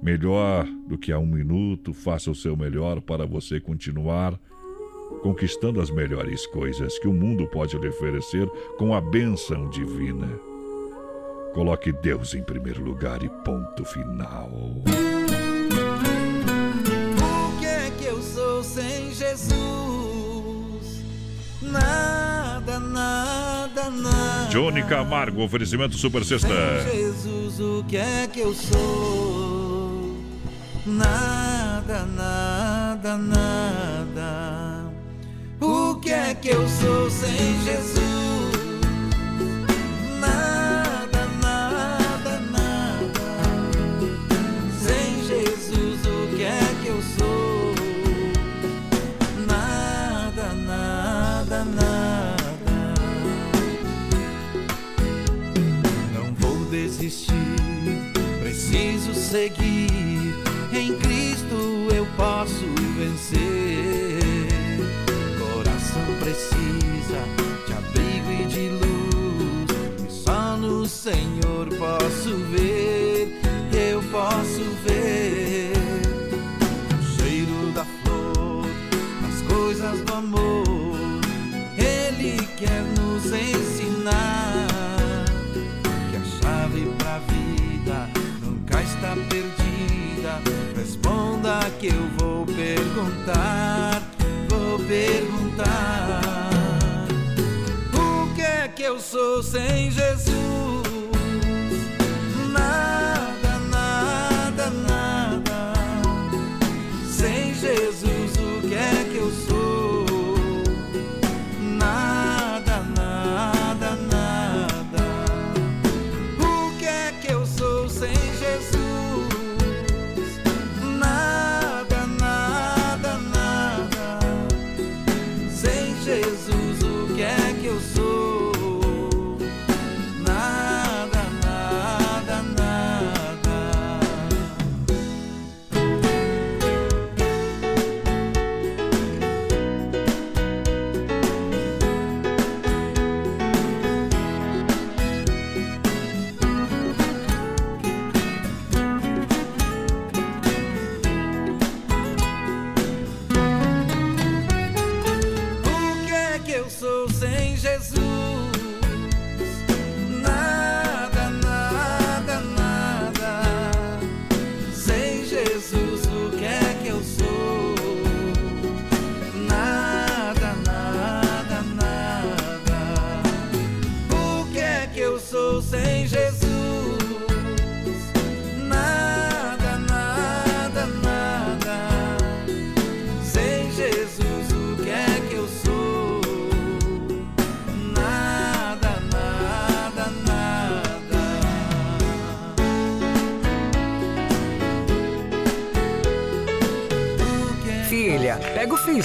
[SPEAKER 3] melhor do que há um minuto. Faça o seu melhor para você continuar conquistando as melhores coisas que o mundo pode lhe oferecer com a bênção divina. Coloque Deus em primeiro lugar e ponto final.
[SPEAKER 10] O que é que eu sou sem Jesus? Nada, nada, nada.
[SPEAKER 3] Johnny Camargo, oferecimento Super Sexta.
[SPEAKER 10] Sem Jesus, o que é que eu sou? Nada, nada, nada. O que é que eu sou sem Jesus? Seguir. Em Cristo eu posso vencer. Coração precisa de abrigo e de luz. E só no Senhor posso ver, que eu vou perguntar, vou perguntar. O que é que eu sou sem Jesus?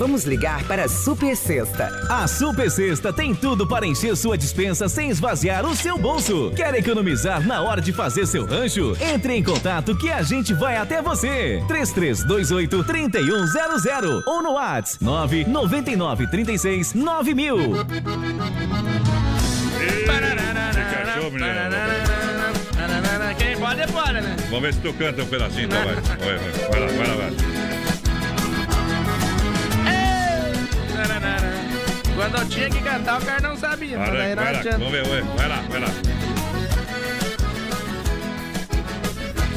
[SPEAKER 15] Vamos ligar para a Super Sexta.
[SPEAKER 25] A Super Sexta tem tudo para encher sua dispensa sem esvaziar o seu bolso. Quer economizar na hora de fazer seu rancho? Entre em contato que a gente vai até você. 3328 3100 ou no WhatsApp 999 36 9000.
[SPEAKER 3] Cachorro, menino.
[SPEAKER 6] Quem pode, pode, né?
[SPEAKER 3] Vamos ver se tu canta um pedacinho, então vai. Vai, (laughs) vai, vai lá, vai lá, vai.
[SPEAKER 6] Quando eu tinha que cantar, o cara não sabia. daí não
[SPEAKER 3] vai lá, vamos ver, vai, vai lá, vai lá.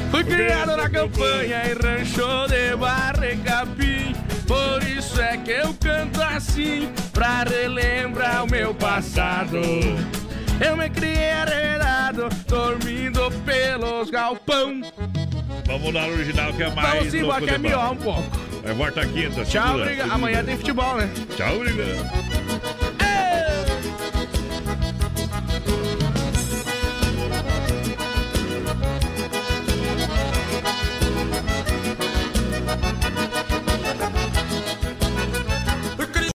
[SPEAKER 6] Fui criado na campanha e rancho de Barrecapim. Por isso é que eu canto assim, pra relembrar o meu passado. Eu me criei arredado, dormindo pelos galpão.
[SPEAKER 3] Vamos lá no original que é mais
[SPEAKER 6] Vamos embora, que é melhor um pouco.
[SPEAKER 3] É volta quinta,
[SPEAKER 6] Tchau, obrigado. Amanhã tem futebol, né?
[SPEAKER 3] Tchau, obrigado.